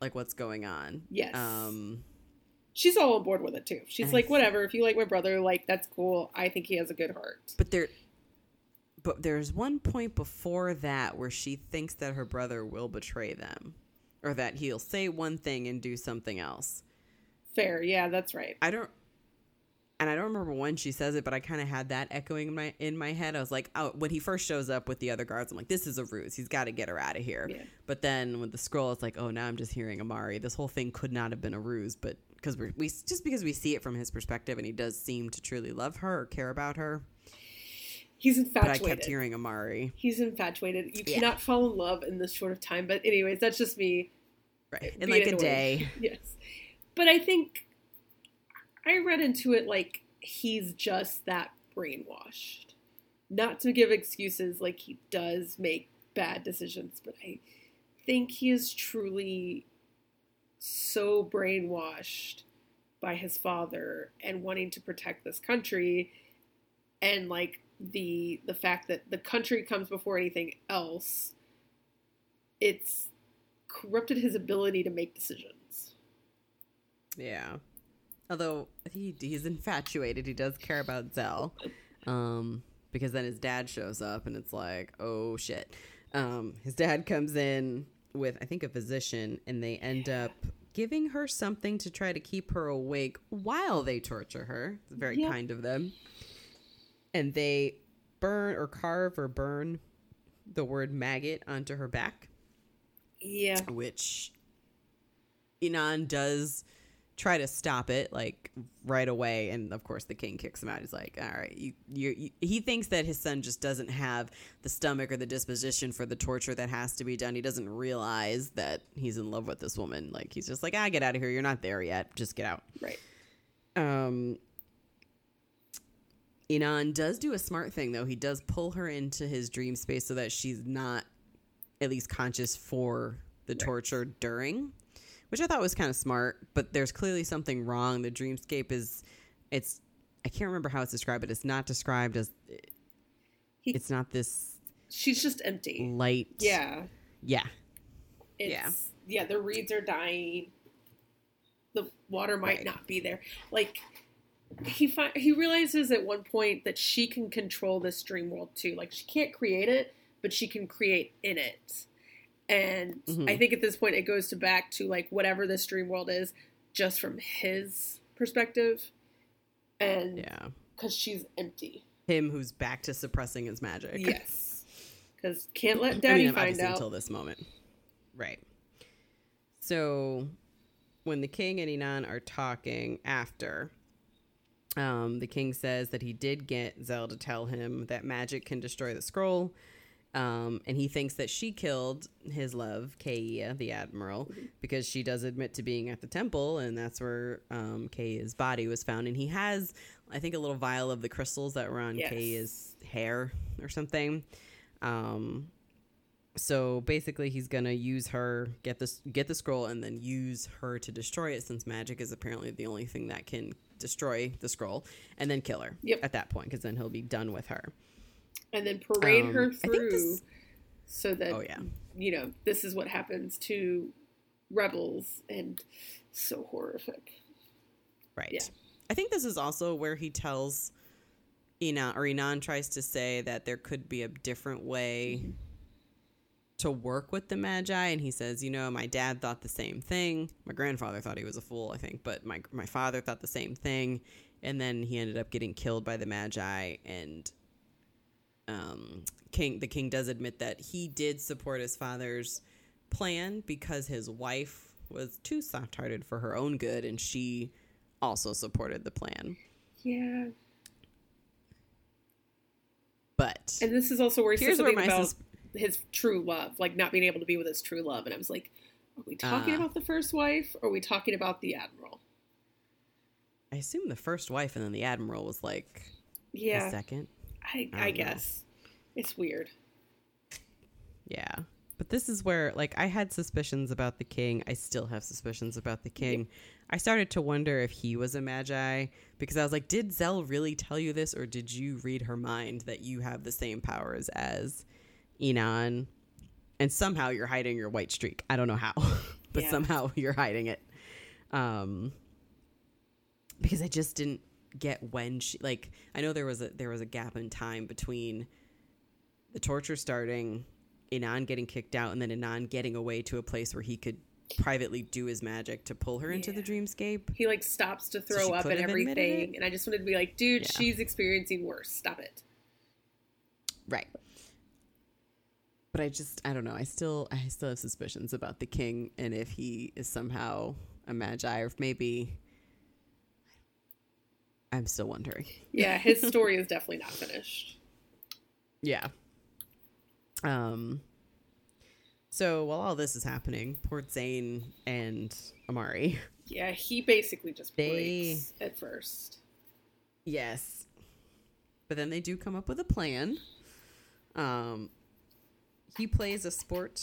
A: like what's going on
B: Yes.
A: um
B: She's all on board with it too. She's like, whatever, if you like my brother, like that's cool. I think he has a good heart.
A: But there, but there's one point before that where she thinks that her brother will betray them, or that he'll say one thing and do something else.
B: Fair, yeah, that's right.
A: I don't, and I don't remember when she says it, but I kind of had that echoing in my in my head. I was like, oh, when he first shows up with the other guards, I'm like, this is a ruse. He's got to get her out of here.
B: Yeah.
A: But then with the scroll, it's like, oh, now I'm just hearing Amari. This whole thing could not have been a ruse, but because we we just because we see it from his perspective, and he does seem to truly love her or care about her.
B: He's
A: But I
B: infatuated.
A: kept hearing Amari.
B: He's infatuated. You
A: Yeah.
B: cannot fall in love in this short of time. But anyways, that's just me.
A: Right. In like a
B: annoyed.
A: day. *laughs*
B: yes. But I think I read into it like he's just that brainwashed. Not to give excuses, like he does make bad decisions, but I think he is truly so brainwashed by his father and wanting to protect this country and like the the fact that the country comes before anything else it's corrupted his ability to make decisions
A: Yeah. Although he he's infatuated, he does care about Zell. Um, because then his dad shows up and it's like, oh shit. Um, his dad comes in with I think a physician and they end up giving her something to try to keep her awake while they torture her. It's very kind of them. And they burn or carve or burn the word maggot onto her back
B: yeah
A: which Inan does try to stop it like right away and of course the king kicks him out. He's like all right you, you, you he thinks that his son just doesn't have the stomach or the disposition for the torture that has to be done. He doesn't realize that he's in love with this woman. Like he's just like ah get out of here. You're not there yet. Just get out.
B: Right.
A: um Inan does do a smart thing though. He does pull her into his dream space so that she's not at least conscious for the
B: Right.
A: torture during, which I thought was kind of smart, but there's clearly something wrong. The dreamscape is it's I can't remember how it's described, but it's not described as
B: He,
A: it's not this
B: she's just empty.
A: light.
B: Yeah.
A: Yeah.
B: It's,
A: Yeah.
B: yeah. the reeds are dying. The water might
A: Right.
B: not be there. Like he fi- he realizes at one point that she can control this dream world too. Like she can't create it, but she can create in it. And
A: Mhm.
B: I think at this point it goes to back to like whatever this dream world is, just from his perspective, and
A: Yeah.
B: because she's empty.
A: Him who's back to suppressing his magic.
B: Yes, *laughs* because can't let
A: I
B: Daddy
A: mean,
B: find out.
A: until this moment. Right. So when the king and Inan are talking after, um, the king says that he did get Zell to tell him that magic can destroy the scroll. Um, and he thinks that she killed his love, Kaea, the admiral, because she does admit to being at the temple, and that's where um, Kaea's body was found. And he has, I think, a little vial of the crystals that were on
B: Yes.
A: Kaea's hair or something. Um, so basically, he's gonna use her, get this, get the scroll, and then use her to destroy it, since magic is apparently the only thing that can destroy the scroll, and then kill her.
B: Yep.
A: At that point, because then he'll be done with her.
B: And then parade
A: Um,
B: her through
A: this-
B: so that
A: Oh yeah.
B: you know this is what happens to rebels and so horrific
A: Right.
B: Yeah.
A: I think this is also where he tells Inan, or Inan tries to say that there could be a different way to work with the Maji, and he says, you know, my dad thought the same thing. My grandfather thought he was a fool, I think, but my my father thought the same thing, and then he ended up getting killed by the Maji, and um, King the king does admit that he did support his father's plan because his wife was too soft-hearted for her own good, and she also supported the plan.
B: yeah
A: But
B: and this is also where he says something about
A: sus-
B: his true love like not being able to be with his true love and i was like are we talking
A: Ah.
B: about the first wife or are we talking about the admiral
A: I assume the first wife and then the admiral was like the
B: yeah
A: second.
B: I,
A: I
B: I,
A: don't know.
B: guess it's weird
A: Yeah. But this is where like I had suspicions about the king. I still have suspicions about the king. I started to wonder if he was a maji because I was like, did Zell really tell you this or did you read her mind that you have the same powers as Inan? And somehow you're hiding your white streak. I don't know how, *laughs* but
B: Yeah.
A: somehow you're hiding it. Um because I just didn't get when she like I know there was a there was a gap in time between the torture starting, Inan getting kicked out, and then Inan getting away to a place where he could privately do his magic to pull her into the
B: Yeah.
A: dreamscape.
B: he like stops to throw up and everything and i just wanted to be like dude
A: Yeah.
B: she's experiencing worse stop it
A: Right. But I just I don't know. I still I still have suspicions about the king and if he is somehow a maji or if maybe I'm still wondering.
B: yeah his *laughs* story is definitely not finished
A: Yeah. Um. So while all this is happening, Port Tzain and Amari.
B: yeah he basically just
A: They-
B: breaks at first
A: Yes. But then they do come up with a plan. Um. He plays a sport.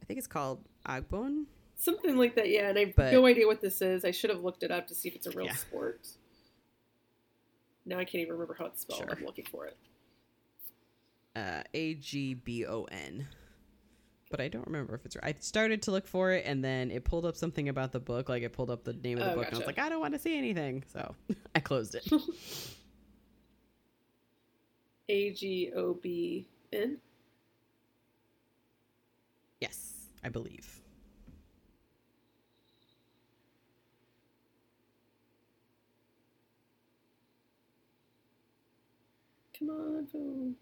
A: I think it's called Agbon.
B: Something like that, yeah. And I have
A: But-
B: no idea what this is. I should have looked it up to see if it's a real
A: Yeah.
B: sport. Now I can't even remember how it's spelled.
A: Sure.
B: I'm looking for it.
A: Uh, A G B O N. But I don't remember if it's right. I started to look for it, and then it pulled up something about the book. Like it pulled up the name of the
B: Oh,
A: book, and I was like, I don't want to see anything, so *laughs* I closed it. *laughs*
B: A G O B N.
A: yes, I believe.
B: Come on, phone.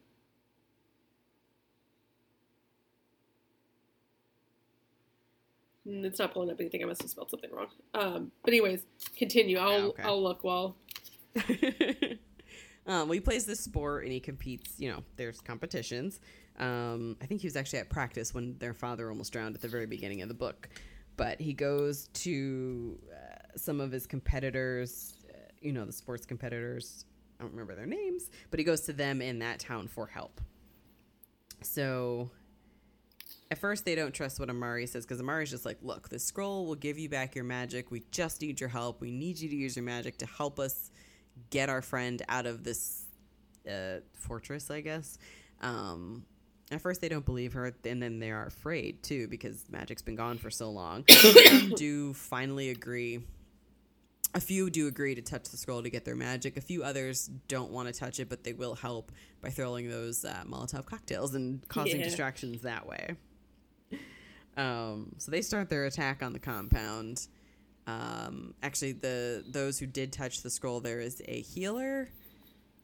B: Mm, It's not pulling up anything. I must have spelled something wrong. Um, but anyways, continue. I'll
A: Oh, okay.
B: I'll look while. *laughs*
A: um, well, he plays this sport and he competes. You know, there's competitions. Um, I think he was actually at practice when their father almost drowned at the very beginning of the book. But he goes to uh, some of his competitors. Uh, you know, the sports competitors. I don't remember their names, but he goes to them in that town for help. So at first they don't trust what Amari says because Amari's just like, look, the scroll will give you back your magic. We just need your help. We need you to use your magic to help us get our friend out of this uh, fortress, I guess. Um, at first they don't believe her, and then they are afraid too because magic's been gone for so long. *coughs* Do finally agree. A few do agree to touch the scroll to get their magic. A few others don't want to touch it, but they will help by throwing those uh, Molotov cocktails and causing
B: Yeah.
A: distractions that way. Um, so they start their attack on the compound. Um, actually, the those who did touch the scroll, there is a healer.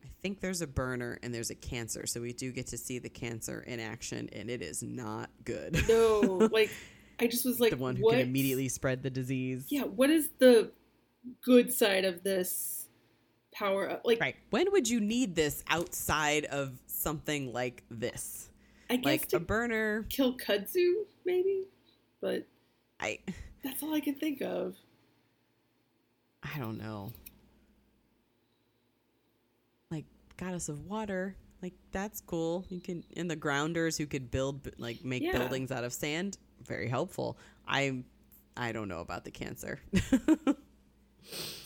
A: I think there's a burner and there's a cancer. So we do get to see the cancer in action, and it is not good.
B: No, *laughs* like I just was like,
A: the one who
B: what?
A: can immediately spread the disease.
B: Yeah, what is the good side of this power? up? Like,
A: Right. When would you need this outside of something like this?
B: I guess
A: Like
B: to
A: a burner.
B: kill kudzu, maybe, but
A: I
B: that's all I can think of.
A: I don't know. Like goddess of water, like that's cool. You can and the grounders who could build like make
B: Yeah.
A: buildings out of sand, very helpful. I I don't know about the cancer. *laughs*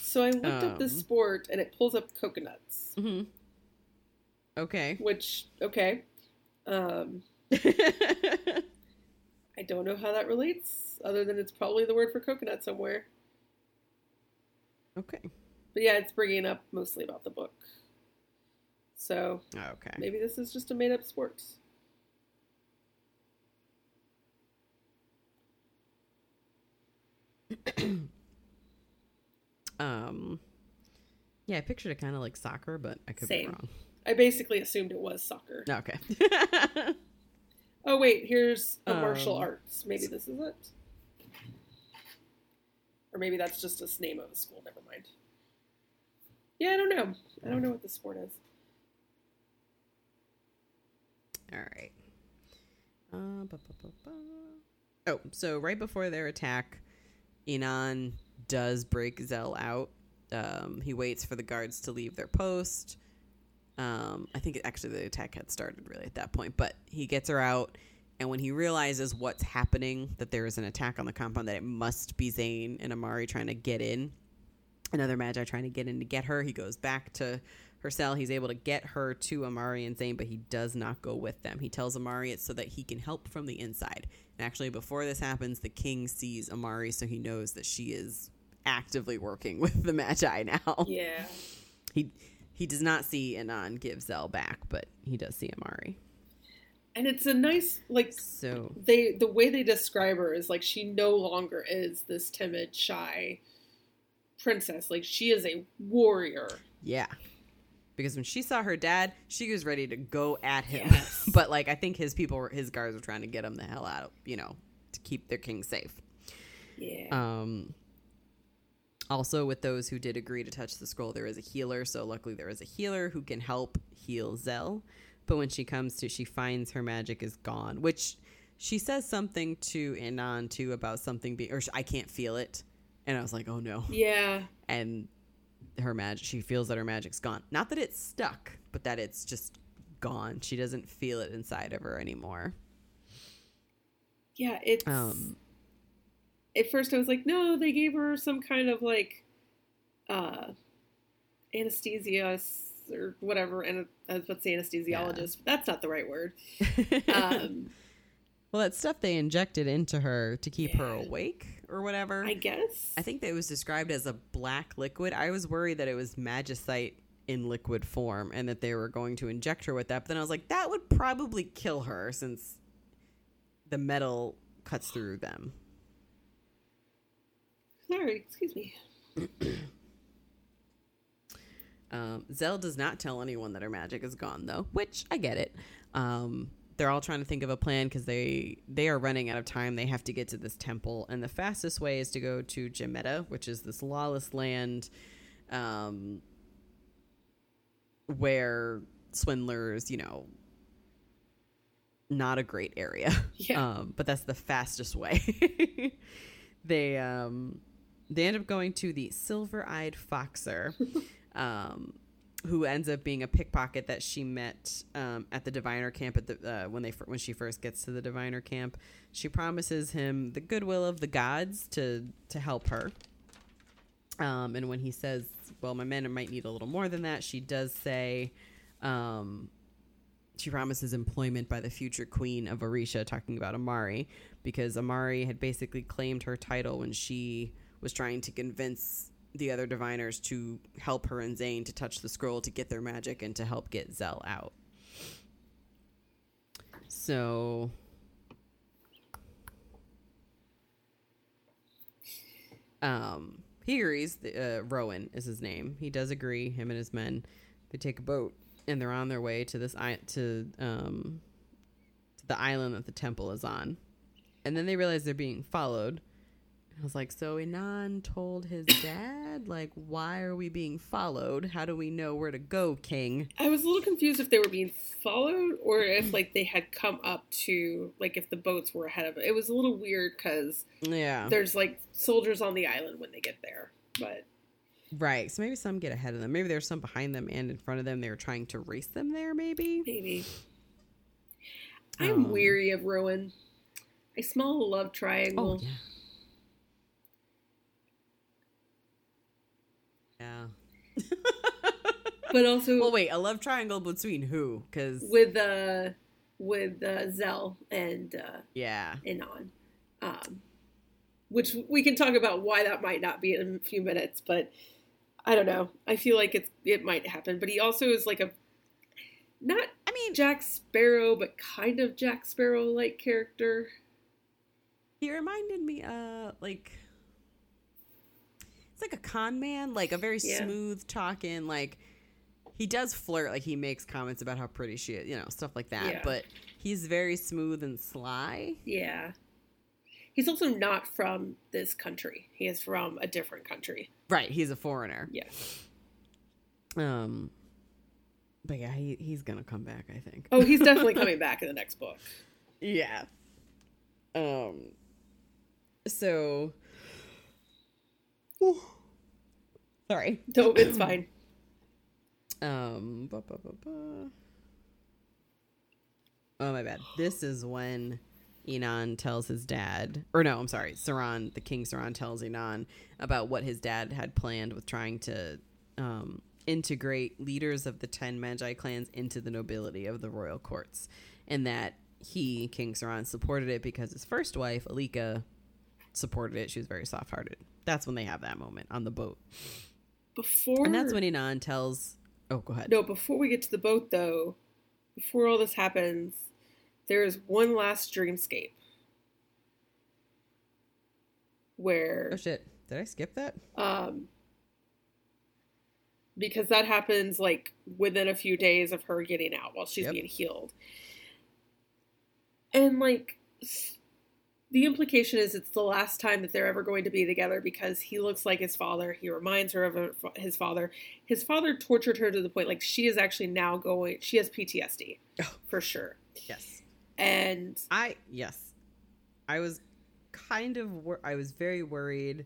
B: So I looked up the
A: Um.
B: sport, and it pulls up coconuts,
A: hmm Okay.
B: which okay. Um, *laughs* I don't know how that relates, other than it's probably the word for coconut somewhere.
A: okay.
B: But yeah, it's bringing up mostly about the book. So
A: Okay.
B: maybe this is just a made up sport. *clears throat*
A: Um Yeah, I pictured it kind of like soccer, but I could
B: Same.
A: be wrong.
B: I basically assumed it was soccer.
A: Okay. *laughs* *laughs*
B: Oh wait, here's a martial
A: Um,
B: arts. Maybe this is it. Or maybe that's just a name of a school. Never mind. Yeah, I don't know. I don't know what the sport is.
A: All right. Uh. Oh, so right before their attack, Inan does break Zell out. Um, he waits for the guards to leave their post. Um, I think actually the attack had started really at that point, but he gets her out. And when he realizes what's happening, that there is an attack on the compound, that it must be Tzain and Amari trying to get in, another Maji trying to get in to get her, he goes back to her cell. He's able to get her to Amari and Tzain, but he does not go with them. He tells Amari it's so that he can help from the inside. And actually, before this happens, the king sees Amari, so he knows that she is actively working *laughs* with the Maji now.
B: Yeah.
A: He he does not see Inan give Zell back, but he does see Amari.
B: And it's a nice like
A: So
B: they the way they describe her is like she no longer is this timid, shy princess. Like she is a warrior.
A: yeah. Because when she saw her dad, she was ready to go at him.
B: Yes. *laughs*
A: but like I think his people, were- his guards were trying to get him the hell out, you know, to keep their king safe.
B: Yeah.
A: Um, also, with those who did agree to touch the scroll, there is a healer. So, luckily, there is a healer who can help heal Zell. But when she comes to, she finds her magic is gone, which she says something to Inan too about something being, or I can't feel it. And I was like, oh no.
B: yeah.
A: And her magic, she feels that her magic's gone. Not that it's stuck, but that it's just gone. She doesn't feel it inside of her anymore.
B: Yeah, it's
A: Um,
B: at first I was like, no, they gave her some kind of like uh anesthesia or whatever, and I was about to say anesthesiologist, but that's not the right word. *laughs* Um,
A: Well, that stuff they injected into her to keep her awake or whatever.
B: I guess.
A: I think that it was described as a black liquid. I was worried that it was majacite in liquid form and that they were going to inject her with that. But then I was like, that would probably kill her since the metal cuts through them.
B: Sorry, excuse me. *clears throat*
A: Um, Zell does not tell anyone that her magic is gone, though, which I get it. Um, they're all trying to think of a plan because they they are running out of time. They have to get to this temple, and the fastest way is to go to Jimeta, which is this lawless land, um, where swindlers, you know, not a great area.
B: Yeah.
A: Um, but that's the fastest way. *laughs* they um they end up going to the silver-eyed foxer. *laughs* um who ends up being a pickpocket that she met um, at the diviner camp at the uh, when they when she first gets to the diviner camp. She promises him the goodwill of the gods to to help her. Um, and when he says, "Well, my men might need a little more than that," she does say, um, she promises employment by the future queen of Orïsha, talking about Amari, because Amari had basically claimed her title when she was trying to convince the other diviners to help her and Tzain to touch the scroll to get their magic and to help get Zell out. So um he agrees uh, Roën is his name. He does agree him and his men. They take a boat and they're on their way to this to um to the island that the temple is on. And then they realize they're being followed I was like, so Inan told his *coughs* dad, like, why are we being followed? How do we know where to go, King?
B: I was a little confused if they were being followed or if like they had come up to like if the boats were ahead of it. It was a little weird because
A: Yeah.
B: there's like soldiers on the island when they get there, but
A: Right. So maybe some get ahead of them. Maybe there's some behind them and in front of them. They were trying to race them there, maybe.
B: maybe. I'm
A: Um,
B: weary of Roën. I smell a love
A: Oh,
B: triangle.
A: yeah. Yeah.
B: But also
A: well, wait, a love triangle between who? Because,
B: with uh with uh, Zell and uh
A: yeah.
B: Inan. Um which we can talk about why that might not be in a few minutes, but I don't know. I feel like it's it might happen. But he also is like a not
A: I mean,
B: Jack Sparrow, but kind of Jack Sparrow like character.
A: he reminded me, uh, like, it's like a con man, like a very
B: Yeah.
A: smooth talking, like, he does flirt, like, he makes comments about how pretty she is, you know, stuff like that.
B: Yeah.
A: But he's very smooth and sly.
B: Yeah. He's also not from this country. He is from a different country.
A: Right. He's a foreigner.
B: Yeah.
A: Um, but yeah, he, he's gonna come back, I think.
B: Oh, he's definitely *laughs* coming back in the next book.
A: Yeah. Um. So. Sorry.
B: No, it's fine. *clears throat*
A: Um. ba, ba, ba, ba. Oh my bad. This is when Inan tells his dad, or no, I'm sorry, Saran, the King Saran tells Inan about what his dad had planned with trying to um, integrate leaders of the ten maji clans into the nobility of the royal courts, and that he, King Saran, supported it because his first wife, Alika, supported it. She was very soft-hearted. That's when they have that moment on the boat,
B: Before
A: and that's when Inan tells. Oh, go ahead.
B: No, before we get to the boat though, before all this happens, there is one last dreamscape. Where
A: Oh shit! Did I skip that?
B: um because that happens like within a few days of her getting out while she's
A: Yep.
B: being healed. And like the implication is it's the last time that they're ever going to be together because he looks like his father. He reminds her of her his father. His father tortured her to the point like she is actually now going. She has PTSD
A: Oh.
B: for sure.
A: Yes.
B: And
A: I yes, I was kind of wor- I was very worried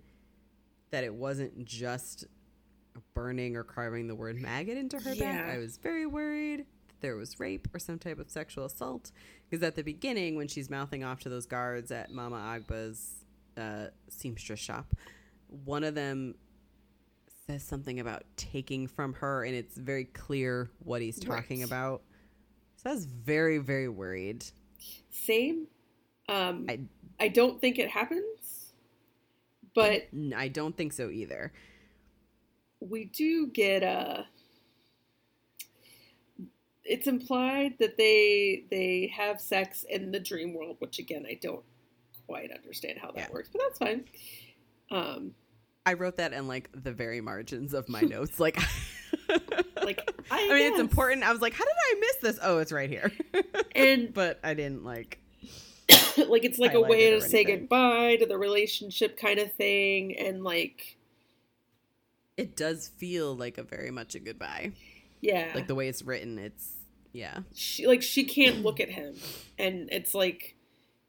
A: that it wasn't just burning or carving the word maggot into her back.
B: Yeah.
A: I was very worried there was rape or some type of sexual assault because at the beginning when she's mouthing off to those guards at Mama Agba's uh, seamstress shop, one of them says something about taking from her and it's very clear what he's talking
B: Right.
A: about. So I was very very worried.
B: same. Um,
A: I-
B: I don't think it happens, but
A: I don't think so either.
B: we do get a it's implied that they they have sex in the dream world which again i don't quite understand how that
A: Yeah.
B: works but that's fine um
A: I wrote that in like the very margins of my *laughs* notes. Like, *laughs*
B: Like I,
A: I mean, it's important. I was like, how did I miss this? Oh, it's right here.
B: And *laughs*
A: but I didn't like. *coughs*
B: like it's like a way to say goodbye to the relationship kind of thing and like
A: It does feel like a very much a goodbye.
B: Yeah.
A: Like the way it's written, it's yeah.
B: she like she can't look at him. And it's like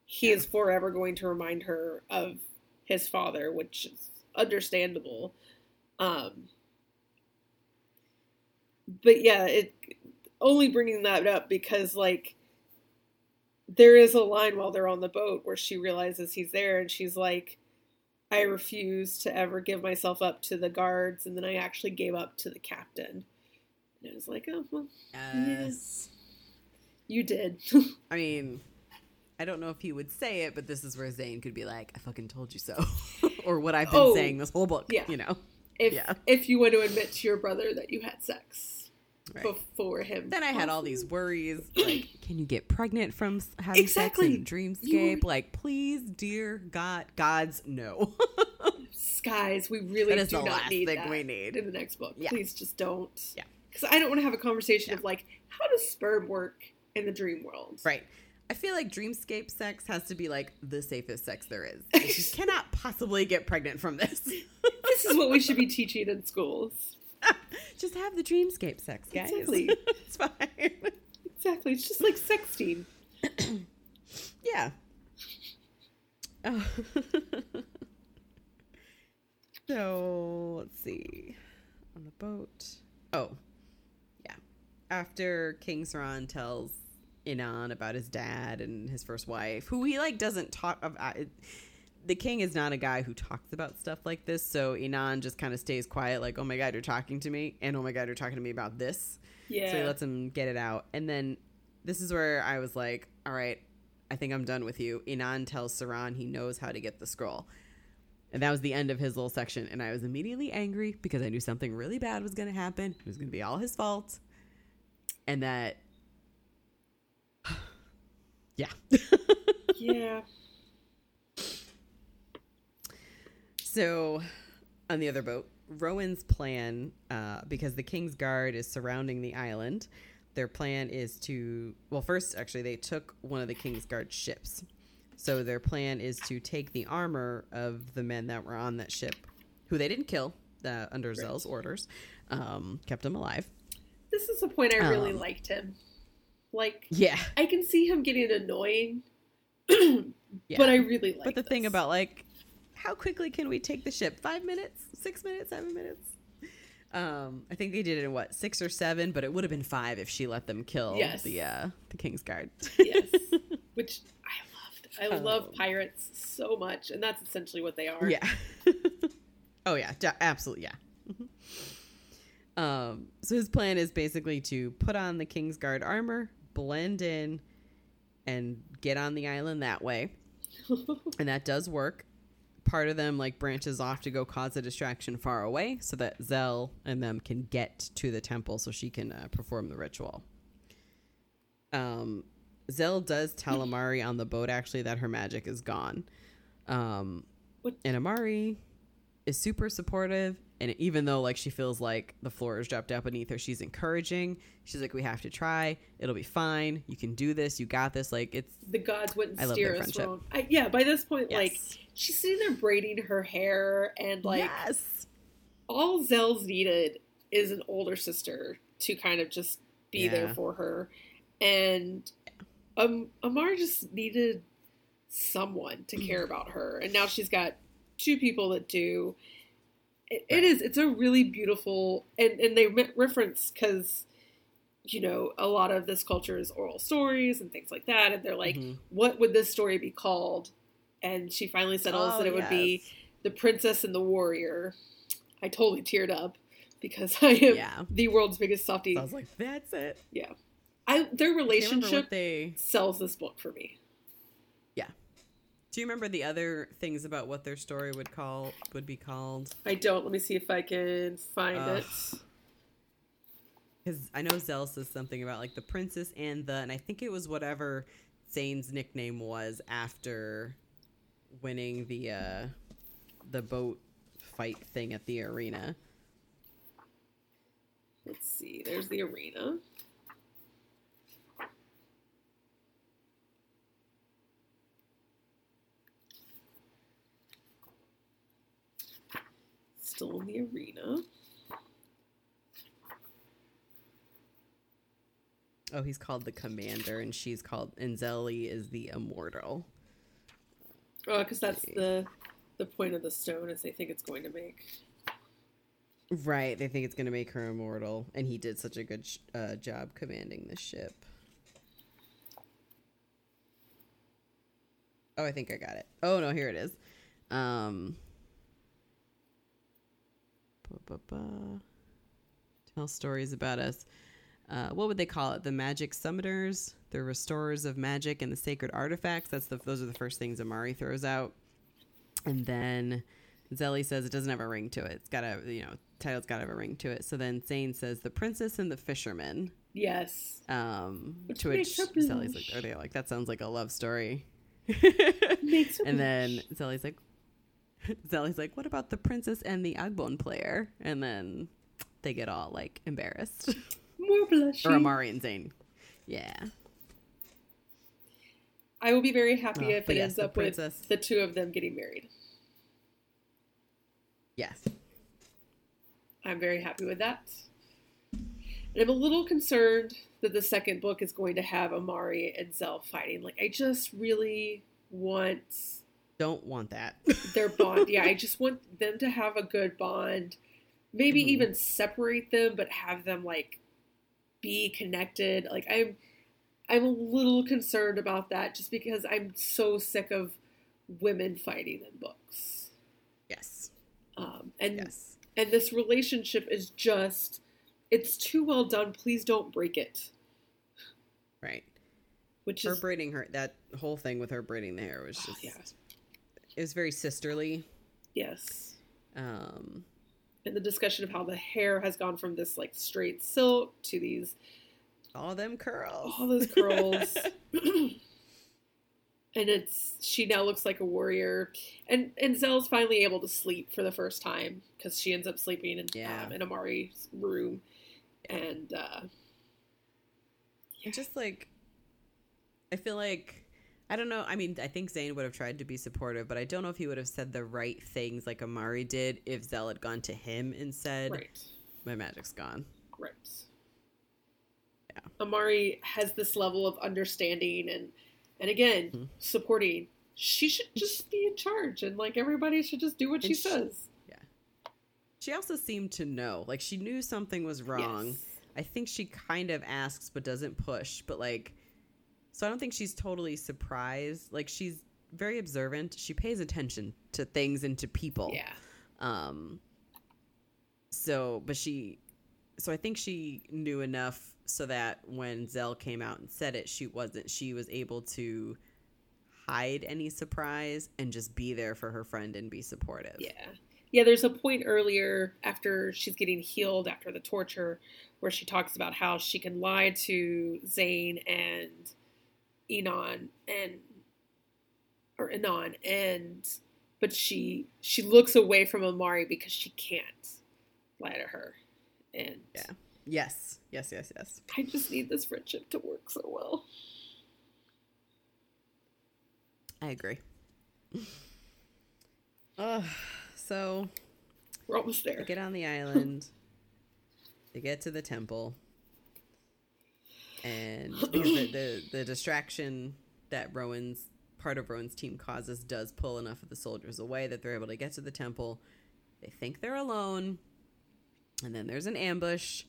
B: he is forever going to remind her of his father which is understandable. Um but yeah it only bringing that up because like there is a line while they're on the boat where she realizes he's there and she's like I refuse to ever give myself up to the guards and then I actually gave up to the captain and I was like oh well
A: Yes.
B: you did *laughs*
A: I mean, I don't know if he would say it, but this is where Tzain could be like, "I fucking told you so," *laughs* or what I've been
B: Oh,
A: saying this whole book.
B: yeah.
A: You know.
B: if
A: Yeah.
B: if you want to admit to your brother that you had sex
A: Right.
B: before him.
A: Then I had all these worries, *clears throat* like, can you get pregnant from having
B: Exactly.
A: sex in Dreamscape? Like, please, dear God, gods, no.
B: skies. We *laughs* really do
A: the
B: not
A: last
B: need
A: thing
B: that
A: we need.
B: in the next book.
A: Yeah.
B: Please just don't.
A: Yeah.
B: Because I don't want to have a conversation
A: Yeah.
B: of like, how does sperm work in the dream world?
A: right. I feel like Dreamscape sex has to be like the safest sex there is. *laughs* You cannot possibly get pregnant from this. *laughs*
B: This is what we should be teaching in schools. *laughs*
A: Just have the Dreamscape sex, guys.
B: Exactly.
A: it's fine.
B: Exactly. It's just like sexting. *clears throat*
A: Yeah. Oh. so let's see. On the boat. Oh. After King Saran tells Inan about his dad and his first wife, who he like doesn't talk of. Uh, the king is not a guy who talks about stuff like this, so Inan just kind of stays quiet, like, "Oh my god, you're talking to me," and "Oh my god, you're talking to me about this."
B: Yeah.
A: So he lets him get it out. And then this is where I was like, all right, I think I'm done with you. Inan tells Saran he knows how to get the scroll. And that was the end of his little section. And I was immediately angry because I knew something really bad was going to happen. It was going to be all his fault. And that. *sighs* yeah.
B: yeah.
A: So, on the other boat, Roën's plan, uh, because the King's Guard is surrounding the island, their plan is to. Well, first, actually, they took one of the King's Guard ships. So, their plan is to take the armor of the men that were on that ship, who they didn't kill uh, under Zell's orders, um, kept them alive.
B: This is the point I really
A: Um,
B: liked him. Like,
A: Yeah.
B: I can see him getting annoying, *clears throat*
A: yeah.
B: but I really like
A: But the thing about like, how quickly can we take the ship? Five minutes, six minutes, seven minutes. Um, I think they did it in what six or seven, but it would have been five if she let them kill
B: Yes.
A: the uh, the King's Guard.
B: yes, *laughs* which I loved. I love
A: Um,
B: pirates so much, and that's essentially what they are.
A: yeah. *laughs* oh yeah, absolutely yeah. Um, so his plan is basically to put on the King's Guard armor, blend in, and get on the island that way. *laughs* and that does work. Part of them like branches off to go cause a distraction far away, so that Zell and them can get to the temple, so she can uh, perform the ritual. Um, Zell does tell *laughs* Amari on the boat actually that her magic is gone. Um,
B: What-
A: and Amari is super supportive, and even though like she feels like the floor is dropped out beneath her, she's encouraging. She's like, "We have to try. It'll be fine. You can do this. You got this." Like it's
B: the gods wouldn't
A: I
B: steer us wrong. I, yeah, by this point,
A: yes.
B: like she's sitting there braiding her hair, and like
A: yes.
B: all Zell's needed is an older sister to kind of just be there for her, and um, Amar just needed someone to care about her, and now she's got two people that do. It, it
A: Right.
B: is. It's a really beautiful, and and they re- reference because. You know, a lot of this culture is oral stories and things like that, and they're like,
A: Mhm.
B: what would this story be called? And she finally settles
A: Oh,
B: that it would be. The Princess and the Warrior. I totally teared up because *laughs* I am
A: Yeah.
B: the world's biggest softie.
A: So I was like, "That's it."
B: Yeah, I their
A: I can't remember
B: relationship
A: what they.
B: sells this book for me.
A: Do you remember the other things about what their story would call would be called?
B: I don't. Let me see if I can find
A: Ugh.
B: it.
A: Because I know Zell says something about like the princess and the, and I think it was whatever Tzain's nickname was after winning the uh the boat fight thing at the arena.
B: Let's see. There's the arena. Still in the arena.
A: Oh, he's called the commander, and she's called, and Zélie is the immortal.
B: Oh, because that's the the point of the stone is they think it's going to make.
A: Right, they think it's going to make her immortal, and he did such a good sh- uh, job commanding the ship. Oh, I think I got it. Oh no, here it is. Um, tell stories about us. Uh, what would they call it? The magic summoners, the restorers of magic, and the sacred artifacts. That's the those are the first things Amari throws out, and then Zélie says it doesn't have a ring to it. It's got a you know title's got to have a ring to it. So then Tzain says the princess and the fisherman.
B: Yes.
A: Um,
B: Which
A: to which
B: Zélie's
A: like, are they like that sounds like a love story? *laughs* And then Zélie's like, *laughs* Zélie's like, what about the princess and the Agbön player? And then they get all like embarrassed, *laughs*
B: more blushy.
A: or Amari and Tzain. Yeah,
B: I will be very happy
A: Oh,
B: if it
A: yes,
B: ends up
A: princess.
B: with the two of them getting married.
A: yes,
B: I'm very happy with that. And I'm a little concerned that the second book is going to have Amari and Zell fighting. Like, I just really want
A: don't want that.
B: their bond. yeah, I just want them to have a good bond. Maybe
A: Mhm.
B: even separate them, but have them like be connected. Like I'm, I'm a little concerned about that, just because I'm so sick of women fighting in books.
A: yes,
B: Um, and
A: yes,
B: and this relationship is just, it's too well done. Please don't break it.
A: right.
B: Which
A: Her
B: is
A: braiding her that whole thing with her braiding the hair was
B: Oh,
A: just
B: yeah.
A: It was very sisterly.
B: yes.
A: Um,
B: And the discussion of how the hair has gone from this like straight silk to these
A: all them curls,
B: all those curls. *laughs* and it's she now looks like a warrior, and and Zell's finally able to sleep for the first time because she ends up sleeping in
A: Yeah.
B: um, in Amari's room, and uh,
A: And just like I feel like I don't know. I mean, I think Tzain would have tried to be supportive, but I don't know if he would have said the right things like Amari did if Zell had gone to him and said,
B: right,
A: "My magic's gone."
B: right.
A: Yeah.
B: Amari has this level of understanding and and again
A: Mhm.
B: supporting. She should just be in charge, and like everybody should just do what she
A: she-
B: says. Yeah.
A: She also seemed to know, like she knew something was wrong.
B: Yes.
A: I think she kind of asks but doesn't push, but like so I don't think she's totally surprised. Like she's very observant. She pays attention to things and to people.
B: Yeah.
A: Um so but she so I think she knew enough so that when Zell came out and said it, she wasn't she was able to hide any surprise and just be there for her friend and be supportive.
B: Yeah. Yeah, there's a point earlier after she's getting healed after the torture where she talks about how she can lie to Tzain and Enon and or Anon and but she she looks away from Amari because she can't lie to her. And
A: Yeah. Yes. Yes, yes, yes.
B: I just need this friendship to work so well.
A: I agree. Uh, so
B: We're almost
A: they
B: there.
A: get on the *laughs* island. they get to the temple, and *clears throat* the, the the distraction that Roën's part of Roën's team causes does pull enough of the soldiers away that they're able to get to the temple. They think they're alone, and then there's an ambush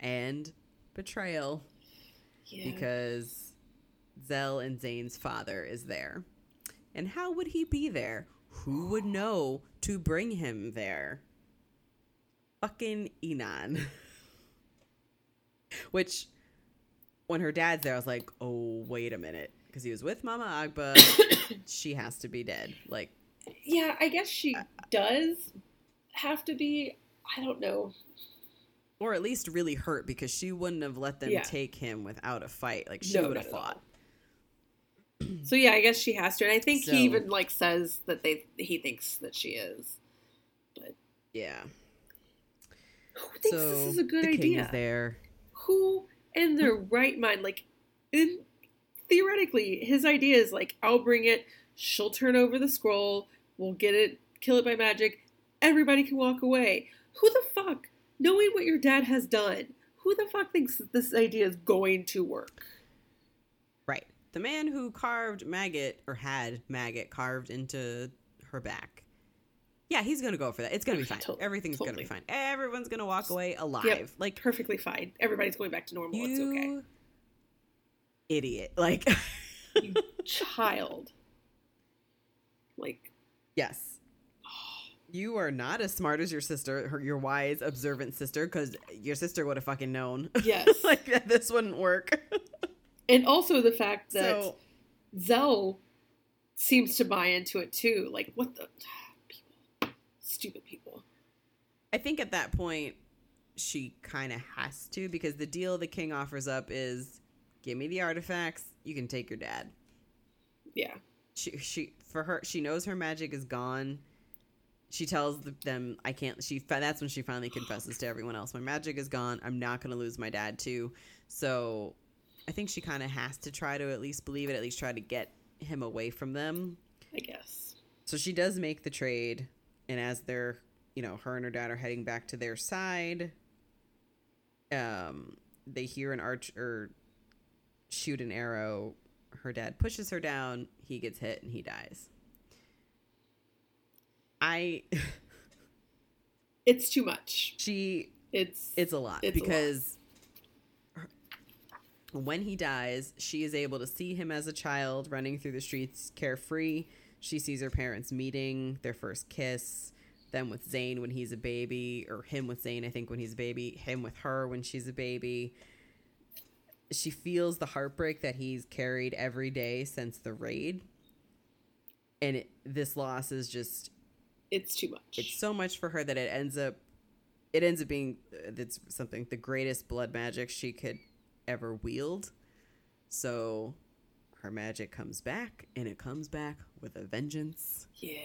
A: and betrayal
B: Yeah.
A: because Zell and Tzain's father is there. And how would he be there? Who would know to bring him there? Fucking Inan. *laughs* Which, when her dad's there, I was like, oh, wait a minute. Because he was with Mama Agba. *coughs* she has to be dead. Like,
B: yeah, I guess she does have to be I don't know.
A: or at least really hurt because she wouldn't have let them
B: Yeah.
A: take him without a fight. Like, she
B: No,
A: would have
B: not at all.
A: fought.
B: So yeah, I guess she has to, and I think
A: So-
B: he even like says that they he thinks that she is.
A: but Yeah.
B: Who thinks
A: so
B: this is a good
A: the king
B: idea?
A: is there.
B: Who in their hmm. right mind, like, in theoretically, his idea is like, I'll bring it. She'll turn over the scroll. We'll get it, kill it by magic. Everybody can walk away. Who the fuck, knowing what your dad has done, who the fuck thinks that this idea is going to work?
A: Right. The man who carved maggot or had maggot carved into her back. Yeah, he's gonna go for that. It's gonna be *laughs* fine.
B: Totally,
A: Everything's gonna be fine. Everyone's gonna walk away alive. Like
B: Perfectly fine. Everybody's going back to normal. It's okay.
A: idiot. Like,
B: You *laughs* child. Like,
A: yes, you are not as smart as your sister, her, your wise, observant sister, because your sister would have fucking known. *laughs*
B: yes.
A: like that this wouldn't work.
B: and also the fact that
A: so
B: Zell seems to buy into it too. Like, what the stupid people.
A: I think at that point she kind of has to because the deal the king offers up is give me the artifacts, you can take your dad.
B: Yeah,
A: She she for her she knows her magic is gone. She tells them I can't she that's when she finally confesses to everyone else my magic is gone. I'm not going to lose my dad too. So I think she kind of has to try to at least believe it, at least try to get him away from them.
B: I guess.
A: So she does make the trade, and as they're, you know, her and her dad are heading back to their side, um, they hear an arch or shoot an arrow. Her dad pushes her down. He gets hit and he dies. I *laughs*
B: It's too much.
A: she
B: It's
A: it's a lot
B: It's a lot.
A: because her- when he dies, she is able to see him as a child running through the streets carefree. She sees her parents meeting, their first kiss, them with Tzain when he's a baby, or him with Tzain, I think, when he's a baby, him with her when she's a baby. She feels the heartbreak that he's carried every day since the raid. And it, this loss is just
B: it's too much.
A: it's so much for her that it ends up it ends up being uh, that's something the greatest blood magic she could ever wield so her magic comes back and it comes back with a vengeance
B: yeah.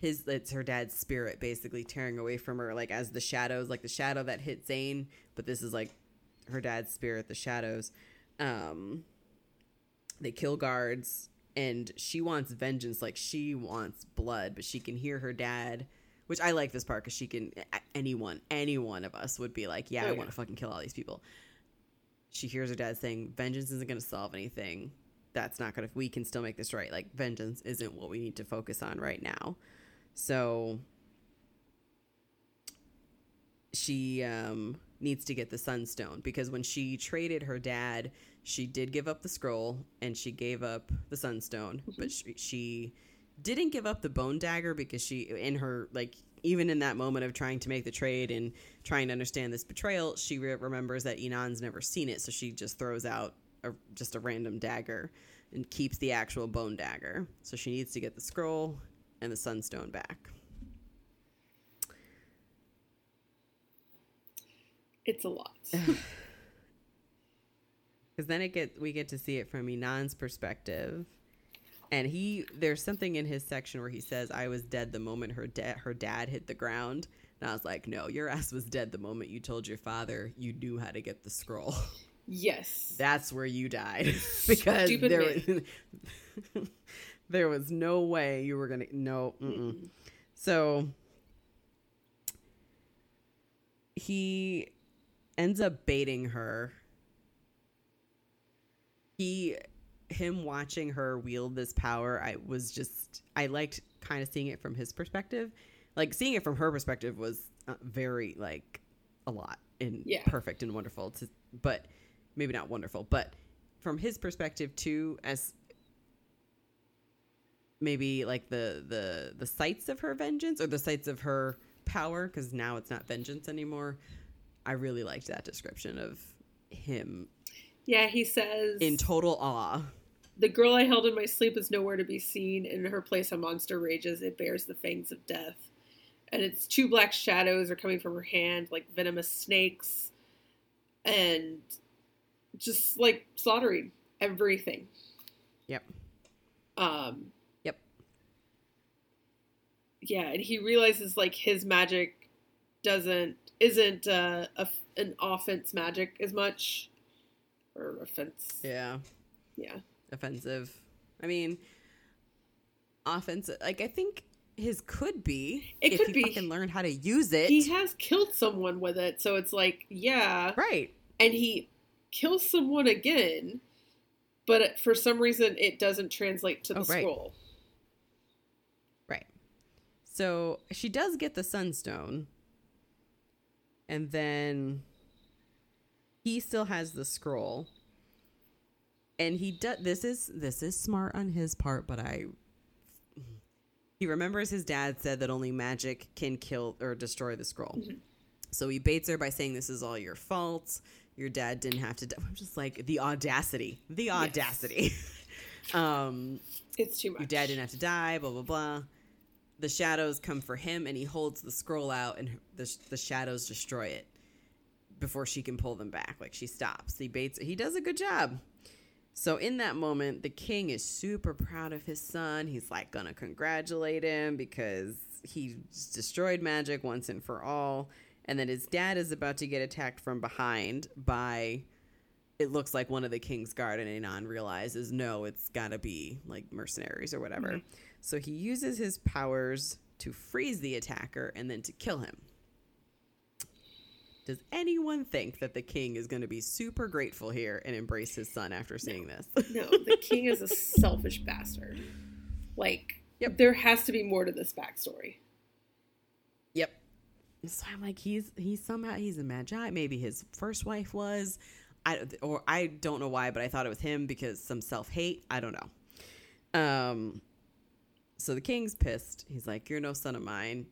A: his it's her dad's spirit basically tearing away from her like as the shadows like the shadow that hit Tzain but this is like her dad's spirit the shadows um they kill guards and she wants vengeance like she wants blood but she can hear her dad which i like this part because she can anyone any one of us would be like yeah
B: Oh,
A: i
B: yeah.
A: want to fucking kill all these people she hears her dad saying vengeance isn't going to solve anything that's not to we can still make this right. Like vengeance isn't what we need to focus on right now. So she um needs to get the sunstone because when she traded her dad she did give up the scroll and she gave up the sunstone but she, she didn't give up the bone dagger because she in her like even in that moment of trying to make the trade and trying to understand this betrayal she re- remembers that Inan's never seen it so she just throws out a, just a random dagger and keeps the actual bone dagger so she needs to get the scroll and the sunstone back
B: It's a lot. *laughs* *laughs*
A: because then it get we get to see it from Inan's perspective, and he there's something in his section where he says, "I was dead the moment her dad her dad hit the ground," and I was like, "No, your ass was dead the moment you told your father you knew how to get the scroll. *laughs*
B: yes.
A: That's where you died *laughs* because
B: Stupid
A: there was, *laughs* there was no way you were gonna no." Mm-mm. So he ends up baiting her. He him watching her wield this power, I was just I liked kind of seeing it from his perspective. Like seeing it from her perspective was uh, very like a lot and
B: Yeah.
A: perfect and wonderful to but maybe not wonderful, but from his perspective too as maybe like the the the sights of her vengeance or the sights of her power because now it's not vengeance anymore i really liked that description of him
B: Yeah, he says
A: in total awe
B: The girl I held in my sleep is nowhere to be seen. In her place, a monster rages. It bears the fangs of death. And its two black shadows are coming from her hand, like venomous snakes. And just like slaughtering everything.
A: yep
B: Um,
A: Yep.
B: Yeah, and he realizes like his magic doesn't isn't uh, a, an offense magic as much or offense.
A: Yeah.
B: Yeah.
A: Offensive. I mean, offensive. Like I think his could be
B: It
A: if
B: could
A: he
B: be.
A: fucking learned how to use it.
B: He has killed someone with it, so it's like, yeah.
A: right.
B: And he kills someone again, but for some reason it doesn't translate to the
A: Oh, right.
B: scroll.
A: Right. So she does get the sunstone. And then he still has the scroll. And he does this is this is smart on his part, but I he remembers his dad said that only magic can kill or destroy the scroll.
B: Mhm.
A: So he baits her by saying this is all your fault. Your dad didn't have to. Die. I'm just like the audacity, the
B: Yes.
A: audacity. *laughs* um,
B: It's too much.
A: your dad didn't have to die, blah, blah, blah. The shadows come for him, and he holds the scroll out, and the, the shadows destroy it before she can pull them back. Like she stops. He baits. He does a good job. So in that moment, the king is super proud of his son. He's like gonna congratulate him because he destroyed magic once and for all. And then his dad is about to get attacked from behind by it looks like one of the king's guard and Inan realizes no, it's gotta be like mercenaries or whatever.
B: Mhm.
A: So he uses his powers to freeze the attacker and then to kill him. Does anyone think that the king is going to be super grateful here and embrace his son after seeing this?
B: No, the king is a *laughs* selfish bastard. Like,
A: Yep.
B: there has to be more to this backstory.
A: So I'm like, he's he's somehow he's a maji. Maybe his first wife was, I or I don't know why, but I thought it was him because some self hate. I don't know. Um. So the king's pissed. He's like, "You're no son of mine."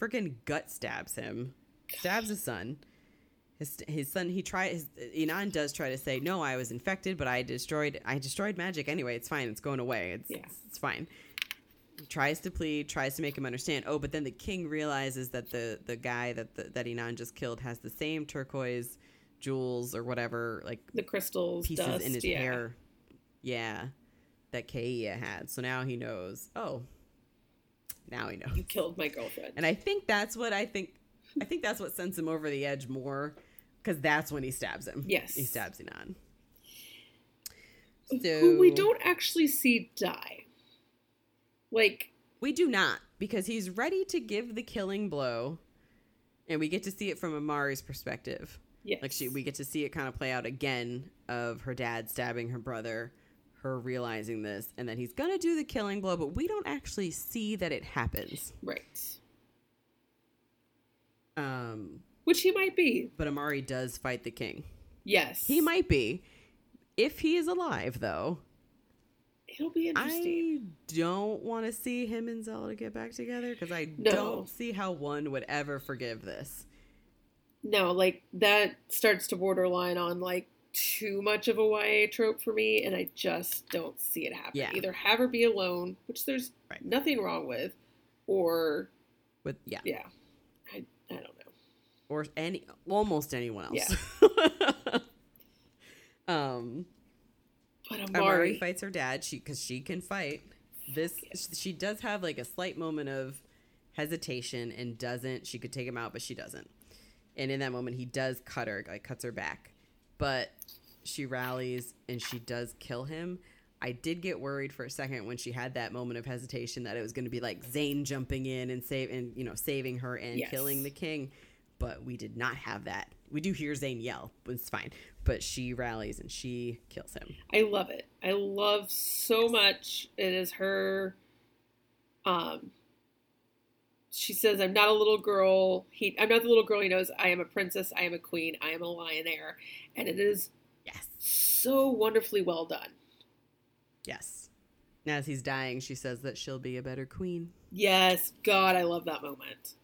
A: Freaking gut stabs him, stabs his son. His, his son he tried his Inan does try to say no I was infected but I destroyed I destroyed magic anyway it's fine it's going away it's
B: Yeah.
A: it's fine tries to plead, tries to make him understand. Oh, but then the king realizes that the the guy that the, that Inan just killed has the same turquoise jewels or whatever like
B: The crystals,
A: pieces
B: dust,
A: in his
B: yeah.
A: hair. Yeah, that Kaea had. So now he knows. Oh, now he knows.
B: You killed my girlfriend.
A: And I think that's what I think. I think that's what sends him over the edge more, because that's when he stabs him.
B: Yes.
A: he stabs Inan.
B: Who we don't actually see die. Like,
A: We do not, because he's ready to give the killing blow, and we get to see it from Amari's perspective.
B: yes.
A: Like she, we get to see it kind of play out again of her dad stabbing her brother, her realizing this, and then he's gonna do the killing blow, but we don't actually see that it happens.
B: Right.
A: Um,
B: Which he might be.
A: but Amari does fight the king.
B: Yes.
A: He might be, if he is alive, though.
B: It'll be interesting.
A: I don't want to see him and Zelda get back together because I
B: No.
A: don't see how one would ever forgive this.
B: No, like that starts to borderline on like too much of a YA trope for me, and I just don't see it happen.
A: Yeah.
B: Either have her be alone, which there's
A: Right.
B: nothing wrong with, or
A: With yeah,
B: yeah, I I don't know.
A: or any almost anyone else. *laughs* um,
B: But
A: Amari
B: Amari,
A: fights her dad. She because she can fight. This she does have like a slight moment of hesitation and doesn't. She could take him out, but she doesn't. And in that moment, he does cut her, like cuts her back. But she rallies and she does kill him. I did get worried for a second when she had that moment of hesitation that it was going to be like Tzain jumping in and save and you know saving her and
B: Yes.
A: killing the king, but we did not have that. We do hear Tzain yell, but it's fine. But she rallies and she kills him.
B: I love it. I love so much. It is her. Um. She says, "I'm not a little girl. He, I'm not the little girl he knows. I am a princess. I am a queen. I am a lion heir." And it is
A: Yes.
B: so wonderfully well done.
A: Yes. As he's dying, she says that she'll be a better queen.
B: Yes, God, I love that moment.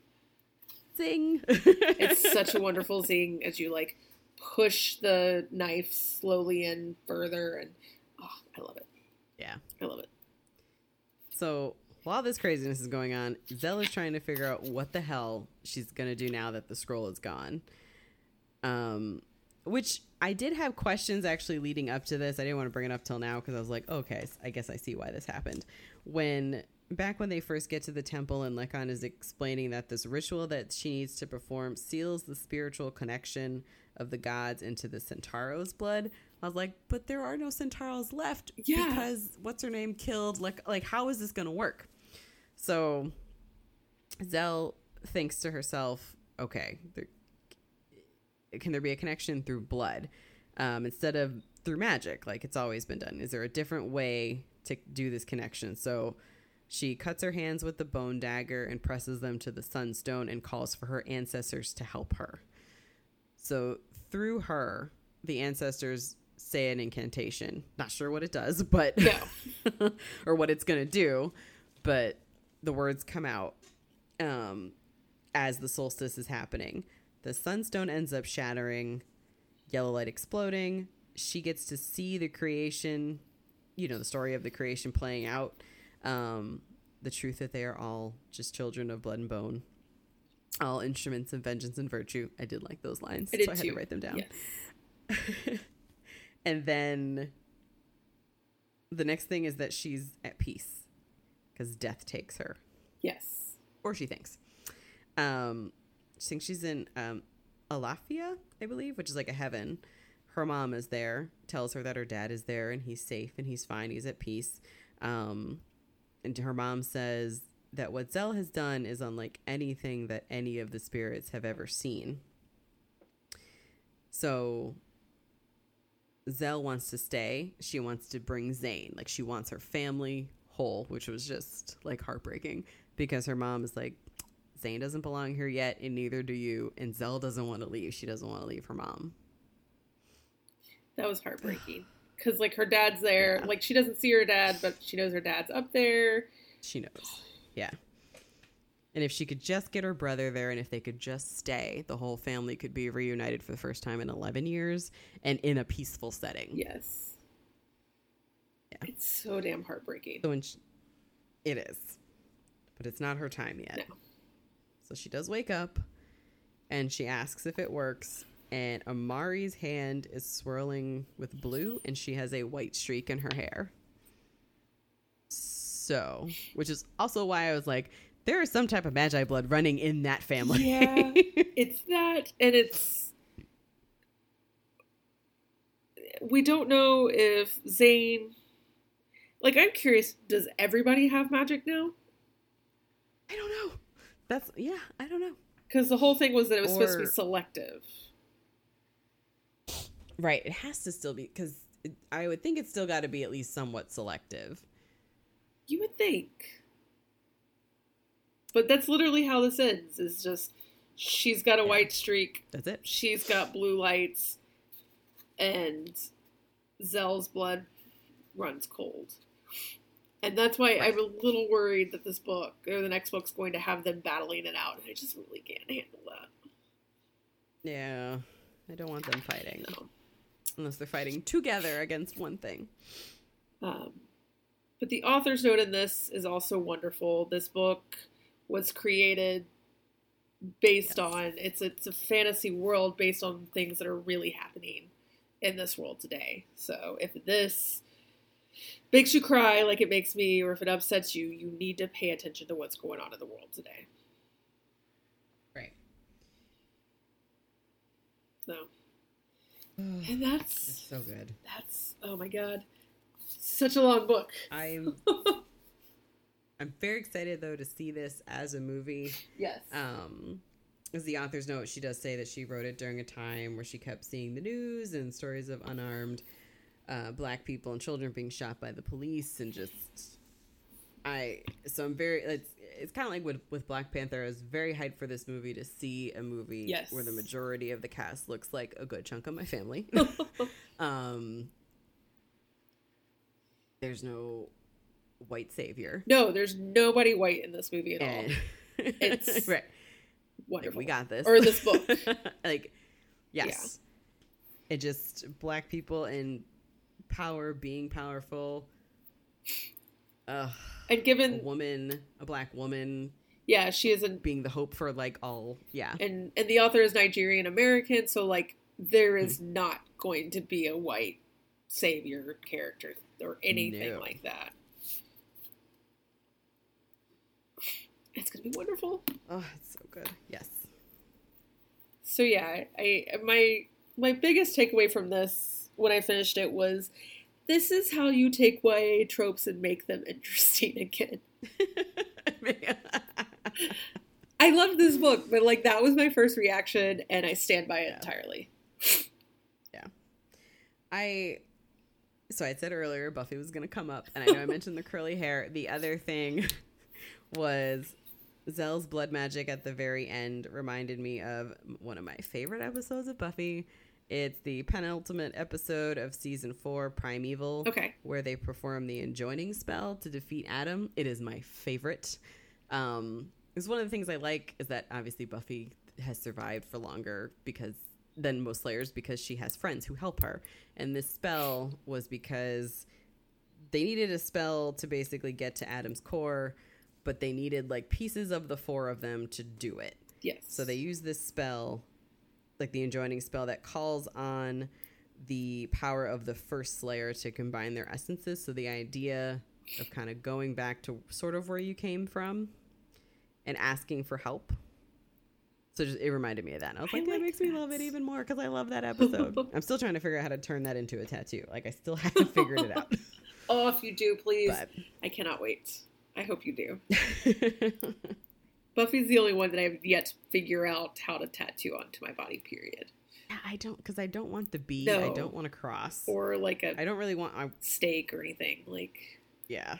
A: Sing.
B: It's *laughs* such a wonderful scene as you like push the knife slowly in further, and oh, I love it.
A: yeah.
B: I love it.
A: So while this craziness is going on, Zella's trying to figure out what the hell she's gonna do now that the scroll is gone. Um, which I did have questions actually leading up to this. I didn't want to bring it up till now because I was like, okay, I guess I see why this happened. When back when they first get to the temple and Lekan is explaining that this ritual that she needs to perform seals the spiritual connection of the gods into the Sentaro's blood. I was like, but there are no Sentaros left
B: Yeah.
A: because what's her name killed like like how is this going to work? So Zell thinks to herself, okay, there, can there be a connection through blood um, instead of through magic like it's always been done? Is there a different way to do this connection? So she cuts her hands with the bone dagger and presses them to the sunstone and calls for her ancestors to help her. So through her, the ancestors say an incantation. Not sure what it does, but
B: No. *laughs*
A: or what it's going to do, but the words come out um, as the solstice is happening. The sunstone ends up shattering, yellow light exploding. She gets to see the creation, you know, the story of the creation playing out. Um, the truth that they are all just children of blood and bone, all instruments of vengeance and virtue. I did like those lines,
B: I did
A: so I had
B: too.
A: to write them down.
B: Yes. *laughs*
A: and then the next thing is that she's at peace because death takes her,
B: Yes.
A: or she thinks. Um, she thinks she's in um, Alafia, I believe, which is like a heaven. Her mom is there, tells her that her dad is there and he's safe and he's fine, he's at peace. Um, and her mom says that what Zell has done is unlike anything that any of the spirits have ever seen. So Zell wants to stay. She wants to bring Tzain. Like she wants her family whole, which was just like heartbreaking because her mom is like, Tzain doesn't belong here yet, and neither do you. And Zell doesn't want to leave. She doesn't want to leave her mom.
B: That was heartbreaking. Because, like, her dad's there.
A: Yeah.
B: Like, she doesn't see her dad, but she knows her dad's up there.
A: She knows. Yeah. And if she could just get her brother there and if they could just stay, the whole family could be reunited for the first time in 11 years and in a peaceful setting.
B: Yes.
A: Yeah.
B: It's so damn heartbreaking.
A: So when she, it is, but it's not her time yet.
B: No.
A: So she does wake up, and she asks if it works. And Amari's hand is swirling with blue, and she has a white streak in her hair. So, which is also why I was like, there is some type of maji blood running in that family.
B: Yeah. *laughs* It's that, and it's. We don't know if Tzain. Like, I'm curious, does everybody have magic now?
A: I don't know. That's yeah. I don't know.
B: Because the whole thing was that it was supposed to be selective.
A: Right. It has to still be because I would think it's still got to be at least somewhat selective.
B: You would think. But that's literally how this ends. Is just she's got a
A: Yeah.
B: white streak,
A: That's it.
B: she's got blue lights, and Zell's blood runs cold. And that's why I'm a little worried that this book or the next book's going to have them battling it out. And I just really can't handle that.
A: Yeah. I don't want them fighting
B: No.
A: Unless they're fighting together against one thing.
B: Um, but the author's note in this is also wonderful. This book was created based
A: Yes.
B: on it's it's a fantasy world based on things that are really happening in this world today. So if this makes you cry like it makes me, or if it upsets you, you need to pay attention to what's going on in the world today.
A: Right.
B: So, and that's
A: so good.
B: that's oh my god, such a long book.
A: I'm *laughs* I'm very excited though to see this as a movie.
B: Yes.
A: Um as the author's note, she does say that she wrote it during a time where she kept seeing the news and stories of unarmed uh, black people and children being shot by the police and just I so I'm very it's it's kind of like with with Black Panther. I was very hyped for this movie to see a movie
B: Yes.
A: where the majority of the cast looks like a good chunk of my family. *laughs* *laughs* um, there's no white savior.
B: No, there's nobody white in this movie at all. *laughs* It's
A: right.
B: Wonderful.
A: We got this.
B: Or this book.
A: like, yes. It just black people in power being powerful. Ugh,
B: And
A: a
B: given,
A: woman, a black woman
B: yeah, she isn't
A: being the hope for like all. Yeah.
B: and and the author is Nigerian American, so like there is
A: Hmm.
B: not going to be a white savior character or anything
A: No.
B: like that. It's gonna be wonderful.
A: Oh, it's so good. Yes.
B: So yeah, I my my biggest takeaway from this when I finished it was this is how you take YA tropes and make them interesting *laughs* again. *laughs* I love this book, but like that was my first reaction and I stand by it
A: Yeah.
B: entirely.
A: Yeah, I so I said earlier Buffy was gonna come up, and I know I mentioned the *laughs* curly hair. The other thing was Zell's blood magic at the very end reminded me of one of my favorite episodes of Buffy. It's the penultimate episode of season four, Primeval,
B: Okay.
A: where they perform the enjoining spell to defeat Adam. It is my favorite. Um, it's one of the things I like is that obviously Buffy has survived for longer because than most Slayers because she has friends who help her. And this spell was because they needed a spell to basically get to Adam's core, but they needed like pieces of the four of them to do it.
B: Yes.
A: So they use this spell, like the enjoining spell, that calls on the power of the first Slayer to combine their essences. So the idea of kind of going back to sort of where you came from and asking for help. So just, it reminded me of that. And I was
B: I
A: like, that
B: like
A: makes me love it even more because I love that episode. *laughs* I'm still trying to figure out how to turn that into a tattoo. Like I still haven't figured it out. *laughs*
B: Oh, if you do, please.
A: But
B: I cannot wait. I hope you do. *laughs* Buffy's the only one that I've yet to figure out how to tattoo onto my body, period.
A: Yeah, I don't because I don't want the B. I
B: No.
A: don't want to cross.
B: Or like a
A: I don't really want. a
B: stake or anything. Like,
A: yeah,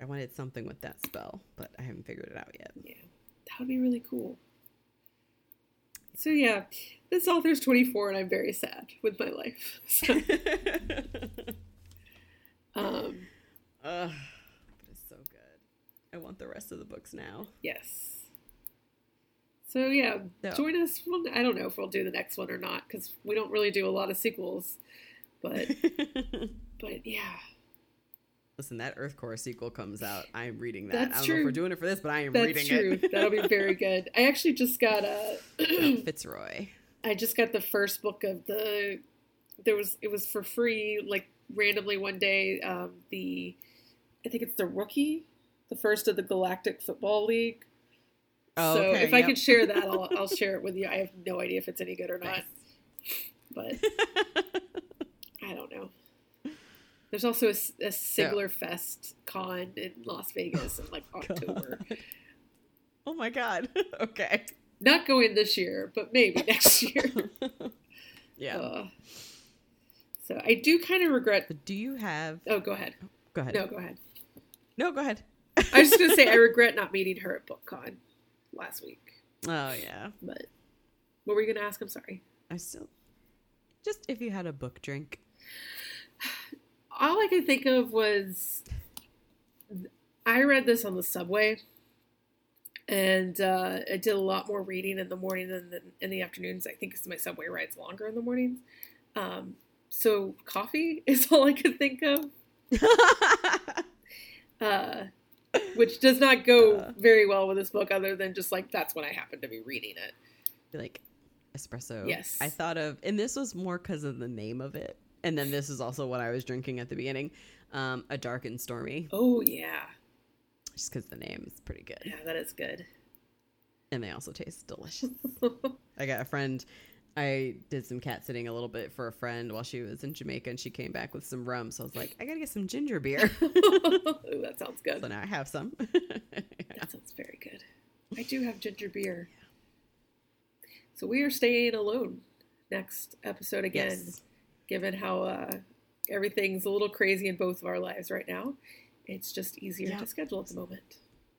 A: I wanted something with that spell, but I haven't figured it out yet.
B: yeah, that would be really cool. So yeah, this author's 24 and I'm very sad with my life. *laughs* So, *laughs* um,
A: Ugh, but it's so good. I want the rest of the books now.
B: yes. So yeah,
A: So-
B: join us. Well, I don't know if we'll do the next one or not because we don't really do a lot of sequels. But *laughs* but yeah,
A: Listen, that Earth Core sequel comes out. I'm reading that.
B: That's
A: I don't know if we're doing it for this, but I am
B: that's
A: reading
B: true.
A: it.
B: That'll be very *laughs* good. I actually just got a. *clears throat*
A: Fitzroy.
B: I just got the first book of the. There was it was for free like randomly one day. Um, the, I think it's the rookie, the first of the Galactic Football League.
A: Oh,
B: so
A: okay,
B: if I could share that, I'll *laughs* I'll share it with you. I have no idea if it's any good or not,
A: Nice.
B: but *laughs* I don't know. There's also a Sigler Fest con in Las Vegas in like *laughs* October.
A: God. Oh my god. okay.
B: Not going this year, but maybe next year.
A: yeah.
B: Uh, so I do kind of regret.
A: Do you have?
B: Oh, go ahead.
A: Go ahead.
B: No, go ahead.
A: No, go ahead.
B: I was just gonna say I regret not meeting her at BookCon last week.
A: Oh yeah.
B: But what were you gonna ask? I'm sorry.
A: I still. Just if you had a book drink.
B: All I could think of was I read this on the subway, and uh, I did a lot more reading in the morning than the, in the afternoons. I think because my subway ride's longer in the mornings. Um, so coffee *laughs* is all I could think of. *laughs* uh, which does not go
A: Uh.
B: very well with this book, other than just like that's when I happened to be reading it.
A: like espresso.
B: Yes.
A: I thought of, and this was more because of the name of it, and then this is also what I was drinking at the beginning. Um, a dark and stormy,
B: Oh yeah,
A: just because the name is pretty good,
B: yeah, that is good.
A: and they also taste delicious. *laughs* I got a friend. I did some cat sitting a little bit for a friend while she was in Jamaica, and she came back with some rum. So I was like, I gotta get some ginger beer.
B: Ooh, *laughs* that sounds good.
A: so now I have some. *laughs*
B: That sounds very good. I do have ginger beer. So we are staying alone next episode again,
A: yes.
B: given how uh, everything's a little crazy in both of our lives right now. It's just easier
A: Yeah.
B: to schedule at the moment.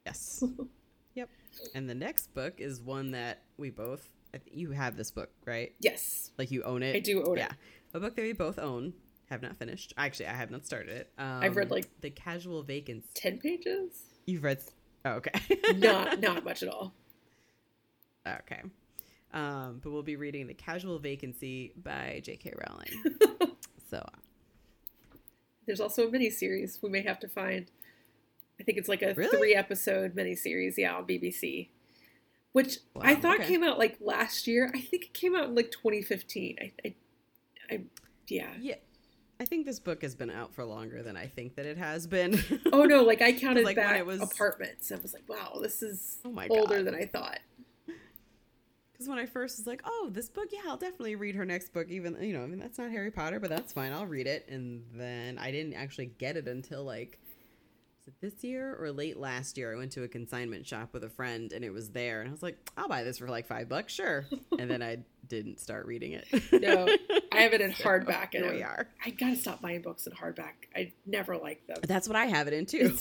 A: Yes. *laughs* yep. And the next book is one that we both. You have this book, right?
B: Yes,
A: Like you own it.
B: I do own
A: yeah.
B: it.
A: A book that we both own. Have not finished. Actually, I have not started it. Um,
B: I've read, like-
A: the Casual Vacancy.
B: Ten pages?
A: You've read. Oh, okay. *laughs*
B: Not *laughs* not much at all.
A: okay. Um, but we'll be reading the Casual Vacancy by J.K. Rowling. *laughs* so
B: There's also a mini series we may have to find. I think it's like a
A: Really?
B: three episode mini series, yeah, on BBC. Which I thought
A: okay.
B: came out like last year. I think it came out in like 2015. I, I, I yeah.
A: yeah, I think this book has been out for longer than I think that it has been. *laughs*
B: Oh no, like I counted
A: Like, when
B: back
A: it was-
B: apartments. I was like, wow, this is
A: oh my
B: older
A: god.
B: than I thought.
A: Because when I first was like, oh, this book, yeah, I'll definitely read her next book. Even you know, I mean, that's not Harry Potter, but that's fine. I'll read it. And then I didn't actually get it until like, was it this year or late last year? I went to a consignment shop with a friend, and it was there, and I was like, I'll buy this for like five bucks, sure. *laughs* and then I didn't start reading it.
B: No, I have it in *laughs*
A: So,
B: hardback, and
A: we are.
B: I gotta stop buying books in hardback. I never like them.
A: That's what I have it in too.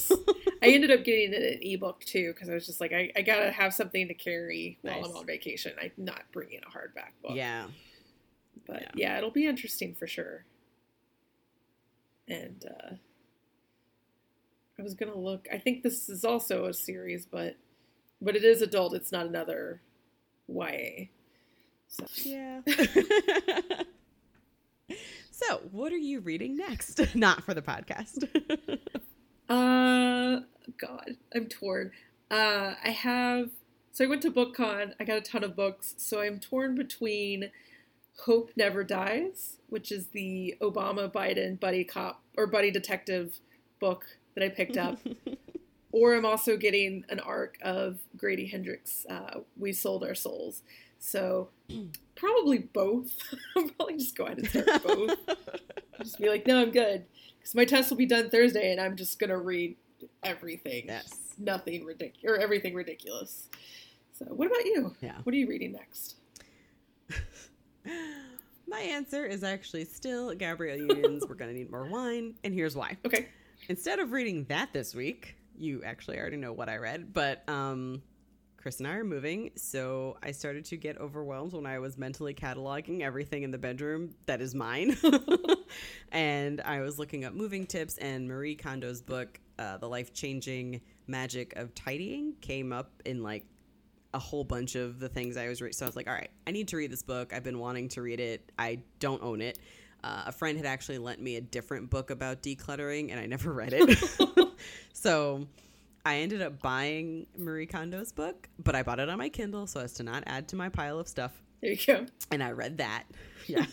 B: I ended up getting it in ebook too because I was just like, I, I gotta have something to carry while
A: Nice.
B: I'm on vacation. I'm not bringing a hardback book.
A: yeah.
B: but
A: yeah.
B: yeah. it'll be interesting for sure. And uh, I was gonna look. I think this is also a series, but but it is adult. It's not another YA. So
A: Yeah. *laughs* *laughs* so, what are you reading next? *laughs* Not for the podcast.
B: Uh, God, I'm torn. Uh, I have. So I went to BookCon. I got a ton of books. So I'm torn between Hope Never Dies, which is the Obama Biden buddy cop or buddy detective book that I picked up, *laughs* or I'm also getting an arc of Grady Hendrix. Uh, we sold our souls. So *clears throat* probably both. *laughs* I'll probably just go ahead and start both. *laughs* just be like, no, I'm good. Because my test will be done Thursday and I'm just going to read everything.
A: yes.
B: Nothing ridiculous, or everything ridiculous. So, what about you?
A: Yeah.
B: What are you reading next?
A: My answer is actually still Gabrielle Union's We're Gonna Need More Wine, and here's why.
B: Okay.
A: Instead of reading that this week, you actually already know what I read, but um, Chris and I are moving, so I started to get overwhelmed when I was mentally cataloging everything in the bedroom that is mine. *laughs* and I was looking up moving tips, and Marie Kondo's book, uh, The Life Changing Magic of Tidying, came up in like a whole bunch of the things I was reading. So I was like, all right, I need to read this book. I've been wanting to read it. I don't own it. Uh, a friend had actually lent me a different book about decluttering, and I never *laughs* read it. *laughs* so I ended up buying Marie Kondo's book, but I bought it on my Kindle so as to not add to my pile of stuff.
B: There you go.
A: And I read that. *laughs* Yeah.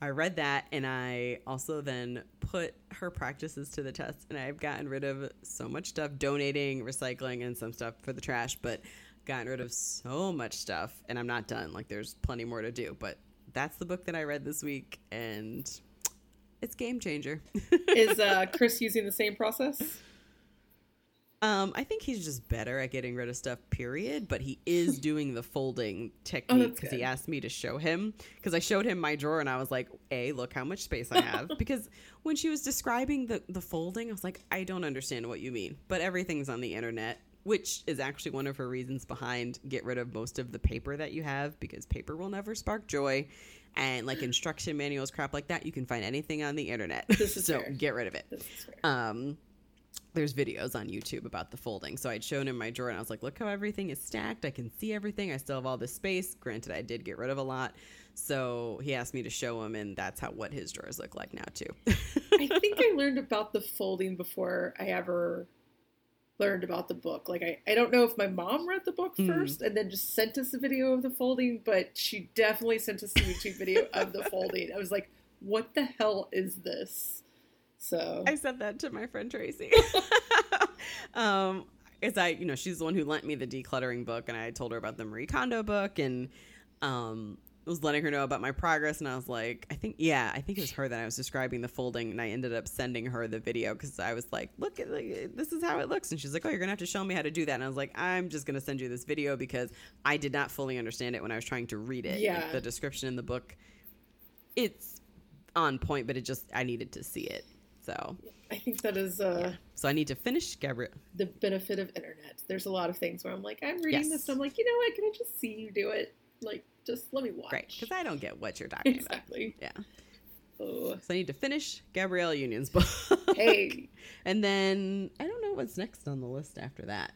A: I read that, and I also then put her practices to the test, and I've gotten rid of so much stuff, donating, recycling, and some stuff for the trash, but gotten rid of so much stuff, and I'm not done. Like, there's plenty more to do, but that's the book that I read this week, and it's game changer. *laughs*
B: Is uh, *laughs* Chris using the same process?
A: Um, I think he's just better at getting rid of stuff, period. But he *laughs* is doing the folding
B: Oh,
A: technique because he asked me to show him. Because I showed him my drawer and I was like, "A, look how much space I have." because when she was describing the the folding, I was like, "I don't understand what you mean." But everything's on the internet, which is actually one of her reasons behind get rid of most of the paper that you have because paper will never spark joy. And like instruction manuals, crap like that, you can find anything on the internet.
B: This is *laughs*
A: so
B: fair.
A: get rid of it
B: This is fair.
A: um there's videos on YouTube about the folding. So I'd shown him my drawer and I was like, look how everything is stacked. I can see everything. I still have all this space. Granted, I did get rid of a lot. So he asked me to show him, and that's how what his drawers look like now too.
B: I think I learned about the folding before I ever learned about the book. Like I, I don't know if my mom read the book
A: Mm.
B: first and then just sent us a video of the folding, but she definitely sent us a YouTube video of the *laughs* folding. I was like, what the hell is this? So
A: I said that to my friend Tracy. *laughs* *laughs* um, is I, you know, she's the one who lent me the decluttering book, and I told her about the Marie Kondo book, and um, was letting her know about my progress. And I was like, I think, yeah, I think it was her that I was describing the folding, and I ended up sending her the video because I was like, look, at like, this is how it looks, and she's like, oh, you're gonna have to show me how to do that. And I was like, I'm just gonna send you this video because I did not fully understand it when I was trying to read it. Like,
B: Yeah.
A: the description in the book, it's on point, but it just I needed to see it. So
B: I think that is uh,
A: so I need to finish Gabrielle.
B: the benefit of internet. There's a lot of things where I'm like, I'm reading
A: Yes.
B: this, and I'm like, you know what? Can I just see you do it? Like, just let me watch.
A: Right, because I don't get what you're *laughs* talking about.
B: exactly.
A: Yeah.
B: Oh,
A: So I need to finish Gabrielle Union's book.
B: hey, *laughs*
A: And then I don't know what's next on the list after that.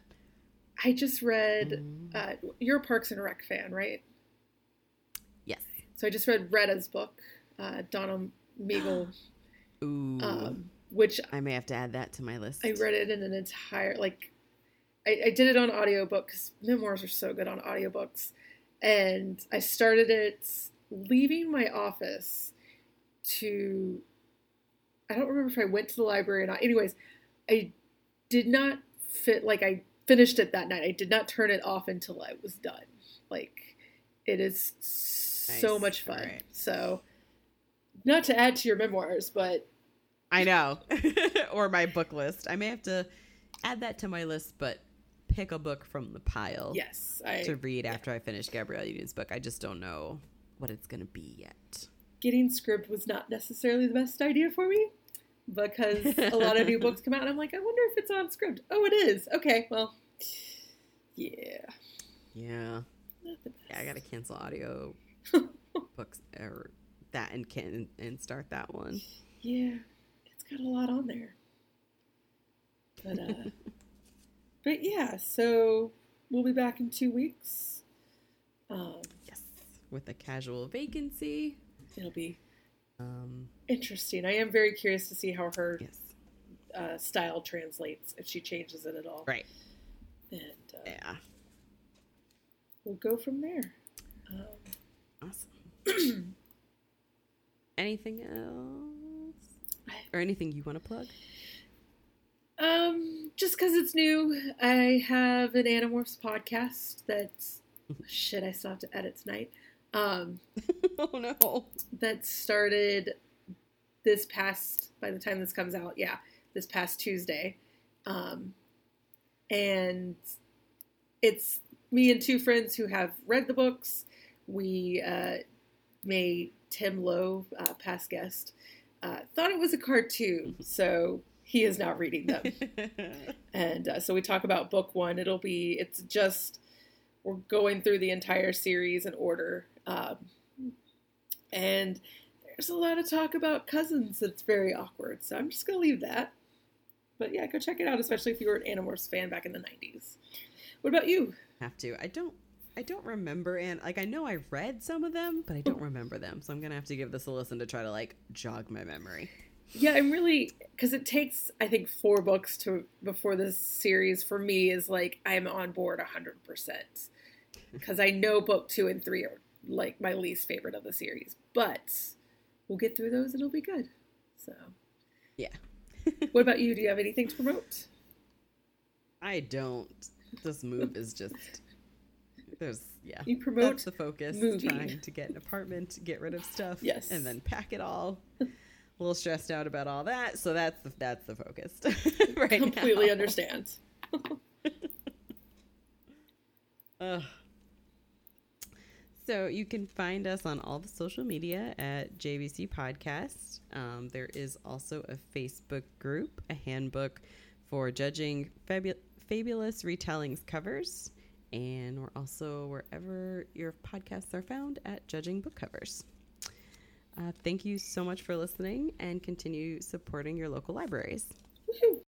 B: I just read.
A: Mm.
B: Uh, you're a Parks and Rec fan, right?
A: Yes.
B: So I just read Retta's book, uh, Donna Meagle, *gasps*
A: Ooh.
B: um, which
A: I may have to add that to my list.
B: I read it in an entire like. I, I did it on audiobook because memoirs are so good on audiobooks, and I started it leaving my office to I don't remember if I went to the library or not. Anyways, I did not fit like I finished it that night. I did not turn it off until I was done. Like it is so
A: Nice.
B: much fun.
A: Alright.
B: So not to add to your memoirs, but
A: I know. *laughs* or my book list. I may have to add that to my list, but pick a book from the pile
B: yes, I
A: to read after I finish Gabrielle Union's book. I just don't know what it's going to be yet.
B: getting Scribd was not necessarily the best idea for me because a lot of new *laughs* books come out and I'm like, I wonder if it's on Scribd. Oh, it is. Okay, well, yeah.
A: Yeah.
B: Not the best.
A: Yeah, I got to cancel audio *laughs* books or that and can and start that one.
B: Yeah, it's got a lot on there. But uh *laughs* but yeah, so we'll be back in 2 weeks. Um
A: Yes. With a casual vacancy.
B: it'll be
A: Um
B: interesting. I am very curious to see how her
A: yes.
B: uh, style translates if she changes it at all.
A: Right.
B: And uh,
A: Yeah.
B: we'll go from there. Um,
A: Awesome. *clears throat* Anything else? Or anything you want to plug?
B: Um, just because it's new, I have an Animorphs podcast that's *laughs* shit. I still have to edit tonight. Um, *laughs*
A: oh no.
B: that started this past. By the time this comes out, yeah, this past Tuesday. Um, and it's me and two friends who have read the books. We uh, made Tim Lowe, uh, past guest, uh, thought it was a cartoon, *laughs* so he is not reading them. *laughs* and uh, so we talk about book one. It'll be it's just we're going through the entire series in order, um, and there's a lot of talk about cousins that's very awkward. So I'm just gonna leave that. But yeah, go check it out, especially if you were an Animorphs fan back in the '90s. What about you?
A: have to. I don't I don't remember and like I know I read some of them, but I don't *laughs* remember them. So I'm going to have to give this a listen to try to like jog my memory.
B: Yeah, I'm really because it takes I think four books to before this series for me is like I'm on board hundred percent because I know book two and three are like my least favorite of the series, but we'll get through those and it'll be good. So,
A: Yeah.
B: what about you? Do you have anything to promote?
A: I don't. This move is just there's yeah.
B: You promote
A: That's the focus.
B: moving.
A: Trying to get an apartment, get rid of stuff,
B: Yes.
A: and then pack it all. *laughs* A little stressed out about all that, so that's the that's the focus *laughs* right
B: completely
A: now.
B: understand. *laughs*
A: Ugh. So you can find us on all the social media at JBC Podcast. Um, there is also a Facebook group, a handbook for judging fabu- fabulous retellings covers, and we're also wherever your podcasts are found at Judging Book Covers. Uh, thank you so much for listening, and continue supporting your local libraries.
B: Woohoo.